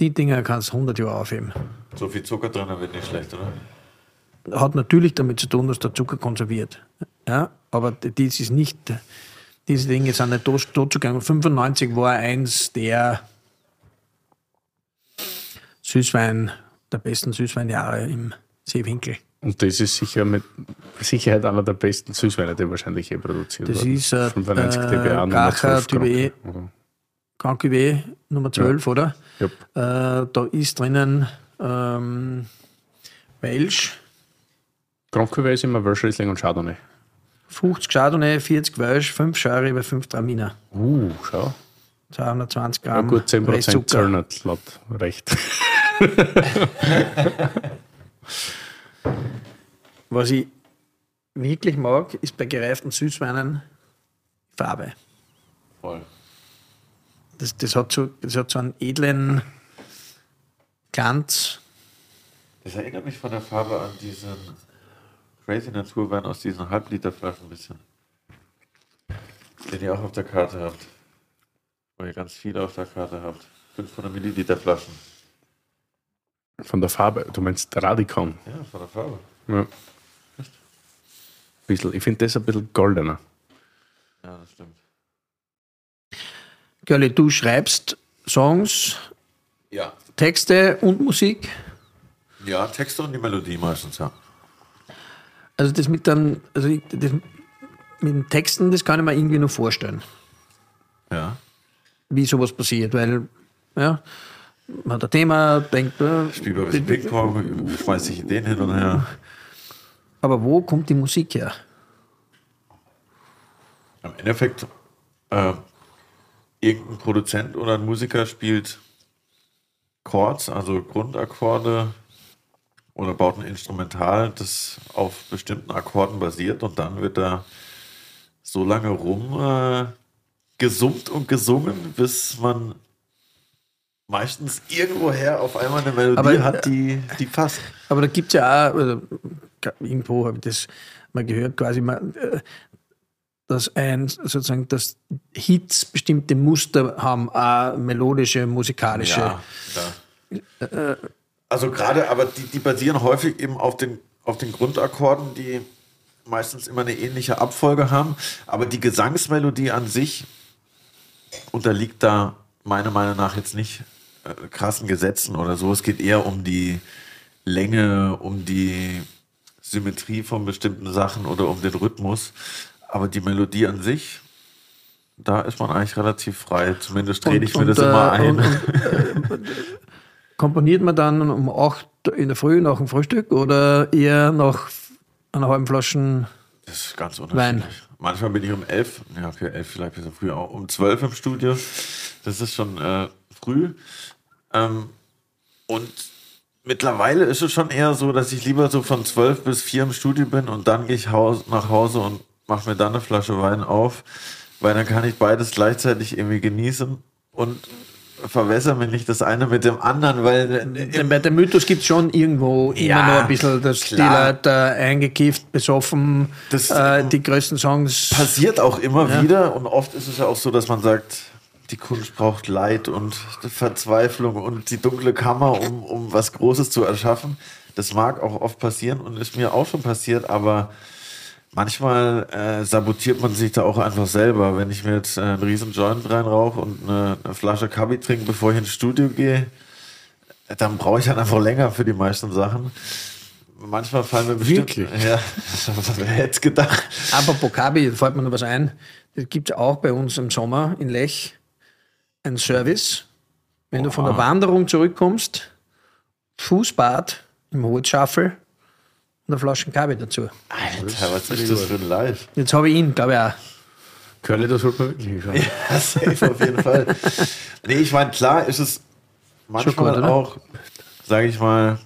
Die Dinger kannst du 100 Jahre aufheben. So viel Zucker drin wird nicht schlecht, oder? Hat natürlich damit zu tun, dass der Zucker konserviert. Ja, aber dies ist nicht, diese Dinge sind nicht tot gegangen. 95 war eins der Süßwein, der besten Süßweinjahre im Seewinkel. Und das ist sicher mit Sicherheit einer der besten Süßweine, die wahrscheinlich je produziert Das worden. ist äh, 95 äh, dBA Nummer Gacher 12 Typ Gramm. Grand Cuvée Nummer 12, oder? Jupp. Äh, da ist drinnen ähm, Welsch, Grand Cuvée ist immer Welsh Riesling und Chardonnay. 50 Chardonnay, 40 Welsch, 5 Sherry bei 5 Traminer. Uh, schau. 220 Ja, Gramm gut, 10% Restzucker. Zöllner laut Recht. Was ich wirklich mag, ist bei gereiften Süßweinen Farbe. Voll. Das, das, hat so, das hat so einen edlen Glanz. Das erinnert mich von der Farbe an diesen Crazy Naturwein aus diesen Halbliterflaschen ein bisschen. Den ihr auch auf der Karte habt. Wo ihr ganz viele auf der Karte habt. 500 Milliliter Flaschen. Von der Farbe. Du meinst Radikon. Ja, von der Farbe. Ja. Bisschen, ich finde das ein bisschen goldener. Ja, das stimmt. Girlie, du schreibst Songs, Ja. Texte und Musik. Ja, Texte und die Melodie meistens, ja. Also das mit dann, also ich, das mit den Texten, das kann ich mir irgendwie nur vorstellen, Ja. wie sowas passiert, weil ja, man hat ein Thema, denkt, äh, Spiel ein bisschen Ping-Pong, schmeiß sich Ideen hin und her. aber wo kommt die Musik her? Im Endeffekt, äh, irgendein Produzent oder ein Musiker spielt Chords, also Grundakkorde oder baut ein Instrumental, das auf bestimmten Akkorden basiert und dann wird da so lange rum äh, gesummt und gesungen, bis man meistens irgendwoher auf einmal eine Melodie Aber, hat, die, die passt. Aber da gibt es ja auch, oder, irgendwo habe ich das mal gehört, quasi mal, äh, dass ein sozusagen, dass Hits bestimmte Muster haben, auch melodische, musikalische. Ja, da. Also gerade, aber die, die basieren häufig eben auf den, auf den Grundakkorden, die meistens immer eine ähnliche Abfolge haben. Aber die Gesangsmelodie an sich unterliegt da meiner Meinung nach jetzt nicht äh, krassen Gesetzen oder so. Es geht eher um die Länge, um die Symmetrie von bestimmten Sachen oder um den Rhythmus. Aber die Melodie an sich, da ist man eigentlich relativ frei. Zumindest rede ich mir das äh, immer ein. und- und, äh, komponiert man dann um 8 in der Früh nach dem Frühstück oder eher nach einer halben Flasche? Das ist ganz unterschiedlich. Manchmal bin ich um elf, ja, okay, elf vielleicht ein bisschen früh, auch um zwölf im Studio. Das ist schon äh, früh. Ähm, und mittlerweile ist es schon eher so, dass ich lieber so von zwölf bis vier im Studio bin und dann gehe ich nach Hause und mache mir dann eine Flasche Wein auf, weil dann kann ich beides gleichzeitig irgendwie genießen und verwässere mir nicht das eine mit dem anderen, weil äh, Denn bei dem Mythos gibt es schon irgendwo Ja, immer noch ein bisschen, dass klar. die Leute äh, eingekifft, besoffen, Das- äh, die größten Songs. passiert auch immer wieder und oft ist es ja auch so, dass man sagt, die Kunst braucht Leid und Verzweiflung und die dunkle Kammer, um, um was Großes zu erschaffen. Das mag auch oft passieren und ist mir auch schon passiert, aber manchmal äh, sabotiert man sich da auch einfach selber. Wenn ich mir jetzt äh, einen riesen Joint reinrauche und eine, eine Flasche Kabi trinke, bevor ich ins Studio gehe, dann brauche ich dann einfach länger für die meisten Sachen. Manchmal fallen mir bestimmt... Wirklich? Ja, wer hätte es gedacht? Apropos Kabi, fällt mir noch was ein. Das gibt es auch bei uns im Sommer in Lech. Ein Service. Wenn du von der Wanderung zurückkommst, Fußbad im Holzschaffel und eine Flasche Kabi dazu. Alter, was ist das für ein Live? Jetzt habe ich ihn, glaube ich, auch. Curly, das sollte man wirklich schauen. Ja, safe auf jeden Fall. Nee, ich meine, klar ist es manchmal gut, auch, sage ich mal,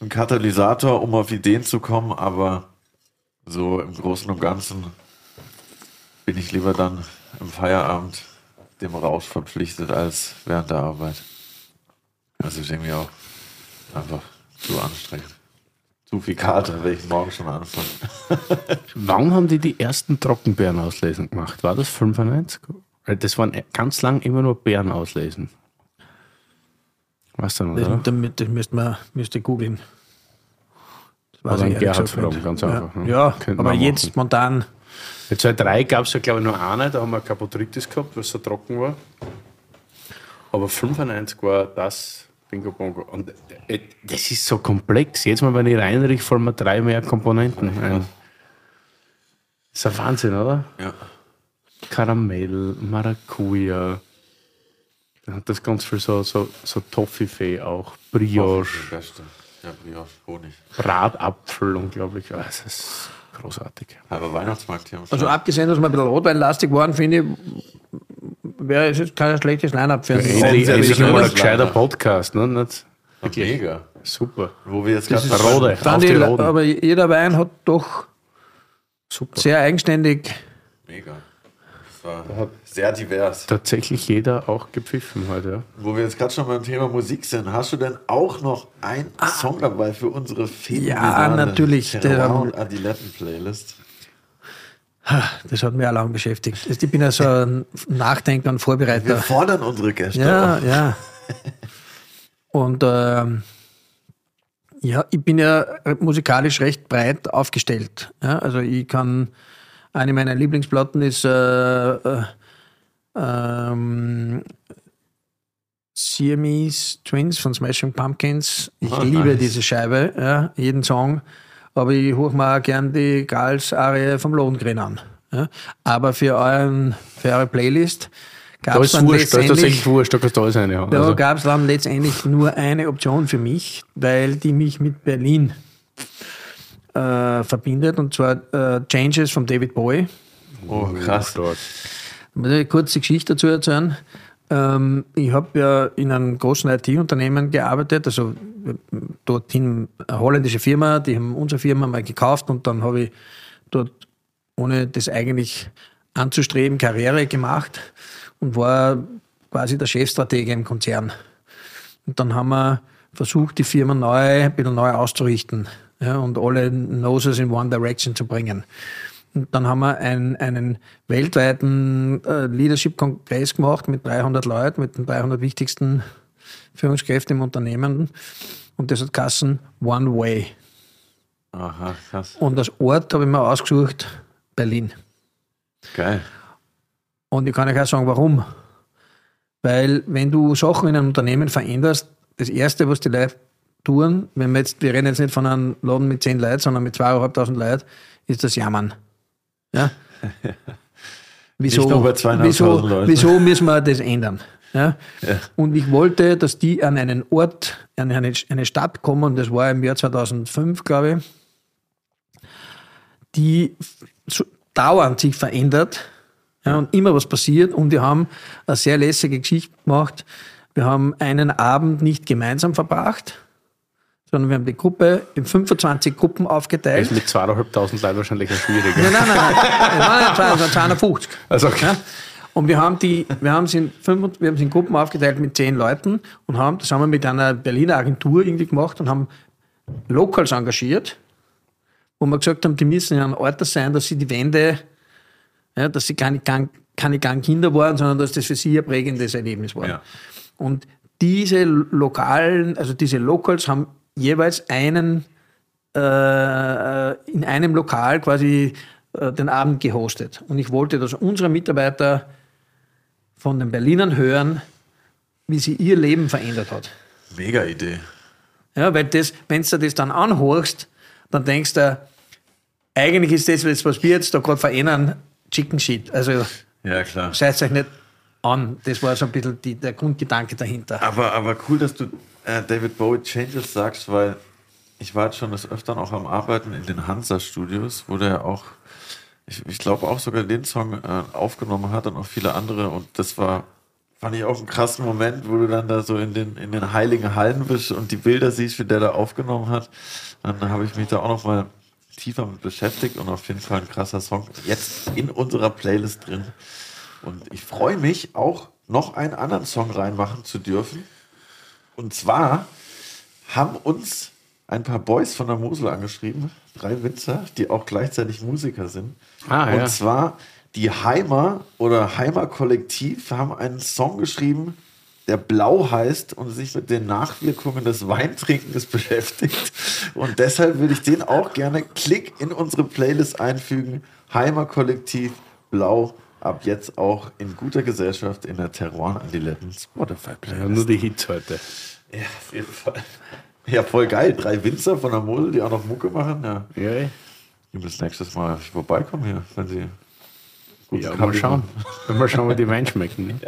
ein Katalysator, um auf Ideen zu kommen, aber so im Großen und Ganzen bin ich lieber dann im Feierabend dem Rausch verpflichtet als während der Arbeit. Das ist irgendwie auch einfach zu anstrengend. Zu viel Karte, werde ich morgen schon anfangen. Wann haben die die ersten Trockenbeeren auslesen gemacht? War das 95? Weil Das waren ganz lang immer nur Beeren auslesen. Weißt du noch, Das, oder? damit, das müsste man müsste googeln. Das weiß Oder ich Gerhard fragen, ganz ja. einfach, ne? Ja, aber jetzt machen. spontan. Bei 2003 gab es ja, glaube ich, nur eine, da haben wir Kapotritis gehabt, was so trocken war. Aber 95 war das Bingo Bongo. Und äh, das ist so komplex. Jetzt mal, wenn ich reinrichte, fallen mir drei mehr Komponenten ein. Das ist ein Wahnsinn, oder? Ja. Karamell, Maracuja. Dann hat das ganz viel so, so, so Toffifee auch. Brioche, Beste. Ja, Brioche, Honig. Bratapfel, unglaublich. Ah, Das ist großartig. Aber Weihnachtsmarkt hier Also abgesehen, dass wir ein bisschen rotweinlastig waren, finde ich, wäre es jetzt kein schlechtes Line-Up für einen endlich schönes mal ein gescheiter. Podcast. Ne? Nicht? Mega. Super. Wo wir jetzt Das gerade ist- Rode, auf die Roden. aber jeder Wein hat doch sehr eigenständig. Mega. Das war sehr divers. Tatsächlich jeder auch gepfiffen heute. Ja. Wo wir jetzt gerade schon beim Thema Musik sind, hast du denn auch noch einen Song dabei für unsere phänomenale natürlich, der- und Adiletten-Playlist? Das hat mich auch lange beschäftigt. Ich bin ja so ein Nachdenker und Wir Vorbereiter. fordern unsere Gäste Ja, auf. ja. Und ähm, ja, ich bin ja musikalisch recht breit aufgestellt. Ja, also ich kann, eine meiner Lieblingsplatten ist äh, äh, ähm, Siamese Twins von Smashing Pumpkins. Ich Ah, liebe nice. diese Scheibe, ja, jeden Song. Aber ich hoch mir auch gern die Gals-Arie vom Lohengrin an. Ja. Aber für, euren, für eure Playlist gab Da es dann wurscht, da letztendlich tatsächlich wurscht, da kannst du alles. Ja. da Also, gab es dann letztendlich nur eine Option für mich, weil die mich mit Berlin äh, verbindet, und zwar äh, Changes von David Bowie. Oh, krass. stark. Ich eine kurze Geschichte dazu erzählen. Ähm, ich habe ja in einem großen IT-Unternehmen gearbeitet, also dorthin eine holländische Firma, die haben unsere Firma mal gekauft und dann habe ich dort, ohne das eigentlich anzustreben, Karriere gemacht und war quasi der Chefstratege im Konzern. Und dann haben wir versucht, die Firma neu, ein bisschen neu auszurichten ja, und alle Noses in one direction zu bringen. Und dann haben wir einen, einen weltweiten äh, Leadership-Kongress gemacht mit 300 Leuten, mit den 300 wichtigsten Führungskräften im Unternehmen. Und das hat Kassen One Way. Aha, krass. Und als Ort habe ich mir ausgesucht Berlin. Geil. Und ich kann euch auch sagen, warum. Weil wenn du Sachen in einem Unternehmen veränderst, das Erste, was die Leute tun, wenn wir jetzt, wir reden jetzt nicht von einem Laden mit 10 Leuten, sondern mit 2.500 Leuten, ist das Jammern. Ja? Wieso, Nicht nur bei 2.500 wieso, wieso müssen wir das ändern? Ja? Ja. Und ich wollte, dass die an einen Ort, an eine, eine Stadt kommen, das war im Jahr 2005, glaube ich, die dauernd sich verändert ja, und immer was passiert. Und wir haben eine sehr lässige Geschichte gemacht. Wir haben einen Abend nicht gemeinsam verbracht, sondern wir haben die Gruppe in 25 Gruppen Das aufgeteilt. ist mit 2.500 Leuten wahrscheinlich ein schwieriger. Nein, nein, nein, nein. Es waren ja 200, 250. Also, okay. Ja? Und wir haben, die, wir, haben sie in fünf, wir haben sie in Gruppen aufgeteilt mit zehn Leuten und haben, das haben wir mit einer Berliner Agentur irgendwie gemacht und haben Locals engagiert, wo wir gesagt haben, die müssen in einem Ort sein, dass sie die Wände, ja, dass sie keine, keine, keine kleinen Kinder waren, sondern dass das für sie ein prägendes Erlebnis war. Ja. Und diese lokalen, also diese Locals haben jeweils einen äh, in einem Lokal quasi äh, den Abend gehostet. Und ich wollte, dass unsere Mitarbeiter von den Berlinern hören, wie sie ihr Leben verändert hat. Mega Idee. Ja, weil das, wenn du das dann anhörst, dann denkst du, eigentlich ist das, was wir jetzt da gerade verändern, Chicken Shit. Also Ja, klar. seid euch nicht an. Das war so ein bisschen die, der Grundgedanke dahinter. Aber, aber cool, dass du äh, David Bowie Changes sagst, weil ich war jetzt schon des Öfteren auch am Arbeiten in den Hansa-Studios, wo der auch, ich, ich glaube auch sogar den Song äh, aufgenommen hat und auch viele andere. Und das war, fand ich auch einen krassen Moment, wo du dann da so in den, in den heiligen Hallen bist und die Bilder siehst, wie der da aufgenommen hat. Dann habe ich mich da auch noch mal tiefer mit beschäftigt und auf jeden Fall ein krasser Song jetzt in unserer Playlist drin. Und ich freue mich auch noch einen anderen Song reinmachen zu dürfen. Und zwar haben uns ein paar Boys von der Mosel angeschrieben, drei Winzer, die auch gleichzeitig Musiker sind. Ah, Und ja. zwar die Heimer oder Heimer Kollektiv haben einen Song geschrieben, der Blau heißt und sich mit den Nachwirkungen des Weintrinkens beschäftigt. Und deshalb würde ich den auch gerne klick in unsere Playlist einfügen. Heimer Kollektiv Blau ab jetzt auch in guter Gesellschaft in der Terroir Andiletten Spotify Ja, Playlist. nur die Hits heute. Ja, auf jeden Fall. Ja, voll geil. Drei Winzer von der Mosel, die auch noch Mucke machen. Ja, Ja, ey. die müssen nächstes Mal vorbeikommen hier, wenn sie. guten ja mal schauen. mal schauen, wie die Wein schmecken. Ne?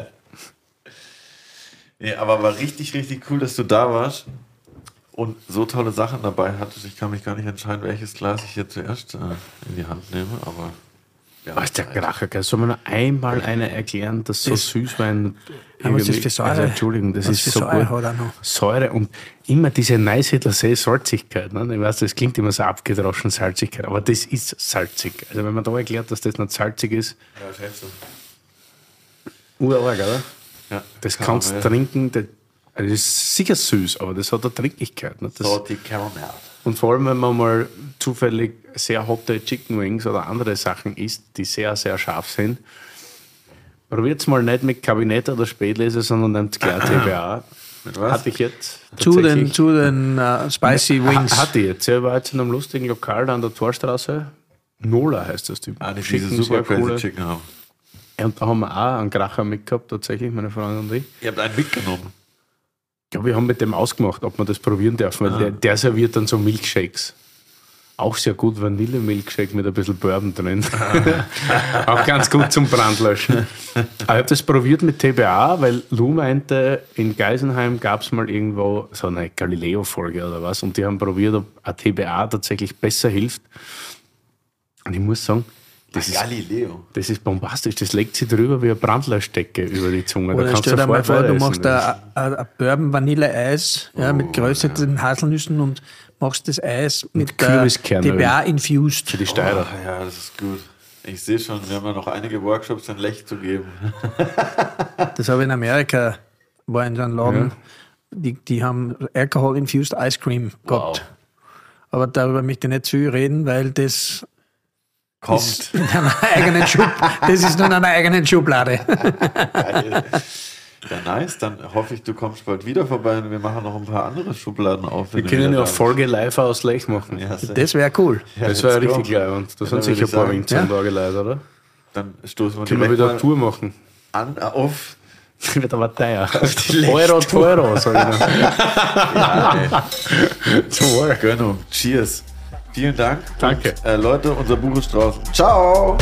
Nee, aber war richtig, richtig cool, dass du da warst und so tolle Sachen dabei hattest. Ich kann mich gar nicht entscheiden, welches Glas ich hier zuerst äh, in die Hand nehme, aber. Ja, Was ist der Kracher, gell? Soll mir noch einmal einer erklären, dass so Süßwein. Aber was ist für Säure? Also, Entschuldigung, das Was ist so Säure gut. Säure und immer diese Neusiedler See Salzigkeit. Ne? Ich weiß, das klingt immer so abgedroschen, Salzigkeit, aber das ist salzig. Also wenn man da erklärt, dass das nicht salzig ist, Ja, schätze. urarg, oder? Ja, Das kann kannst du man, ja. trinken, das, also das ist sicher süß, aber das hat eine Trinklichkeit. Ne? Das, Salty Caramel. Und vor allem, wenn man mal zufällig sehr hotte Chicken Wings oder andere Sachen isst, die sehr, sehr scharf sind, probiert es mal nicht mit Kabinett oder Spätlese, sondern nehmt gleich TBA. Mit was? Hatte ich jetzt. Zu den, zu den äh, Spicy Wings. Ha, hatte ich jetzt. Ich war jetzt in einem lustigen Lokal da an der Torstraße. Nola heißt das Typ. Ah, die Schicken, diese super crazy coole. Chicken haben. Und da haben wir auch einen Kracher mitgehabt, tatsächlich, meine Freundin und ich. Ihr habt einen mitgenommen. Ja, wir haben mit dem ausgemacht, ob wir das probieren dürfen, weil der, der serviert dann so Milkshakes. Auch sehr gut Vanille-Milkshake mit ein bisschen Bourbon drin. auch ganz gut zum Brandlöschen. Aber ich habe das probiert mit TBA, weil Lou meinte, in Geisenheim gab es mal irgendwo so eine Galileo-Folge oder was und die haben probiert, ob ein TBA tatsächlich besser hilft. Und ich muss sagen, das ist, Galileo. das ist bombastisch. Das legt sich drüber wie eine Brandlöschdecke über die Zunge. Oder kannst stell dir mal vor, du machst ein ein Bourbon Vanille-Eis ja, mit gerösteten Haselnüssen und machst das Eis mit der Kürbiskernöl. DBA-infused. für die Steirer. Oh, ja, das ist gut. Ich sehe schon, wir haben ja noch einige Workshops in Lech zu geben. Das habe ich in Amerika, war in so einem Laden, die, die haben Alcohol-infused Ice Cream gehabt. Aber darüber möchte ich nicht zu viel reden, weil das Kommt. in einer eigenen Schub, das ist nur in einer eigenen Schublade. Geil. Ja, nice. Dann hoffe ich, du kommst bald wieder vorbei und wir machen noch ein paar andere Schubladen auf. Wir können ja eine Folge live aus Lech machen. Ja. Das wäre cool. Ja, das wäre richtig geil. Und da dann sind sicher ein paar sagen, ja. da geleitet, oder? Dann stoßen wir Können wir wieder eine Tour machen. an auf. Das wird aber teuer. die Euro, Euro, sag ich dann. Ja, Wohl. Gönnung. Cheers. Vielen Dank. Danke. Und, äh, Leute, unser Buch ist draußen. Ciao.